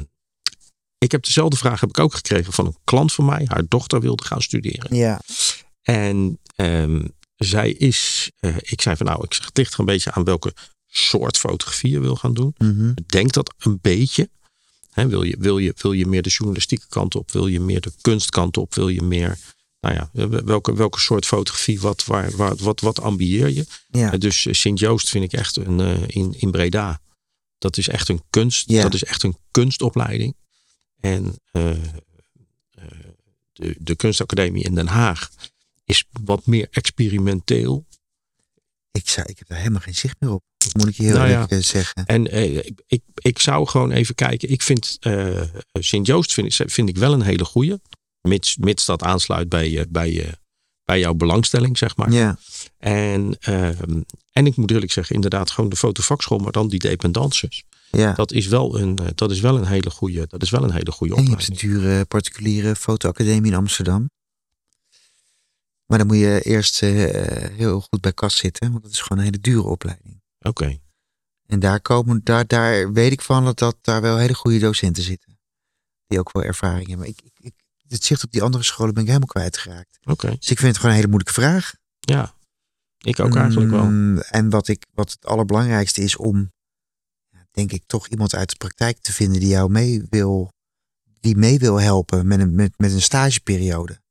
ik heb dezelfde vraag heb ik ook gekregen van een klant van mij. Haar dochter wilde gaan studeren. Ja. En ehm, zij is, eh, ik zei van nou, ik zeg, er een beetje aan welke soort fotografie je wil gaan doen. Mhm. Bedenk dat een beetje. Wil, je, wil, je, wil je meer de journalistieke kant op? Wil je meer de kunstkant op? Wil je meer, nou ja, welke, welke soort fotografie? Wat, waar, waar, wat, wat ambieer je? ja. Eh, Dus eh, Sint-Joost vind ik echt een, eh, in, in Breda. Dat is echt een kunst. Ja. Dat is echt een kunstopleiding. En de, de kunstacademie in Den Haag is wat meer experimenteel. Ik, zou, ik heb daar helemaal geen zicht meer op. Moet ik je heel Nou ja. eerlijk eh, zeggen. En eh, ik, ik, ik zou gewoon even kijken. Ik vind eh, Sint-Joost vind, ik- vind ik wel een hele goeie. Mits, mits dat aansluit bij, bij, bij jouw belangstelling, zeg maar. Ja. En, ehm, en ik moet eerlijk zeggen, inderdaad, gewoon de fotovakschool, maar dan die dependances. ja. Dat is wel een, dat is wel een hele goede, dat is wel een hele goede En je hebt opleiding. dure particuliere fotoacademie in Amsterdam. Maar dan moet je eerst heel goed bij kas zitten. Want dat is gewoon een hele dure opleiding. Oké. En daar, komen, daar, daar weet ik van dat, dat daar wel hele goede docenten zitten. Die ook wel ervaring hebben. Ik, ik, ik, het zicht op die andere scholen ben ik helemaal kwijtgeraakt. Oké. Dus ik vind het gewoon een hele moeilijke vraag. Ja. Ik ook eigenlijk wel. Mm, En wat, ik, wat het allerbelangrijkste is om, denk ik, toch iemand uit de praktijk te vinden die jou mee wil, die mee wil helpen met een, met, met een stageperiode.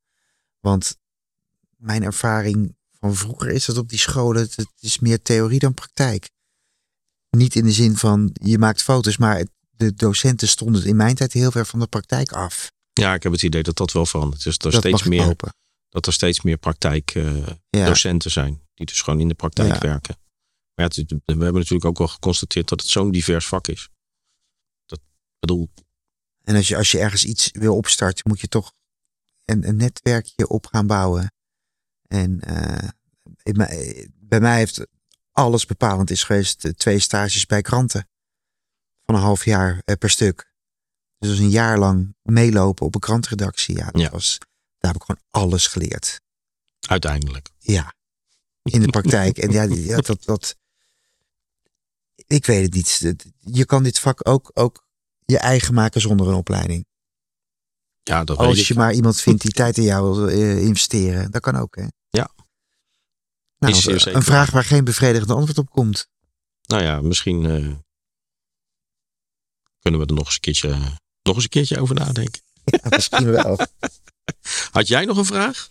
Want mijn ervaring van vroeger is dat op die scholen, het, het is meer theorie dan praktijk. Niet in de zin van je maakt foto's, maar het- de docenten stonden in mijn tijd heel ver van de praktijk af. Ja, ik heb het idee dat dat wel verandert. Dus dat er dat steeds meer, hopen. dat er steeds meer praktijkdocenten Ja. zijn. Die dus gewoon in de praktijk Ja. werken. Maar ja, het- we hebben natuurlijk ook wel geconstateerd dat het zo'n divers vak is. Dat bedoel, En als je, als je ergens iets wil opstarten, moet je toch een, een netwerkje op gaan bouwen. En eh, bij mij heeft alles bepalend is geweest twee stages bij kranten. Van een half jaar eh, per stuk. Dus dat een jaar lang meelopen op een krantredactie. Ja, dat Ja. Was, daar heb ik gewoon alles geleerd. uiteindelijk. Ja, in de praktijk. en ja, ja, dat, dat. Ik weet het niet. Je kan dit vak ook, ook je eigen maken zonder een opleiding. Ja, dat Als ik. je maar iemand vindt die tijd in jou wil eh, investeren. Dat kan ook, hè? Ja. Nou, Is een zeker vraag waar. waar geen bevredigend antwoord op komt. Nou ja, misschien eh, kunnen we er nog eens een keertje, nog eens een keertje over nadenken. Ja, misschien wel. Had jij nog een vraag?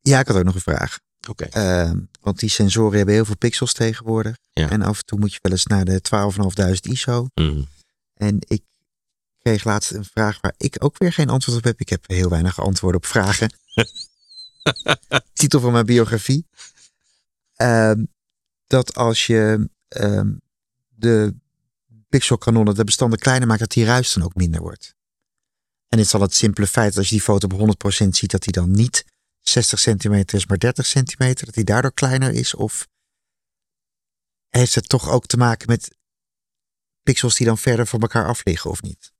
Ja, ik had ook nog een vraag. Oké. Ehm, want die sensoren hebben heel veel pixels tegenwoordig. Ja. En af en toe moet je wel eens naar de 12.500 ISO. Mm. En ik kreeg laatst een vraag waar ik ook weer geen antwoord op heb. Ik heb heel weinig antwoorden op vragen. Titel van mijn biografie. Ehm, dat als je ehm, de pixelkanonnen, de bestanden kleiner maakt, dat die ruis dan ook minder wordt. En dit is al het simpele feit dat als je die foto op 100% ziet, dat die dan niet 60 centimeter is maar 30 centimeter, dat die daardoor kleiner is? Of heeft het toch ook te maken met pixels die dan verder van elkaar af liggen of niet?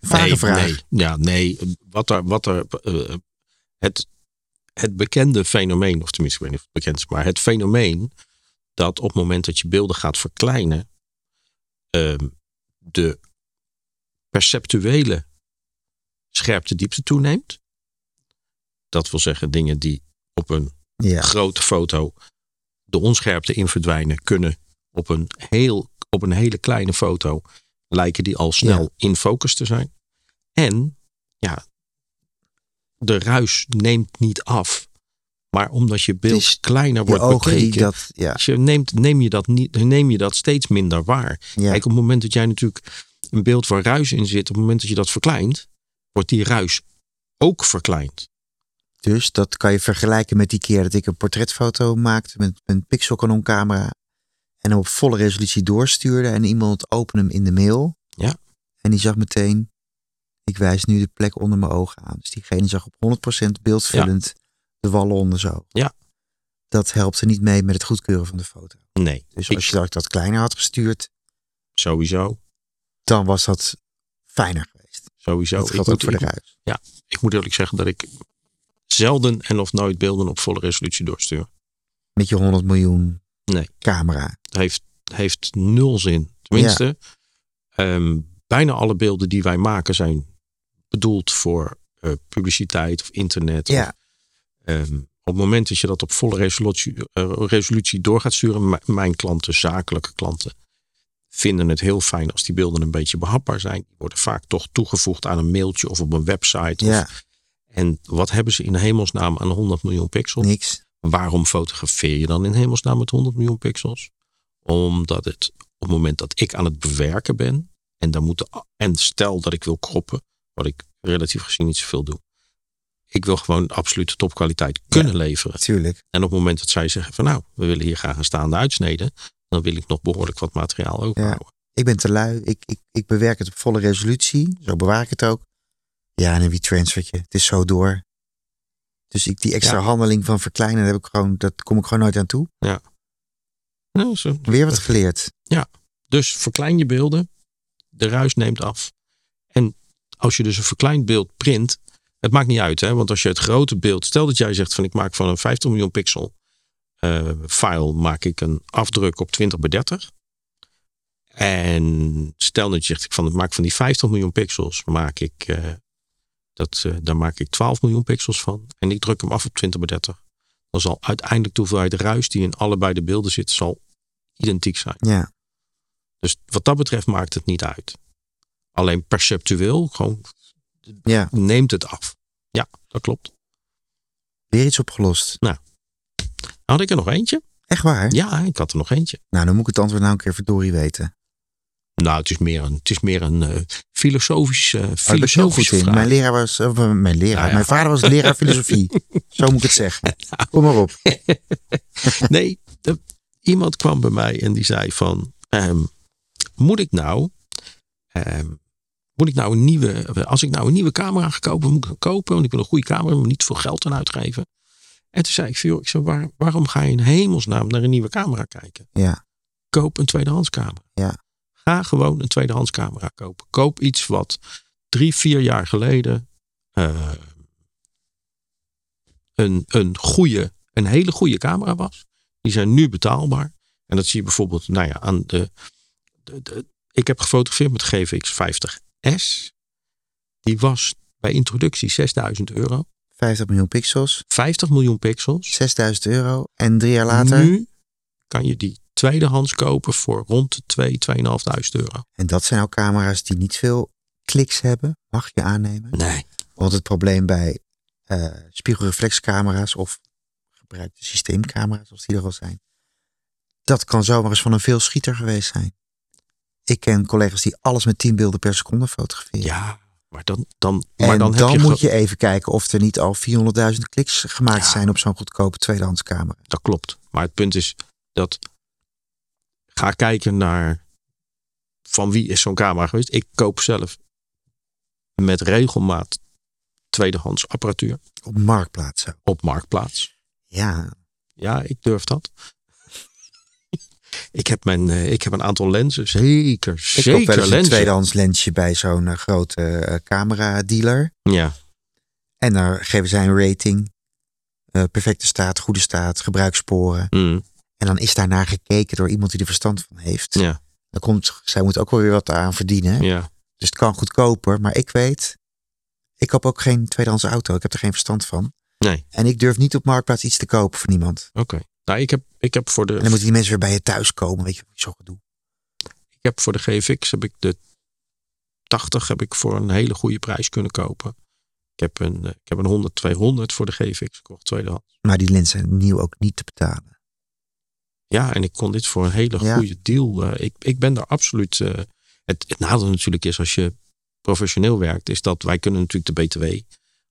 Vage nee, vraag. Nee, ja, nee. Wat er, wat er, eh, het, het bekende fenomeen, of tenminste, ik weet niet of het bekend is, maar het fenomeen dat op het moment dat je beelden gaat verkleinen, ehm, de perceptuele scherpte diepte toeneemt. Dat wil zeggen, dingen die op een Ja, grote foto de onscherpte in verdwijnen, kunnen op een, heel, op een hele kleine foto lijken die al snel Ja. in focus te zijn. En ja, de ruis neemt niet af. Maar omdat je beeld is kleiner wordt bekeken, dat, ja, je neemt, neem, je dat niet, neem je dat steeds minder waar. ja, Kijk, op het moment dat jij natuurlijk een beeld waar ruis in zit, op het moment dat je dat verkleint, wordt die ruis ook verkleind. dus dat kan je vergelijken met die keer dat ik een portretfoto maakte met een pixelcanon camera en hem op volle resolutie doorstuurde en iemand opende hem in de mail. Ja. En die zag meteen, ik wijs nu de plek onder mijn ogen aan. Dus diegene zag op 100% beeldvullend de wallen onder zo. Ja. Dat helpt er niet mee met het goedkeuren van de foto. Nee, Dus ik- als je dat, dat kleiner had gestuurd, sowieso. dan was dat fijner geweest. Sowieso. dat Ik geldt moet, ook voor de ik, ruis. ik moet eerlijk zeggen dat ik zelden en of nooit beelden op volle resolutie doorstuur. Met je 100 miljoen Nee. camera. Het heeft, heeft nul zin. Tenminste, ehm, bijna alle beelden die wij maken zijn bedoeld voor eh, publiciteit of internet. Ja. Of, ehm, op het moment dat je dat op volle resolutie, eh, resolutie door gaat sturen, mijn klanten, zakelijke klanten, vinden het heel fijn als die beelden een beetje behapbaar zijn. Die worden vaak toch toegevoegd aan een mailtje of op een website. Of, Ja, en wat hebben ze in hemelsnaam aan 100 miljoen pixels? niks. Waarom fotografeer je dan in hemelsnaam met 100 miljoen pixels? Omdat het op het moment dat ik aan het bewerken ben en dan moet de- en stel dat ik wil kroppen, wat ik relatief gezien niet zoveel doe. Ik wil gewoon absolute topkwaliteit kunnen leveren. Natuurlijk. En op het moment dat zij zeggen van nou, we willen hier graag een staande uitsnede, dan wil ik nog behoorlijk wat materiaal overhouden. Ik ben te lui. Ik, ik, ik bewerk het op volle resolutie. Zo bewaar ik het ook. Ja, en een WeTransfertje. Het is zo door. Dus ik, die extra Ja. handeling van verkleinen, daar heb ik gewoon, dat kom ik gewoon nooit aan toe. Nou, zo- Weer wat geleerd. Dus verklein je beelden, de ruis neemt af. En als je dus een verkleind beeld print, het maakt niet uit, hè? want als je het grote beeld, stel dat jij zegt van ik maak van een 50 miljoen pixel eh, file, maak ik een afdruk op 20 bij 30. En stel dat je zegt van ik maak van die 50 miljoen pixels, maak ik, eh, dat, eh, daar maak ik 12 miljoen pixels van. En ik druk hem af op 20 bij 30. Dan zal uiteindelijk de hoeveelheid ruis die in allebei de beelden zit, zal identiek zijn. Ja. Dus wat dat betreft maakt het niet uit. Alleen perceptueel gewoon ja, neemt het af. Ja, dat klopt. weer iets opgelost. Had ik er nog eentje? Echt waar? Ja, ik had er nog eentje. Nou, dan moet ik het antwoord nou een keer verdorie weten. Nou, het is meer een, het is meer een eh, filosofisch, eh Oh, goed filosofische vraag. Mijn leraar was, eh, mijn leraar, Nou ja. mijn vader was leraar filosofie. Zo moet ik het zeggen. Kom maar op. Nee, de- iemand kwam bij mij en die zei van, ehm, moet ik nou, ehm, moet ik nou een nieuwe, als ik nou een nieuwe camera ga kopen, moet ik hem kopen, want ik wil een goede camera, maar niet veel geld aan uitgeven. En toen zei ik, joh, ik zei, waar, waarom ga je in hemelsnaam naar een nieuwe camera kijken? Ja, Koop een tweedehands camera. Ja. Ga gewoon een tweedehands camera kopen. Koop iets wat drie, vier jaar geleden eh, een, een goede, een hele goede camera was. Die zijn nu betaalbaar. En dat zie je bijvoorbeeld, nou ja, aan de, de, de- ik heb gefotografeerd met GVX 50S. Die was bij introductie 6000 euro. 50 miljoen pixels, 50 miljoen pixels. 6000 euro. En drie jaar later, Nu kan je die tweedehands kopen voor rond de 2, 2.500 euro. en dat zijn ook camera's die niet veel kliks hebben, mag je aannemen. Nee. Want het probleem bij eh, spiegelreflexcamera's of gebruikte systeemcamera's, als die er al zijn, dat kan zomaar eens van een veel schieter geweest zijn. Ik ken collega's die alles met 10 beelden per seconde fotograferen. Ja, maar dan, dan, en maar dan, dan, heb je moet je even kijken of er niet al 400.000 kliks gemaakt Ja. zijn op zo'n goedkope tweedehands camera. Dat klopt. Maar het punt is dat ga kijken naar van wie is zo'n camera geweest. Ik koop zelf met regelmaat tweedehands apparatuur. Op Marktplaats op Marktplaats. Ja. Ja, ik durf dat. ik, heb mijn, eh, ik heb een aantal lenzen. Zeker, Ik zeker wel eens een tweedehands lensje bij zo'n eh, grote eh, camera dealer. Ja, En daar geven zij een rating. Perfecte staat, goede staat, gebruikssporen. mm, En dan is daarnaar gekeken door iemand die er verstand van heeft. ja, Dan komt, zij moet ook wel weer wat aan verdienen. ja. Dus het kan goedkoper. Maar ik weet, ik koop ook geen tweedehands auto. Ik heb er geen verstand van. Nee, En ik durf niet op Marktplaats iets te kopen voor niemand. oké. Nou, ik heb, ik heb voor de En dan moeten die mensen weer bij je thuis komen. Weet je, zo gedoe. Ik heb voor de GFX heb ik de 80 heb ik voor een hele goede prijs kunnen kopen. Ik heb een, eh, ik heb een 100 200 voor de GFX gekocht, tweedehands. Maar die lenzen zijn nieuw ook niet te betalen. Ja, en ik kon dit voor een hele Ja. goede deal. eh, ik, ik ben daar absoluut. eh, het, het nadeel natuurlijk is als je professioneel werkt, is dat wij kunnen natuurlijk de BTW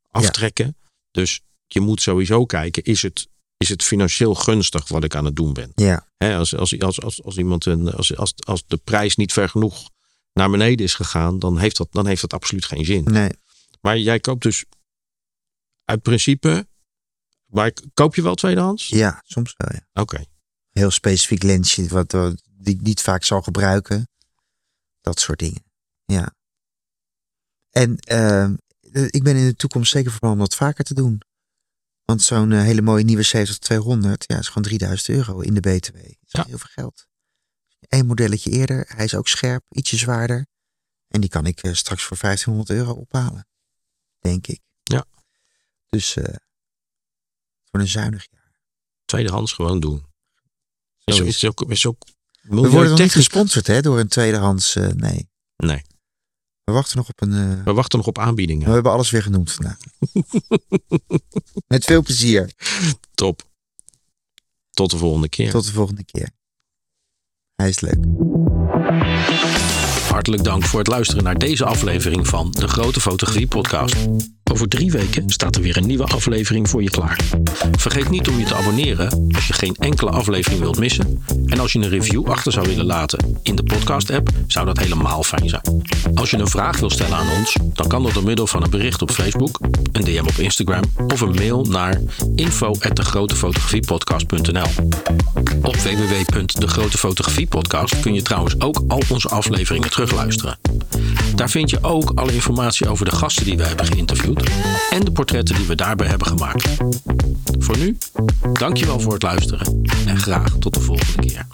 aftrekken. Dus je moet sowieso kijken, is het, is het financieel gunstig wat ik aan het doen ben? Ja, Hè, als, als, als, als, als iemand een, als, als, als de prijs niet ver genoeg naar beneden is gegaan, dan heeft dat, dan heeft dat absoluut geen zin. nee. Maar jij koopt dus uit principe. Maar koop je wel tweedehands? Ja, soms wel ja. Oké. Heel specifiek lensje wat eh, ik niet vaak zal gebruiken. Dat soort dingen. Ja. En ehm, eh, ik ben in de toekomst zeker van plan om dat vaker te doen. Want zo'n eh, hele mooie nieuwe 70-200, ja, is gewoon 3000 euro in de BTW. Dat is Ja. heel veel geld. Eén modelletje eerder, hij is ook scherp, ietsje zwaarder. En die kan ik eh, straks voor 1500 euro ophalen. Denk ik. Ja. Dus voor een zuinig jaar. Tweedehands gewoon doen. Is, Zo is, is ook, is ook We worden nog niet gesponsord hè, door een tweedehands. eh, nee. Nee, We wachten nog op een. eh, we wachten nog op we aanbiedingen. hebben alles weer genoemd vandaag. Met veel plezier. Top. Tot de volgende keer. Tot de volgende keer. Hij is leuk. Hartelijk dank voor het luisteren naar deze aflevering van de Grote Fotografie Podcast. Over drie weken staat er weer een nieuwe aflevering voor je klaar. Vergeet niet om je te abonneren als je geen enkele aflevering wilt missen. En als je een review achter zou willen laten in de podcast-app, zou dat helemaal fijn zijn. Als je een vraag wil stellen aan ons, dan kan dat door middel van een bericht op Facebook, een DM op Instagram of een mail naar info@degrotefotografiepodcast.nl. Op www.degrotefotografiepodcast kun je trouwens ook al onze afleveringen terugluisteren. Daar vind je ook alle informatie over de gasten die we hebben geïnterviewd en de portretten die we daarbij hebben gemaakt. Voor nu, dankjewel voor het luisteren en graag tot de volgende keer.